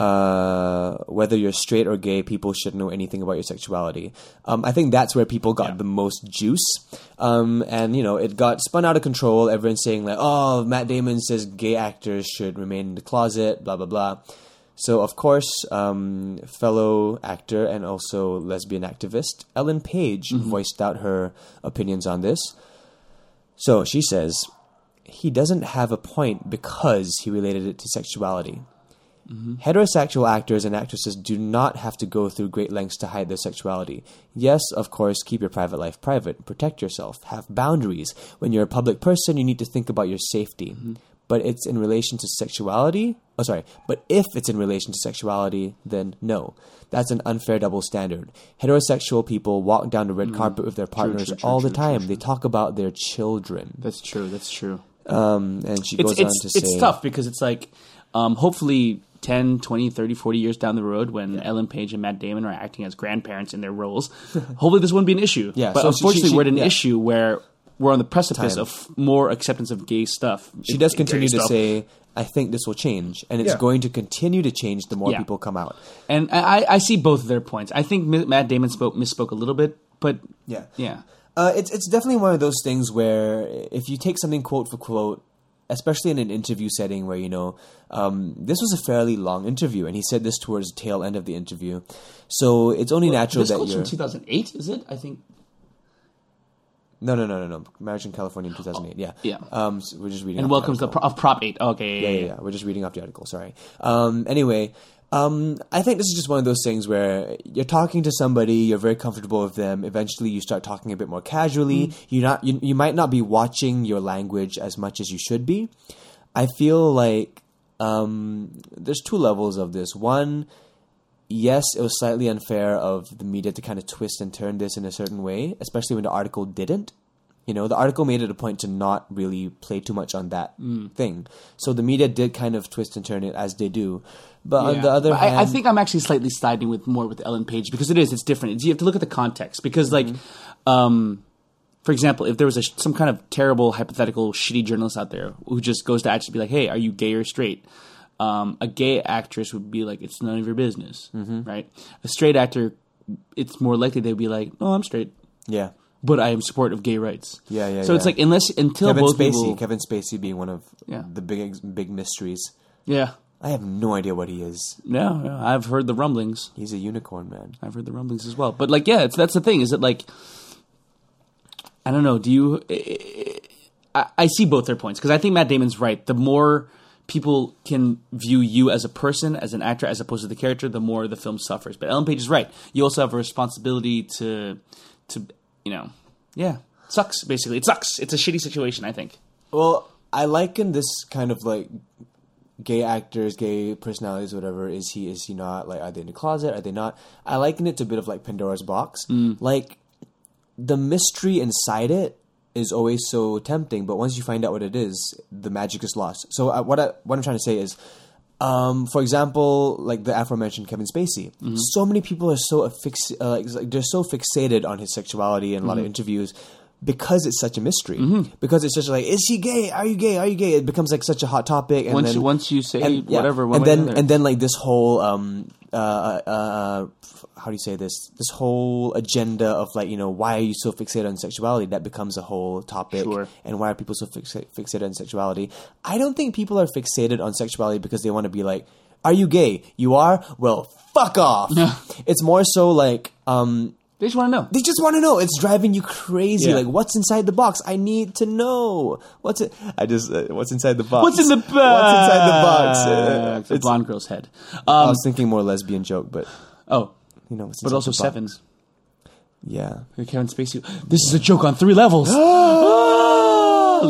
uh, whether you're straight or gay, people should know anything about your sexuality. Um, I think that's where people got Yeah. the most juice. Um, and you know, it got spun out of control. Everyone's saying like, "Oh, Matt Damon says gay actors should remain in the closet." Blah blah blah. So of course, um, fellow actor and also lesbian activist Ellen Page voiced out her opinions on this. So she says he doesn't have a point because he related it to sexuality. Heterosexual actors and actresses do not have to go through great lengths to hide their sexuality. Yes, of course, keep your private life private, protect yourself, have boundaries. When you're a public person, you need to think about your safety. But it's in relation to sexuality? Oh, sorry. But if it's in relation to sexuality, then no. That's an unfair double standard. Heterosexual people walk down the red carpet with their partners true, true, all true, the true, time. They talk about their children. That's true. That's true. Um, and she It's goes on it's to say, it's tough because it's like, um, hopefully. 10, 20, 30, 40 years down the road when Ellen Page and Matt Damon are acting as grandparents in their roles, <laughs> hopefully this wouldn't be an issue. Yeah, But so she- unfortunately, she- we're at an yeah. issue where we're on the precipice Time. of more acceptance of gay stuff. She does continue to stuff. say, I think this will change. And it's Yeah. going to continue to change the more Yeah. people come out. And I, I see both of their points. I think Matt Damon spoke misspoke a little bit, but Yeah. yeah, Uh, it's it's definitely one of those things where if you take something quote for quote, especially in an interview setting where you know um, this was a fairly long interview, and he said this towards the tail end of the interview, so it's only natural this that quote's you're from 2008, is it? I think. no no no no no marriage in California in two thousand eight yeah Yeah. um so we're just reading And off the welcomes the pro- of Prop 8. Okay, yeah, yeah, yeah. We're just reading off the article. Sorry. Um, anyway, um, I think this is just one of those things where you're talking to somebody, you're very comfortable with them. Eventually, you start talking a bit more casually. You're not, you, you might not be watching your language as much as you should be. I feel like um, there's two levels of this. One, yes, it was slightly unfair of the media to kind of twist and turn this in a certain way, especially when the article didn't. You know, the article made it a point to not really play too much on that Mm. thing. So the media did kind of twist and turn it as they do. But on the other But hand, I, I think I'm actually slightly siding with more with Ellen Page because it is it's different. It's, you have to look at the context because like, Mm-hmm. um, for example, if there was a, some kind of terrible hypothetical shitty journalist out there who just goes to actually be like, "Hey, are you gay or straight?" Um, a gay actress would be like, "It's none of your business," Mm-hmm. right? A straight actor, it's more likely they'd be like, "No, I'm straight." yeah. But I am supportive of gay rights. Yeah, yeah, So it's like unless until Kevin both Spacey, people, Kevin Spacey being one of Yeah. the big big mysteries. yeah, I have no idea what he is. No, yeah, I've heard the rumblings. He's a unicorn, man. I've heard the rumblings as well. But like, yeah, it's that's the thing. Is it like, I don't know. Do you? I, I see both their points because I think Matt Damon's right. The more people can view you as a person, as an actor, as opposed to the character, the more the film suffers. But Ellen Page is right. You also have a responsibility to, to you know, yeah, sucks. Basically, it sucks. It's a shitty situation. I think. Well, I liken this kind of like gay actors, gay personalities, whatever. Is he? Is he not? Like, are they in the closet? Are they not? I liken it to a bit of like Pandora's box. Like the mystery inside it is always so tempting, but once you find out what it is, the magic is lost. So uh, what I what I'm trying to say is. Um, for example, like the aforementioned Kevin Spacey, so many people are so affix- uh, like, like, they're so fixated on his sexuality in a lot of interviews because it's such a mystery. Because it's just like, is he gay? Are you gay? Are you gay? It becomes like such a hot topic. And Once then, you- once you say and, yeah. whatever, one and then and then like this whole um uh, uh uh how do you say this? This whole agenda of like you know why are you so fixated on sexuality? That becomes a whole topic. Sure. And why are people so fixa- fixated on sexuality? I don't think people are fixated on sexuality because they want to be like, are you gay? You are. Well, fuck off. it's more so like um they just want to know. they just want to know. It's driving you crazy. Yeah. Like, what's inside the box? I need to know. What's it? I just uh, what's inside the box? What's in the box? What's inside the box? Uh, It's a it's- blonde girl's head. I Um, was thinking more lesbian joke, but oh, you know, what's but also the sevens. Yeah. Kevin Spacey. This is a joke on three levels. <gasps> <gasps>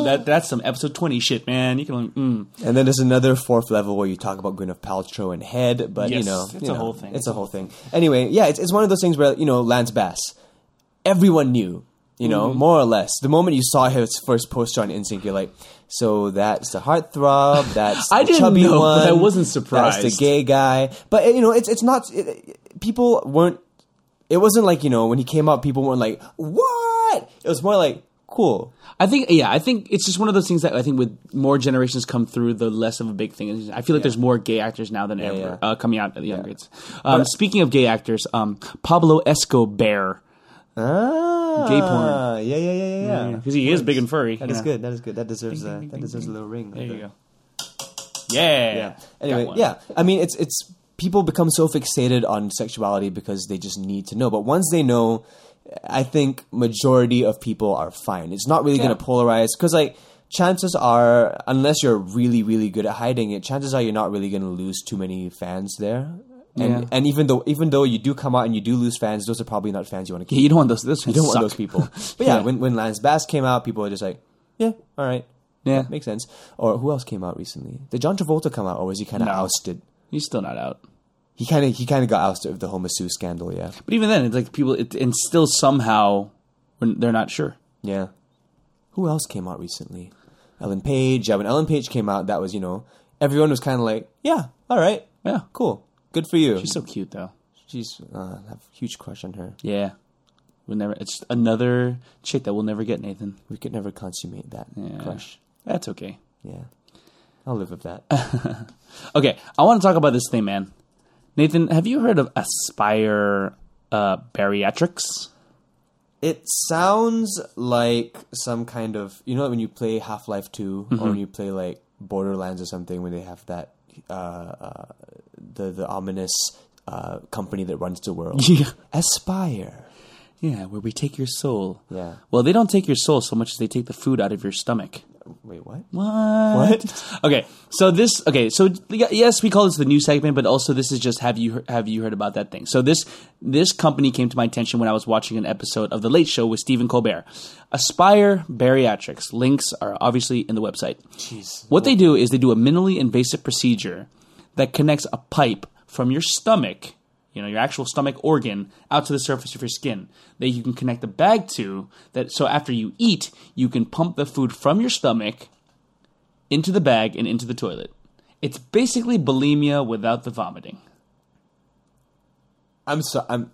That that's some episode twenty shit, man. You can mm. And then there's another fourth level where you talk about Gwyneth Paltrow and head, but you know, it's you a know, whole thing. It's a whole thing. Anyway, yeah, it's it's one of those things where you know Lance Bass, everyone knew, you know, Mm-hmm. more or less. The moment you saw his first poster on NSYNC, you're like, so that's the heartthrob, <laughs> that's I the didn't chubby know, one, but I wasn't surprised. That's the gay guy, but you know, it's it's not. It- people weren't. It wasn't like you know when he came out, people weren't like what. It was more like cool. I think yeah, I think it's just one of those things that I think with more generations come through, the less of a big thing. I feel like there's more gay actors now than ever yeah. Uh, coming out at the young grades. Um, speaking of gay actors, um, Pablo Escobar, Ah, Gay porn. Yeah, yeah, yeah, yeah, yeah. because he is big and furry. That is good. That is good. That deserves a that deserves a little ring. There you go. Yeah. Yeah. Anyway, yeah. I mean, it's it's people become so fixated on sexuality because they just need to know. But once they know, I think majority of people are fine. It's not really Yeah. going to polarize because like chances are, unless you're really really good at hiding it, chances are you're not really going to lose too many fans there. And, Yeah. and even though even though you do come out and you do lose fans, those are probably not fans you want to keep. Yeah, you don't want those. those You don't want those people. <laughs> But yeah, Yeah. when when Lance Bass came out, people were just like, yeah, all right, Yeah. makes sense. Or who else came out recently? Did John Travolta come out, or was he kind of No. ousted? He's still not out. He kind of he kind of got ousted of the whole masseuse scandal. Yeah, But even then, it's like people, it, and still somehow when they're not sure. yeah. Who else came out recently? Ellen Page. Yeah, when Ellen Page came out, that was you know everyone was kind of like, yeah, all right, Yeah, cool, good for you. she's so cute though. She's uh, I have a huge crush on her. Yeah, we'll never. It's another chick that we'll never get, Nathan. We could never consummate that Yeah. crush. That's okay. Yeah, I'll live with that. <laughs> Okay, I want to talk about this thing, man. Nathan, have you heard of Aspire uh, Bariatrics? It sounds like some kind of you know when you play Half Life 2 Mm-hmm. or when you play like Borderlands or something when they have that uh, uh, the the ominous uh, company that runs the world. <laughs> Yeah. Aspire. Yeah, where we take your soul. Yeah. Well, they don't take your soul so much as they take the food out of your stomach. Wait, what? What? What? Okay, so this. Okay, so yes, we call this the new segment, but also this is just have you have you heard about that thing? So this this company came to my attention when I was watching an episode of The Late Show with Stephen Colbert. Aspire Bariatrics. Links are obviously in the website. Jeez. What they do is they do a minimally invasive procedure that connects a pipe from your stomach you know, your actual stomach organ out to the surface of your skin that you can connect the bag to that so after you eat, you can pump the food from your stomach into the bag and into the toilet. It's basically bulimia without the vomiting. I'm so I'm.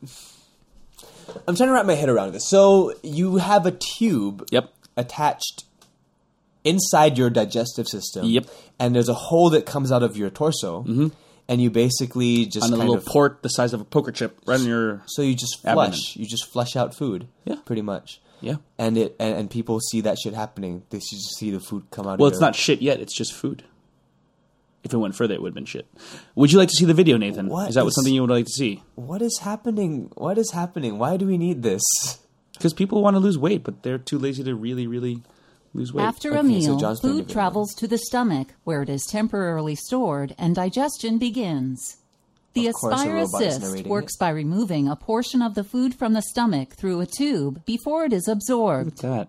I'm trying to wrap my head around this. So you have a tube. Yep. Attached inside your digestive system. Yep. And there's a hole that comes out of your torso. Mm-hmm. And you basically just On a little of port the size of a poker chip right in your so you just abdomen. flush. You just flush out food. Yeah. Pretty much. Yeah. And it and, and people see that shit happening. They should just see the food come out. Well, it's your- not shit yet. It's just food. If it went further, it would have been shit. Would you like to see the video, Nathan? What is that is- something you would like to see? What is happening? What is happening? Why do we need this? Because people want to lose weight, but they're too lazy to really, really lose weight. After a Okay, so meal, John's food travels to the stomach, where it is temporarily stored, and digestion begins. The Of course, a Aspire Assist works it. by removing a portion of the food from the stomach through a tube before it is absorbed. What's that?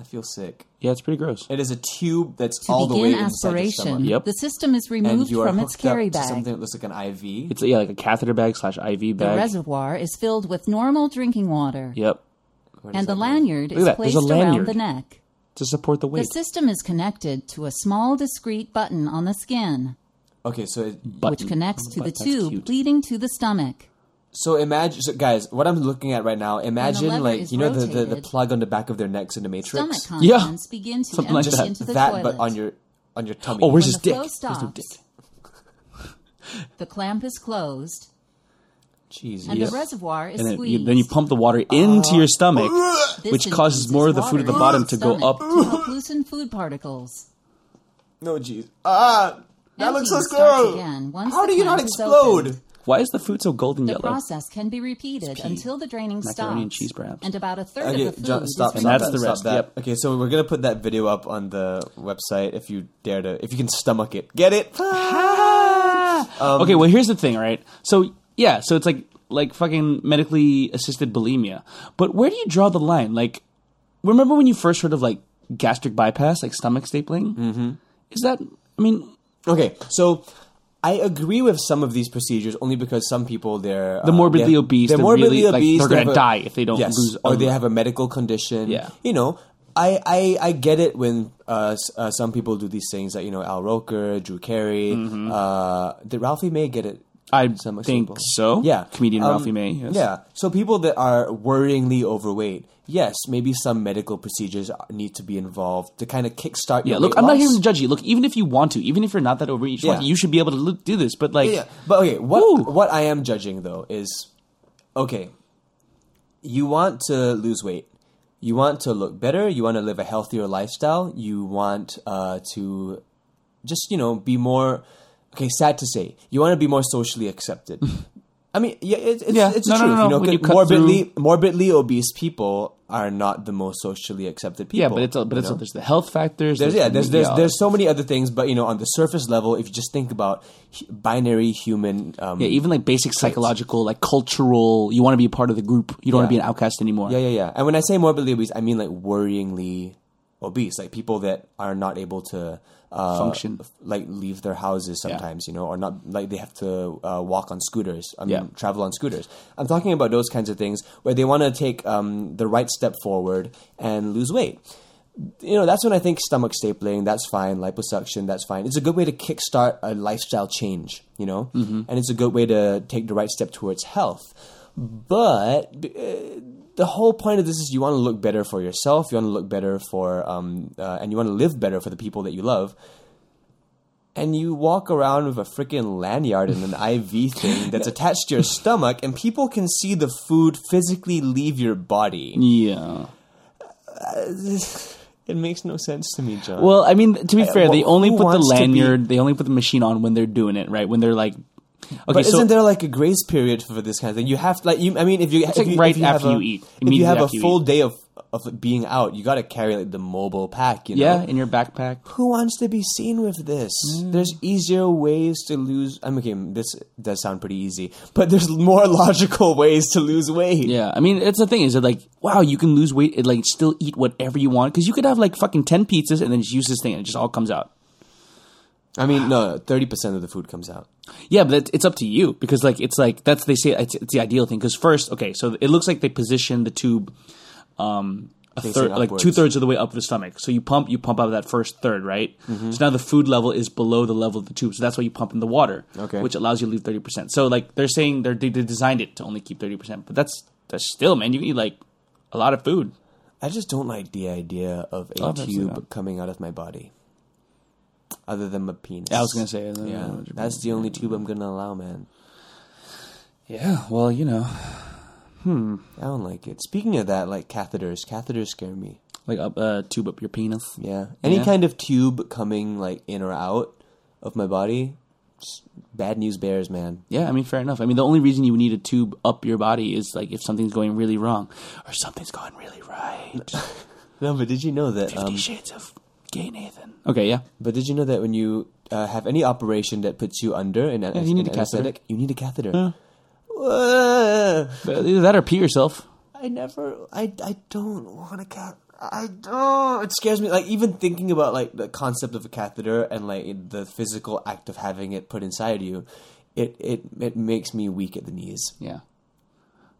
I feel sick. Yeah, it's pretty gross. It is a tube that's To all the way begin inside your stomach. Yep. the system is and removed you are from its hooked up carry to bag. something that looks like an IV. It's yeah, like a catheter bag slash IV bag. The reservoir is filled with normal drinking water, Yep, Where does and the lanyard is at that. There's placed around the neck. to support the weight. The system is connected to a small discrete button on the skin, Okay, so it, Button. which connects to the But tube cute. leading to the stomach. so imagine, so guys, what I'm looking at right now. Imagine like you know the, the the plug on the back of their necks in the Matrix. Stomach contents begin to Something like that. into the that, toilet. but on your on your tummy. Oh, where's When his dick? flow There's no stops, dick. <laughs> The clamp is closed, Jesus. and the reservoir is And then you, then you pump the water into your stomach, which causes more of the food at the bottom to go up. to help loosen food particles. No, jeez. Ah, that looks so Emptying scary. How do you not explode? Why is the food so golden The yellow? process can be repeated until the draining Macaroni stops, and cheese, perhaps. and about a third Okay, of the food John, is stop. And stop that's that, the stop rest, that. yep. Okay, so we're gonna put that video up on the website if you dare to, if you can stomach it. Get it? Um, okay, well here's the thing, right? So yeah, so it's like like fucking medically assisted bulimia. But where do you draw the line? Like, remember when you first heard of like gastric bypass, like stomach stapling? Mm-hmm. Is that? I mean, Okay, so I agree with some of these procedures only because some people they're The uh, morbidly they're- obese, They're morbidly really, like, obese. they're gonna die if they don't yes, lose or all they have a medical condition. Yeah. you know. I, I, I get it when uh, uh, some people do these things that you know Al Roker, Drew Carey, uh, did Ralphie May get it? I think so. Yeah, comedian Um, Ralphie May. Yes. Yeah, so people that are worryingly overweight, yes, maybe some medical procedures need to be involved to kind of kickstart. Yeah, your look, I'm not here to judge you. Look, even if you want to, even if you're not that overweight, you, Yeah. you should be able to look, do this. But like, Yeah, but okay, what Woo. what I am judging though is okay. You want to lose weight. You want to look better. You want to live a healthier lifestyle. You want uh, to just you know be more. Okay, sad to say, you want to be more socially accepted. <laughs> I mean, yeah, it, it's, Yeah. it's No, the no, truth. no, You know, you 'cause cut morbidly morbidly obese people are not the most socially accepted people. yeah, but it's a, but it's a, there's the health factors. There's yeah, there's there's there's so many other things, but you know, on the surface level, if you just think about binary human, um, yeah, even like basic psychological, like cultural. You want to be a part of the group. You don't want to be an outcast anymore. yeah, yeah, yeah. And when I say morbidly obese, I mean like worryingly obese, like people that are not able to uh, Function. like leave their houses sometimes, you know, or not like they have to uh, walk on scooters. I mean, Yeah. travel on scooters. I'm talking about those kinds of things where they want to take um, the right step forward and lose weight. you know, that's when I think stomach stapling, that's fine, liposuction, that's fine. It's a good way to kickstart a lifestyle change, you know, Mm-hmm. and it's a good way to take the right step towards health. But uh, the whole point of this is you want to look better for yourself, you want to look better for, um, uh, and you want to live better for the people that you love. And you walk around with a freaking lanyard and an <laughs> IV thing that's attached to your stomach, and people can see the food physically leave your body. Yeah. <laughs> It makes no sense to me, John. Well, I mean, to be fair, well, they only put the to be- lanyard, they only put the machine on when they're doing it, right? When they're like, okay, but so isn't there like a grace period for this kind of thing? You have like you. I mean, if you if like you, right if you have after a- you eat, if you have a full day of of being out, you got to carry like the mobile pack. You know, yeah, in your backpack. who wants to be seen with this? Mm. There's easier ways to lose. I mean, okay, this does sound pretty easy, but there's more <laughs> logical ways to lose weight. Yeah, I mean, it's the thing is that like, wow, you can lose weight and like still eat whatever you want because you could have like fucking ten pizzas and then just use this thing and it just all comes out. I mean, no, thirty percent of the food comes out. Yeah, but it's- up to you because like it's like that's they say it's, it's the ideal thing because first, okay, so it looks like they position the tube, um, a Facing third like upwards. two thirds of the way up the stomach. So you pump, you pump out of that first third, right? Mm-hmm. So now the food level is below the level of the tube, so that's why you pump in the water, Okay. which allows you to leave thirty percent. So like they're saying they're, they they designed it to only keep thirty percent, but that's that's still man, you can eat like a lot of food. I just don't like the idea of a Obviously tube not. coming out of my body. Other than my penis. I was gonna say, Yeah, that's the only tube I'm gonna allow, man. Yeah, well, you know, hmm, I don't like it. Speaking of that, like catheters, catheters scare me. like up uh, tube up your penis. Yeah, any Yeah. kind of tube coming like in or out of my body, bad news bears, man. Yeah, I mean, fair enough. I mean, the only reason you would need a tube up your body is like if something's going really wrong or something's going really right. <laughs> No, but did you know that? Fifty Um, Shades of Gay Nathan. Okay, yeah. but did you know that when you uh, have any operation that puts you under an, you need an a catheter. anesthetic, you need a catheter. Yeah. Uh, Either that or pee yourself. I never. I. I don't want a cat. I don't. It scares me. Like even thinking about like the concept of a catheter and like the physical act of having it put inside you, it it it makes me weak at the knees. Yeah.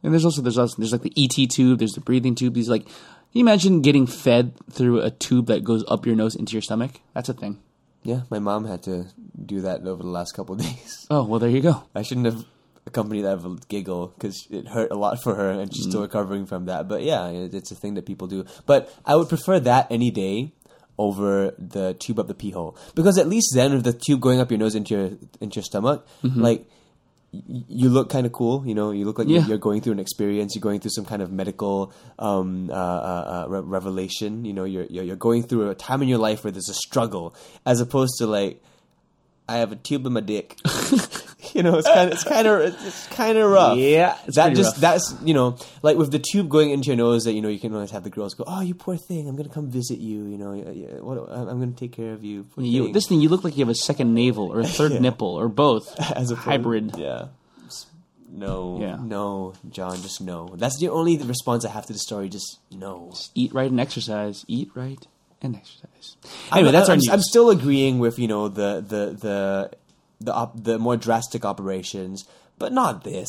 And there's also there's also, there's like the ET tube. There's the breathing tube. These like, can you imagine getting fed through a tube that goes up your nose into your stomach? That's a thing. Yeah, my mom had to do that over the last couple of <laughs> days. Oh well, there you go. I shouldn't have accompanied that with a giggle because it hurt a lot for her and she's still mm. recovering from that. But yeah, it's a thing that people do. But I would prefer that any day over the tube up the pee hole because at least then with the tube going up your nose into your into your stomach, mm-hmm. like y- you look kind of cool. You know, you look like Yeah. you're going through an experience. You're going through some kind of medical um, uh, uh, uh, re- revelation. You know, you're, you're you're going through a time in your life where there's a struggle, as opposed to like I have a tube in my dick. <laughs> <laughs> you know, it's kind of it's kind of it's kind of rough. Yeah, that just rough. that's you know like with the tube going into your nose that you know you can always have the girls go, oh you poor thing, I'm gonna come visit you. You know, what, I'm I'm gonna take care of you. You, thing." this thing, you look like you have a second navel or a <laughs> third Yeah. nipple or both. <laughs> as a hybrid. Yeah. No, Yeah. no, John, just no. That's the only response I have to the story. Just no. Eat right and exercise. Eat right and exercise. I'm- Anyway, that's I'm. I'm still agreeing with you know the the the the op- the more drastic operations, but not this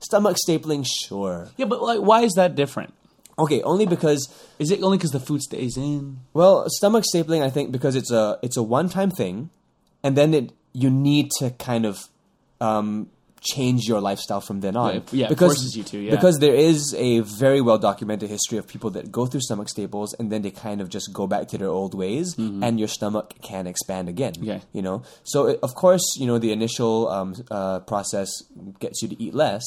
stomach stapling. Sure, yeah, but like, why is that different? okay, only because Is it only because the food stays in? well, stomach stapling. I think because it's a it's a one time thing, and then it you need to kind of um, change your lifestyle from then on. Yeah, yeah, because forces you to, yeah. because there is a very well documented history of people that go through stomach staples and then they kind of just go back to their old ways, and your stomach can expand again. Mm-hmm. You know. So it, of course, you know the initial um, uh, process gets you to eat less.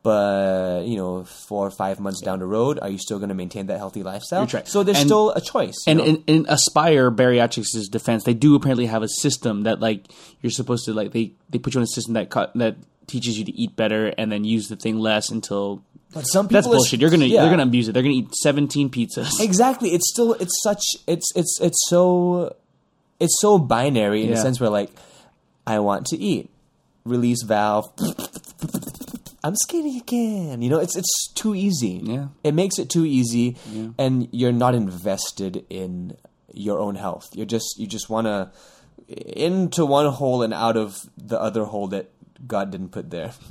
But you know, four or five months down the road, are you still going to maintain that healthy lifestyle? Right. So there's And- still a choice. And in, in Aspire Bariatrics' defense, they do apparently have a system that like you're supposed to like they they put you on a system that cut, that teaches you to eat better and then use the thing less until. But some That's people is- bullshit. You're gonna yeah. you're gonna abuse it. They're gonna eat 17 pizzas. <laughs> exactly. It's still it's such it's it's it's so it's so binary in the Yeah. sense where like I want to eat, release valve. I'm skinny again. You know, it's it's too easy. Yeah. it makes it too easy, and you're not invested in your own health. You're just you just want to into one hole and out of the other hole that God didn't put there. <laughs>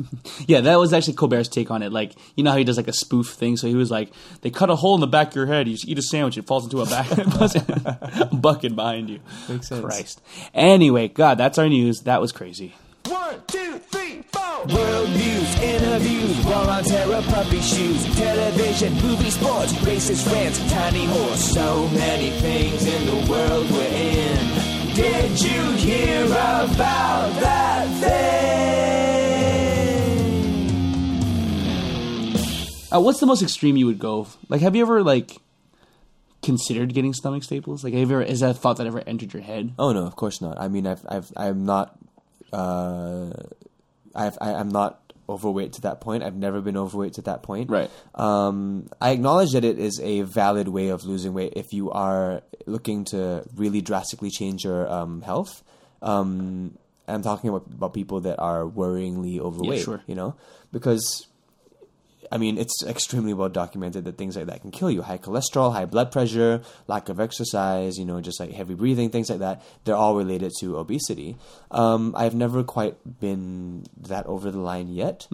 Yeah, that was actually Colbert's take on it. Like, you know how he does like a spoof thing? So he was like, they cut a hole in the back of your head. You just eat a sandwich. It falls into a back a <laughs> <laughs> bucket behind you. Makes sense. Christ. Anyway, God, that's our news. That was crazy. One, two, three, four. World news, interviews, war on terror, puppy shoes, television, movie, sports, racist rants, tiny horse. So many things in the world we're in. Did you hear about that thing? Uh, what's the most extreme you would go? Like, have you ever like considered getting stomach staples? Like, have you ever is that a thought that ever entered your head? Oh no, of course not. I mean, I've, I've, I'm not, uh, I've, I, I'm not overweight to that point. I've never been overweight to that point. Right. Um, I acknowledge that it is a valid way of losing weight if you are looking to really drastically change your um, health. Um, I'm talking about, about people that are worryingly overweight. sure. You know, because I mean, it's extremely well documented that things like that can kill you. High cholesterol, high blood pressure, lack of exercise, you know, just like heavy breathing, things like that. They're all related to obesity. Um, I've never quite been that over the line yet.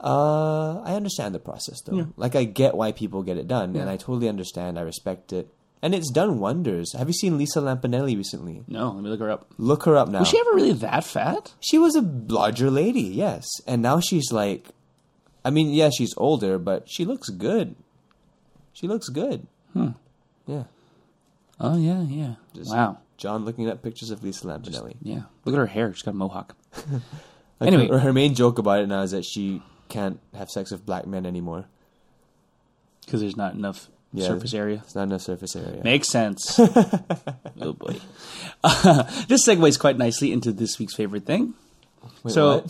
Uh, I understand the process though. Like, I get why people get it done, and I totally understand. I respect it. And it's done wonders. Have you seen Lisa Lampanelli recently? No, let me look her up. Look her up now. Was she ever really that fat? She was a larger lady, yes. And now she's like, I mean, yeah, she's older, but she looks good. She looks good. Hmm. Yeah. Oh yeah, yeah. Just- wow. John looking at pictures of Lisa Lampanelli. Yeah. Look at her hair. She's got a mohawk. <laughs> Like, Anyway. her, her main joke about it now is that she can't have sex with black men anymore. Because there's not enough Yeah. surface area. It's not enough surface area. Makes sense. <laughs> oh boy. Uh, <laughs> this segues quite nicely into this week's favorite thing. Wait, so-?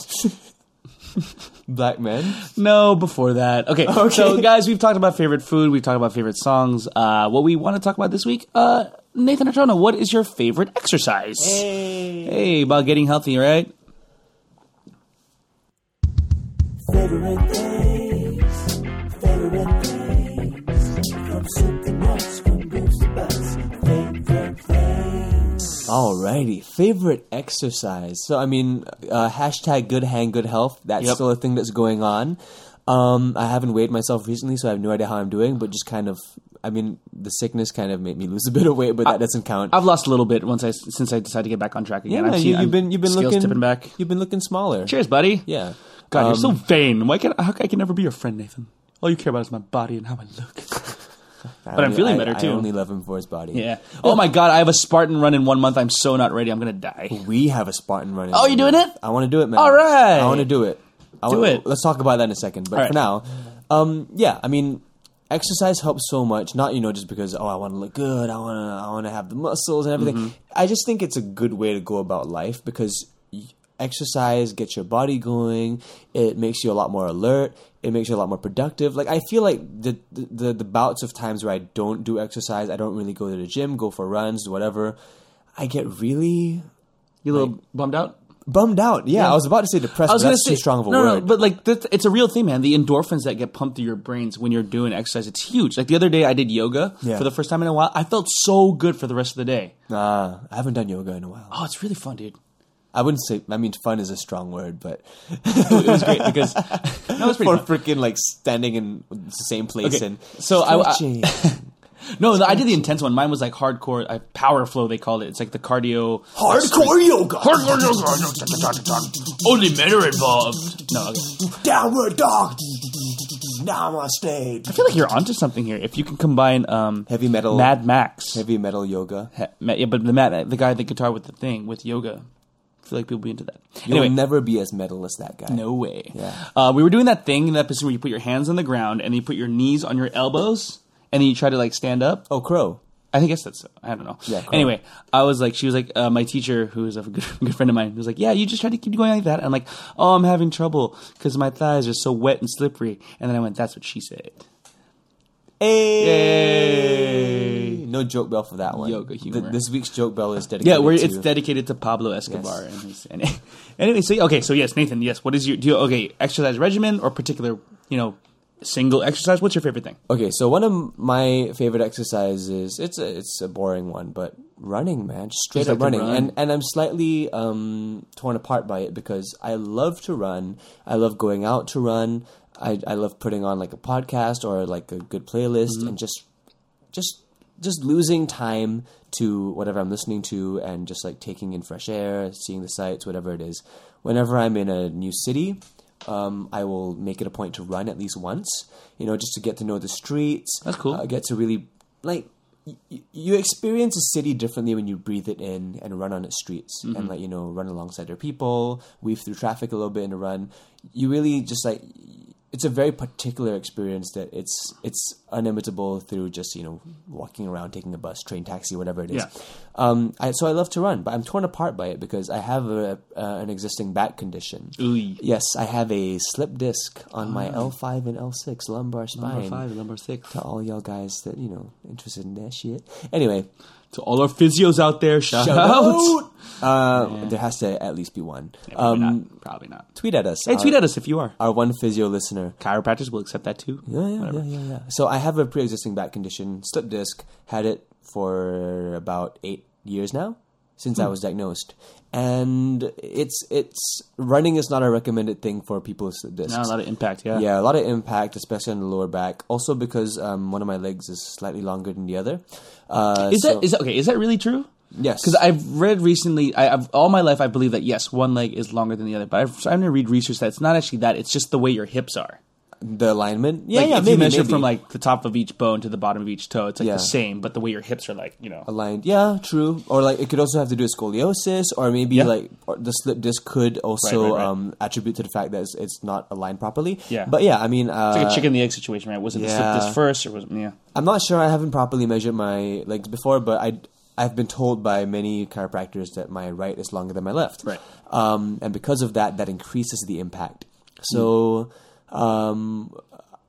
<laughs> black men? No, before that. Okay, Okay. so <laughs> guys, we've talked about favorite food. We've talked about favorite songs. Uh, what we want to talk about this week, uh, Nathan Hartono, what is your favorite exercise? Hey. Hey, about getting healthy, right? Favorite things, Alrighty, favorite exercise. So I mean, uh, hashtag good hang, good health. That's Yep. still a thing that's going on. Um, I haven't weighed myself recently, so I have no idea how I'm doing. But just kind of, I mean, the sickness kind of made me lose a <laughs> bit of weight, but that doesn't count. I've lost a little bit once I since I decided to get back on track again. yeah, I've you, have been you've been looking tipping back. You've been looking smaller. Cheers, buddy. Yeah. God, you're Um, so vain. Why can how, I can never be your friend, Nathan? All you care about is my body and how I look. <laughs> But I'm feeling I- better, too. I only love him for his body. Yeah. Oh my God, I have a Spartan run in one month. I'm so not ready. I'm gonna die. We have a Spartan running. Oh, you doing it? I want to do it, man. All right. I want to do it. I Do wanna- it. Let's talk about that in a second. But right. for now, um, yeah, I mean, exercise helps so much. Not you know just because oh I want to look good, I want to I want to have the muscles and everything. Mm-hmm. I just think it's a good way to go about life because exercise gets your body going. It makes you a lot more alert. It makes you a lot more productive. Like I feel like the the, the, bouts of times where I don't do exercise, I don't really go to the gym, go for runs, whatever. I get really You a little bummed out? bummed out. Yeah, I was about to say depressed. I was but that's say too strong of a no, word. no, but like that's, it's a real thing, man. The endorphins that get pumped through your brains when you're doing exercise, it's huge. Like the other day, I did yoga Yeah. for the first time in a while. I felt so good for the rest of the day. Nah, I haven't done yoga in a while. Oh, it's really fun, dude. I wouldn't say. I mean, fun is a strong word, but <laughs> It was great because <laughs> no, it was pretty for fun. freaking like standing in the same place Okay, and so I- I- stretching. <laughs> No, I did the intense one. Mine was like hardcore, uh, power flow. They called it. It's like the cardio. hardcore yoga, Hardcore yoga. Only men are involved. No, okay. downward dog, namaste. I feel like you're onto something here. If you can combine um, Heavy metal, Mad Max, heavy metal yoga. Ha- Ma- yeah, but the Matt, the guy, the guitar with the thing with yoga. Feel like people be into that. You'll Anyway, never be as metal as that guy. no way. Yeah. Uh, we were doing that thing in that episode where you put your hands on the ground and you put your knees on your elbows and then you try to like stand up. Oh, crow. I think guess that's I don't know. Yeah, cool. Anyway, I was like, she was like, uh, my teacher, who is a good, <laughs> good friend of mine, was like, yeah, you just try to keep going like that. I'm like, oh, I'm having trouble because my thighs are so wet and slippery. And then I went, that's what she said. Hey, no joke bell for that one. Yoga humor. Th- this week's joke bell is dedicated. Yeah, where it's dedicated to Pablo Escobar. Yes. And his, and, <laughs> anyway, so okay, so yes, Nathan, yes. What is your do you, okay exercise regimen or particular you know single exercise? What's your favorite thing? Okay, so one of my favorite exercises it's a it's a boring one, but running, man, just straight Just up like running, run. and and I'm slightly um, torn apart by it because I love to run. I love going out to run. I I love putting on like a podcast or like a good playlist Mm-hmm. and just just just losing time to whatever I'm listening to and just like taking in fresh air, seeing the sights, whatever it is. Whenever I'm in a new city, um, I will make it a point to run at least once, you know, just to get to know the streets. That's cool. Uh, get to really like y- you experience a city differently when you breathe it in and run on its streets Mm-hmm. and like you know run alongside their people, weave through traffic a little bit in a run. You really just like it's a very particular experience that it's it's unimitable through just you know walking around, taking a bus, train, taxi, whatever it is. Yeah. Um, I, so I love to run, but I'm torn apart by it because I have a, uh, an existing back condition. Ooh. Yes, I have a slip disc on my L5 and L6 lumbar spine. Number five, number six. To all y'all guys that you know interested in that shit. Anyway, To all our physios out there, shout, Shout out. out! <laughs> Uh, There has to at least be one. Probably Um, not. Probably not. tweet at us. Hey, tweet at us if you are. Our one physio listener. Chiropractors will accept that too. Yeah, yeah, yeah, yeah, yeah. So I have a pre-existing back condition, slip disc. Had it for about eight years now since I Hmm. was diagnosed, and it's it's running is not a recommended thing for people with slip discs. Not a lot of impact. Yeah. Yeah, a lot of impact, especially on the lower back. Also because um, one of my legs is slightly longer than the other. Uh, Is so- that is that okay? Is that really true? yes? Because I've read recently, I, I've all my life I believe that yes, one leg is longer than the other, but I've started to read research that it's not actually that; it's just the way your hips are. The alignment. Yeah, like yeah. if maybe, you measure maybe. from like the top of each bone to the bottom of each toe, it's like Yeah. the same, but the way your hips are like, you know, aligned. Yeah, true. Or like it could also have to do with scoliosis, or maybe Yeah. like or the slip disc could also Right, right, right. Um, attribute to the fact that it's, it's not aligned properly. Yeah. but yeah, I mean, uh, it's like a chicken and the egg situation, right? Was it the slip disc first, or was it, yeah? I'm not sure. I haven't properly measured my legs before, but I I've been told by many chiropractors that my right is longer than my left. Right. Um, and because of that, that increases the impact. So, um,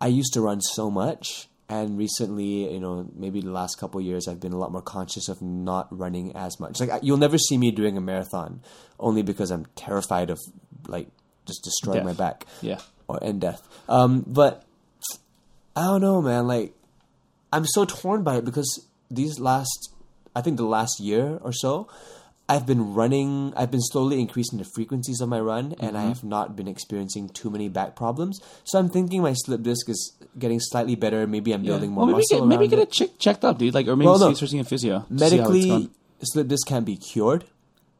I used to run so much, and recently, you know, maybe the last couple of years, I've been a lot more conscious of not running as much. Like you'll never see me doing a marathon, only because I'm terrified of like just destroying Death. my back Yeah. or and death. Um, but I don't know, man. Like I'm so torn by it because these last, I think the last year or so, I've been running. I've been slowly increasing the frequencies of my run, and Mm-hmm. I have not been experiencing too many back problems. So I'm thinking my slip disc is getting slightly better. Maybe I'm building more well, maybe muscle get, maybe get it. it check, checked up, dude. Like, or maybe Well, see, no. start seeing a physio. to see how it's medically slip disc can be cured.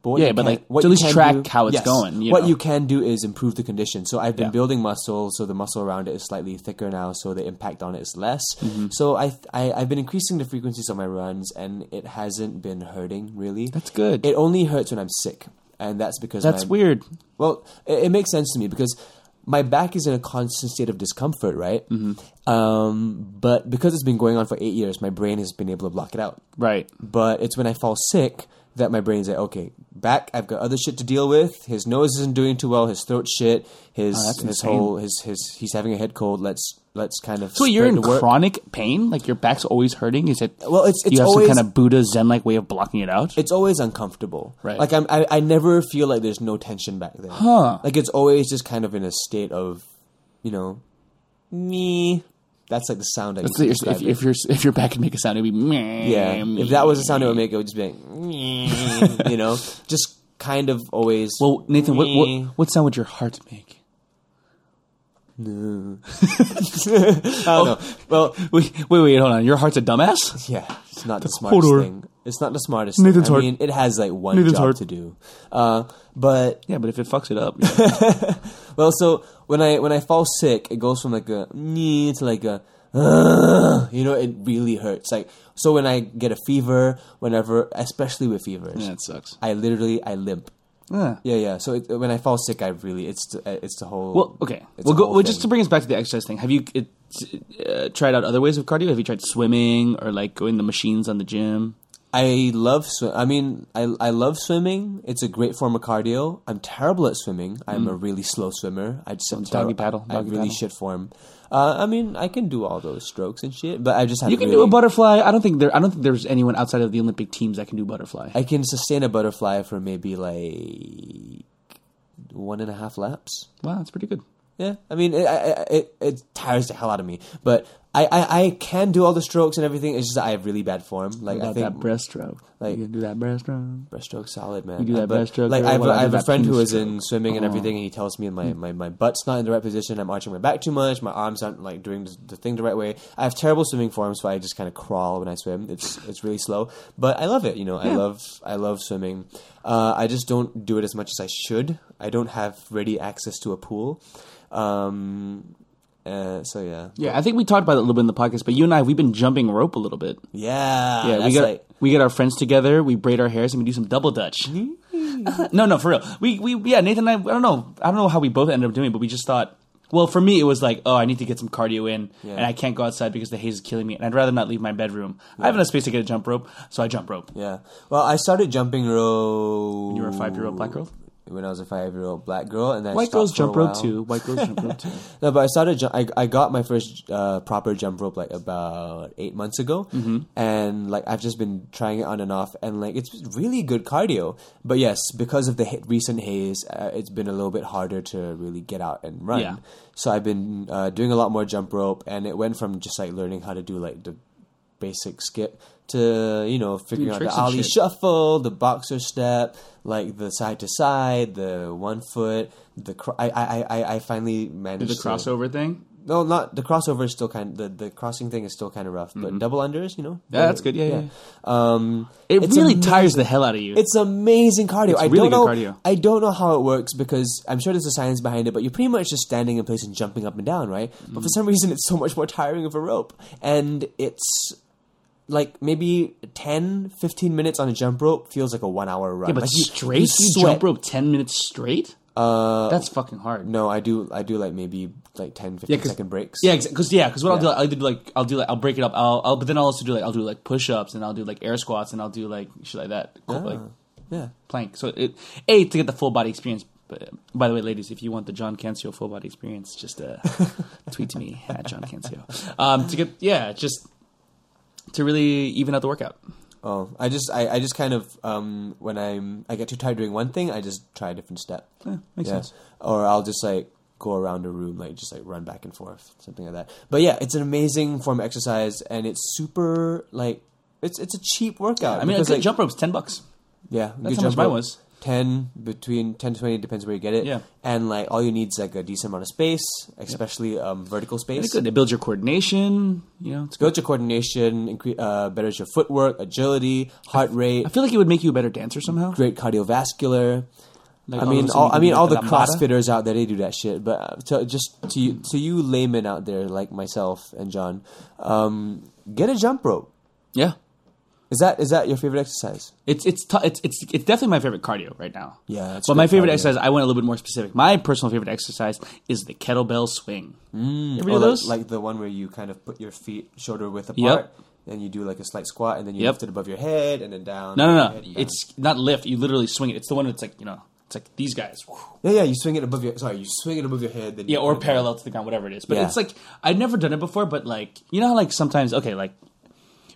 But Yeah, but, can- like, what to at least track do- how it's yes, going, you what know. you can do is improve the condition. So I've been Yeah. building muscle, so the muscle around it is slightly thicker now, so the impact on it is less. Mm-hmm. So I, I I've been increasing the frequencies of my runs, and it hasn't been hurting really. That's good. It only hurts when I'm sick, and that's because That's my- weird. well, it, it makes sense to me because my back is in a constant state of discomfort, right? Mm-hmm. Um, but because it's been going on for eight years, my brain has been able to block it out. Right. But it's when I fall sick that my brain's like, okay, back. I've got other shit to deal with. His nose isn't doing too well. His throat shit. His Oh, his whole his his he's having a head cold. Let's let's kind of So you're in work. chronic pain? Like your back's always hurting? Is it? Well, it's it's you have always some kind of Buddha Zen like way of blocking it out. it's always uncomfortable. Right. Like I'm, I, I never feel like there's no tension back there. Huh. Like it's always just kind of in a state of, you know, me. That's like the sound I if, if, your if your back could make a sound, it'd be meh, yeah. meh. If that was the sound it would make, it would just be like, "Meh," <laughs> you know, just kind of always. Well, Nathan, what, what what sound would your heart make? <laughs> I don't know. Well, Wait, wait, wait, hold on. Your heart's a dumbass. yeah, it's not the smartest thing. It's not the smartest Nathan's thing. I mean, it has like one Nathan's job to do. Uh, but Yeah, but if it fucks it up, <laughs> yeah. Well, so when I when I fall sick, it goes from like a knee to like a you know, it really hurts. Like so when I get a fever, whenever, especially with fevers, yeah, it sucks. I literally I limp. Yeah. Yeah, yeah. So it, when I fall sick, I really it's the, it's the whole. Well, okay. We'll go. Well, just to bring us back to the exercise thing. Have you it, uh, tried out other ways of cardio? Have you tried swimming or like going the machines on the gym? I love swim. I mean, I I love swimming. It's a great form of cardio. I'm terrible at swimming. I'm a really slow swimmer. I just Mm. doggy paddle, I really paddle. shit form. Uh, I mean, I can do all those strokes and shit, but I just have You can really, do a butterfly. I don't think there. I don't think there's anyone outside of the Olympic teams that can do butterfly. I can sustain a butterfly for maybe like one and a half laps. wow, that's pretty good. Yeah, I mean, it, it, it tires the hell out of me, but I, I, I can do all the strokes and everything. It's just that I have really bad form. Like I think that breaststroke? like- you can do that breaststroke. breaststroke solid, man. You do that but, breaststroke, Like I've, while I I have a friend who is in swimming and Oh. everything, and he tells me my, my, my butt's not in the right position. I'm arching my back too much. My arms aren't like doing the, the thing the right way. I have terrible swimming form, so I just kind of crawl when I swim. It's it's really slow, but I love it. You know, I love I love swimming. Uh, I just don't do it as much as I should. I don't have ready access to a pool. Um, uh, so yeah, Yeah, I think we talked about it a little bit in the podcast, but you and I, we've been jumping rope a little bit. yeah, Yeah, we get like- we get our friends together, we braid our hairs, and we do some double dutch. <laughs> no, no, for real. We we yeah, Nathan and I. I don't know. I don't know how we both ended up doing, it, but we just thought. Well, for me, it was like, oh, I need to get some cardio in, Yeah. and I can't go outside because the haze is killing me, and I'd rather not leave my bedroom. I have enough space to get a jump rope, so I jump rope. yeah. Well, I started jumping rope. You were a five-year-old black girl. When I was a five year old black girl, and then White girls jump rope too. White girls jump rope too. <laughs> No, but I started. ju- I I got my first uh, proper jump rope like about eight months ago, Mm-hmm. and like I've just been trying it on and off, and like it's really good cardio. But yes, because of the ha- recent haze, uh, it's been a little bit harder to really get out and run. Yeah. So I've been uh, doing a lot more jump rope, and it went from just like learning how to do like the basic skip to you know figuring out the Ali shuffle, the boxer step, like the side to side, the one foot. The cr- I, I I I finally managed the to- crossover thing. no, not the crossover is still kind. Of, the the crossing thing is still kind of rough, but double unders, you know. Mm-hmm. Yeah, that's good. Yeah, yeah, Um, It really amazing. tires the hell out of you. It's amazing cardio. It's I really don't know. cardio. I don't know how it works because I'm sure there's a science behind it, but you're pretty much just standing in place and jumping up and down, right? But Mm-hmm. for some <laughs> reason, it's so much more tiring of a rope, and it's like maybe 10, 15 minutes on a jump rope feels like a one hour run. yeah, but like you- straight, you jump rope ten minutes straight. Uh, that's fucking hard. No, I do. I do like maybe like 10, 15 'cause- second breaks. Yeah, because yeah, because what I'll do, Yeah. I'll do like I'll do like I'll break it up. I'll, I'll but then I'll also do like I'll do like push ups and I'll do like air squats and I'll do like shit like that, like yeah. plank. So it a to get the full body experience. But by the way, ladies, if you want the John Cancio full body experience, just uh, <laughs> tweet to me at John Cancio. Um, to get yeah, just to really even out the workout. Oh, I just I, I just kind of um when I'm I get too tired doing one thing, I just try a different step. Yeah, makes sense. Or I'll just like go around a room, like just like run back and forth, something like that. But yeah, it's an amazing form of exercise, and it's super like it's it's a cheap workout. I mean, a because, good like, jump rope's ten bucks. Yeah, That's good how much jump mine rope. was. Ten between ten to twenty depends where you get it. Yeah. and like all you need is like a decent amount of space, especially um, vertical space. It's good. It builds your coordination. You know, it's good. Builds your coordination, incre- uh, betters your footwork, agility, heart rate. I feel like it would make you a better dancer somehow. great cardiovascular. Like I mean, all, I mean, all the with the lambada. CrossFitters out there they do that shit. But uh, to, just to you, to you laymen out there like myself and John, um, get a jump rope. Yeah, Is that is that your favorite exercise? It's it's t- it's it's it's definitely my favorite cardio right now. Yeah, but my favorite cardio. exercise, I went a little bit more specific. My personal favorite exercise is the kettlebell swing. Mm. You ever do like, those? like the one where you kind of put your feet shoulder width apart, Yep. and you do like a slight squat, and then you Yep. lift it above your head, and then down. no, no, no. It's not lift. You literally swing it. It's the one that's like you know, it's like these guys. yeah, yeah. You swing it above your sorry, you swing it above your head, then you Yeah, or put it down. parallel to the ground, whatever it is. But Yeah. it's like I've never done it before. But like you know how like sometimes okay like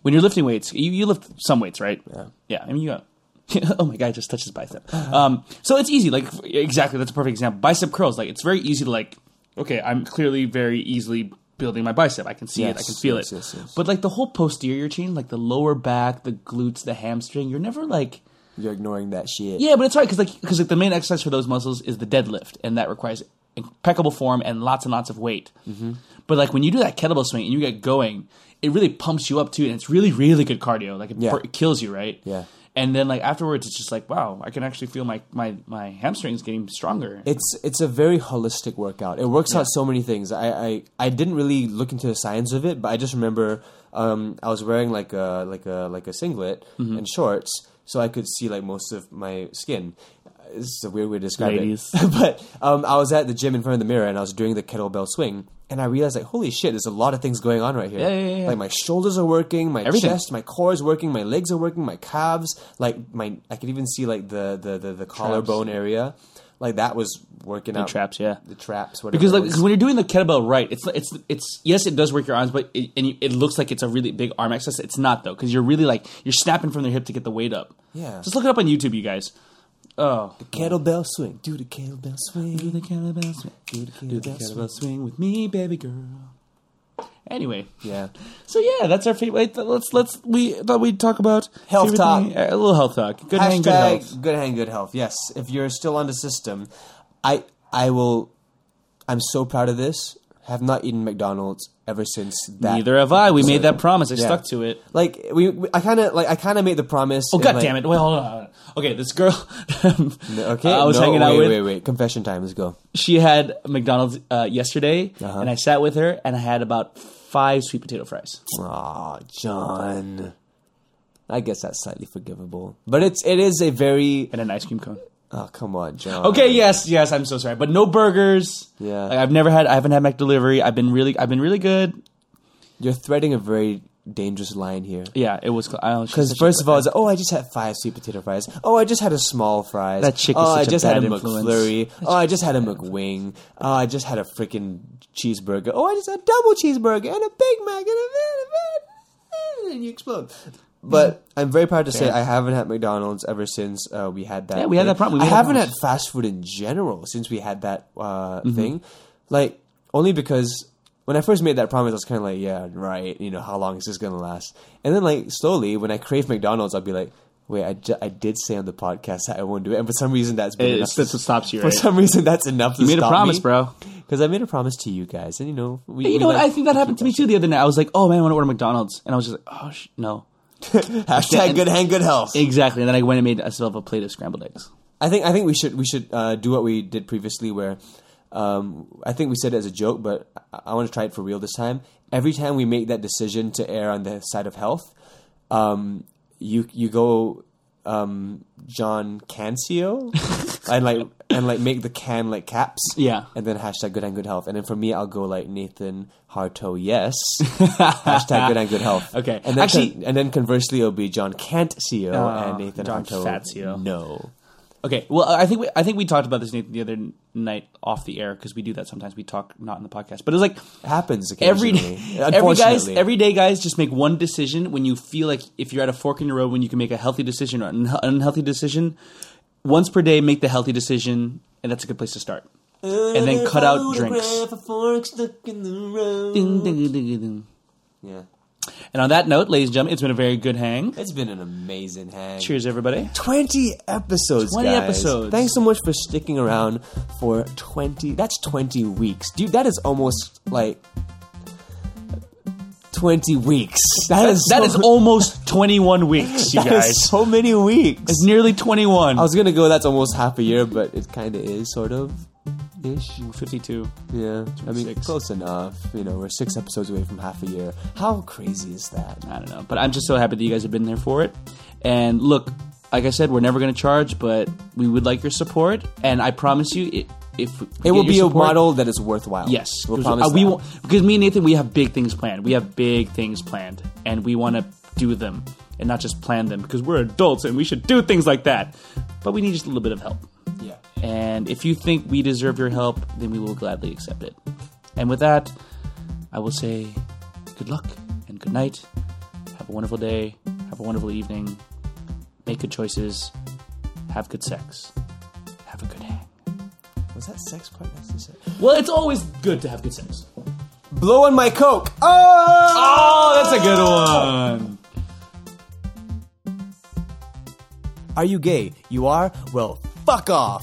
when you're lifting weights, you, you lift some weights, right? Yeah. Yeah. I mean you got. <laughs> oh my god! I just touched his bicep. Um, so it's easy. Like exactly, that's a perfect example. Bicep curls. Like it's very easy to like. Okay, I'm clearly very easily building my bicep. I can see it. I can feel yes, it. yes, yes. But like the whole posterior chain, like the lower back, the glutes, the hamstring, you're never like. You're ignoring that shit. Yeah, but it's right because like because like the main exercise for those muscles is the deadlift, and that requires impeccable form and lots and lots of weight. Mm-hmm. But like when you do that kettlebell swing and you get going, it really pumps you up too, and it's really really good cardio. Like it, Yeah. per- it kills you, right? Yeah. And then like afterwards, it's just like wow, I can actually feel my my my hamstrings getting stronger. It's it's a very holistic workout. It works out so many things. I, I I didn't really look into the science of it, but I just remember um, I was wearing like a like a like a singlet Mm-hmm. and shorts, so I could see like most of my skin. This is a weird way to describe Ladies. it. <laughs> but um, I was at the gym in front of the mirror and I was doing the kettlebell swing, and I realized like, holy shit, there's a lot of things going on right here. Yeah, yeah, yeah. Like my shoulders are working, my Everything. chest, my core is working, my legs are working, my calves, like my I could even see like the the the, the collarbone area. Like that was working out. The traps, yeah. The traps, whatever. because like when you're doing the kettlebell right, it's it's it's yes, it does work your arms, but it, and you, it looks like it's a really big arm exercise. It's not though, because you're really like you're snapping from the hip to get the weight up. Yeah. just look it up on YouTube, you guys. Oh, the kettlebell swing, do the kettlebell swing, do the kettlebell swing, do the kettlebell, do the kettlebell swing. swing with me, baby girl. Anyway, Yeah, so yeah, that's our favorite. Let's let's we thought we'd talk about Health talk. thing- a little health talk. Good hang, good health. good hang, good health. Yes, if you're still on the system, I I will. I'm so proud of this. Have not eaten McDonald's ever since that. Neither have I. We made that promise. I Yeah. stuck to it. Like we, we I kind of like I kind of made the promise. Oh and, god like- damn it! Wait, hold on. hold on. Okay, this girl. <laughs> Okay, I was no, hanging out wait, with. Wait, wait, Confession time. Let's go. she had McDonald's uh, yesterday, Uh-huh. and I sat with her, and I had about five sweet potato fries. Aw, John. I guess that's slightly forgivable, but it's it is a very. and an ice cream cone. Oh come on, John. Okay, yes, yes, I'm so sorry, but no burgers. Yeah. Like, I've never had. I haven't had McDelivery. I've been really, I've been really good. you're threading a very dangerous line here. Yeah, it was. Because first of all, it's like, oh, I just had five sweet potato fries. Oh, I just had a small fries. That chick is Oh, I a just had a influence. McFlurry. Oh, I just had a McWing. Oh, I just had a freaking cheeseburger. Oh, I just had a double cheeseburger and a Big Mac and a and then you explode. But I'm very proud to say Fair. I haven't had McDonald's ever since uh, we had that. Yeah, we had that problem. We I haven't had fast food in general since we had that uh, Mm-hmm. thing. Like only because when I first made that promise, I was kind of like, yeah, right. You know, how long is this gonna last? And then like slowly, when I crave McDonald's, I'll be like, wait, I, ju- I did say on the podcast that I won't do it, and for some reason that's been It's- enough. that's what stops you, For right? some reason, that's enough. You made a promise, bro. Because I made a promise to you guys, and you know, we, You we know what? I think that happened to me too the other night. I was like, "Oh man, I want to order McDonald's," and I was just like, "Oh sh- no." <laughs> Hashtag good hand, good health. Exactly. And then I went and made myself a plate of scrambled eggs. I think I think we should we should uh, do what we did previously, where um, I think we said it as a joke, but I, I want to try it for real this time. Every time we make that decision to err on the side of health, um, you you go um, John Cancio <laughs> <laughs> and like and like make the can like caps, Yeah. and then hashtag good and good health, and then for me I'll go like Nathan Harto yes, <laughs> hashtag good and good health. Okay. and then Actually- con- and then conversely it'll be John Can't CEO Uh, and Nathan John Harto Fatcio. no. Okay. Well, I think we, I think we talked about this Nathan, the other night off the air because we do that sometimes. We talk not in the podcast, but it's like It happens every occasionally. day, every guys, every day, guys, just make one decision when you feel like if you're at a fork in the road when you can make a healthy decision or an unhealthy decision. Once per day, make the healthy decision, and that's a good place to start. And then cut out drinks. Ding, ding, ding, ding, ding. Yeah, And on that note, ladies and gentlemen, it's been a very good hang. it's been an amazing hang. Cheers, everybody. Twenty episodes. 20 guys. episodes. Thanks so much for sticking around for twenty. That's twenty weeks, dude. That is almost like twenty weeks. That is That so, is almost 21 weeks, <laughs> you that is guys. so many weeks. It's nearly 21. I was gonna go. That's almost half a year, but it kind of is, sort of, ish. 52. Yeah, I mean, close enough. You know, we're six episodes away from half a year. How crazy is that? I don't know. But I'm just so happy that you guys have been there for it. And look, like I said, we're never going to charge, but we would like your support. And I promise you, it, if we It will be a model that is worthwhile. Yes, we'll promise uh, we won't- because me and Nathan, we have big things planned. We have big things planned, and we want to do them and not just plan them because we're adults and we should do things like that. But we need just a little bit of help. Yeah. And if you think we deserve your help, then we will gladly accept it. And with that, I will say good luck and good night. Have a wonderful day. Have a wonderful evening. Make good choices. Have good sex. Have a good hang. Was that sex part necessary? Well, it's always good to have good sex. Blow on my coke. Oh, Oh, that's a good one. Are you gay? You are? Well, fuck off.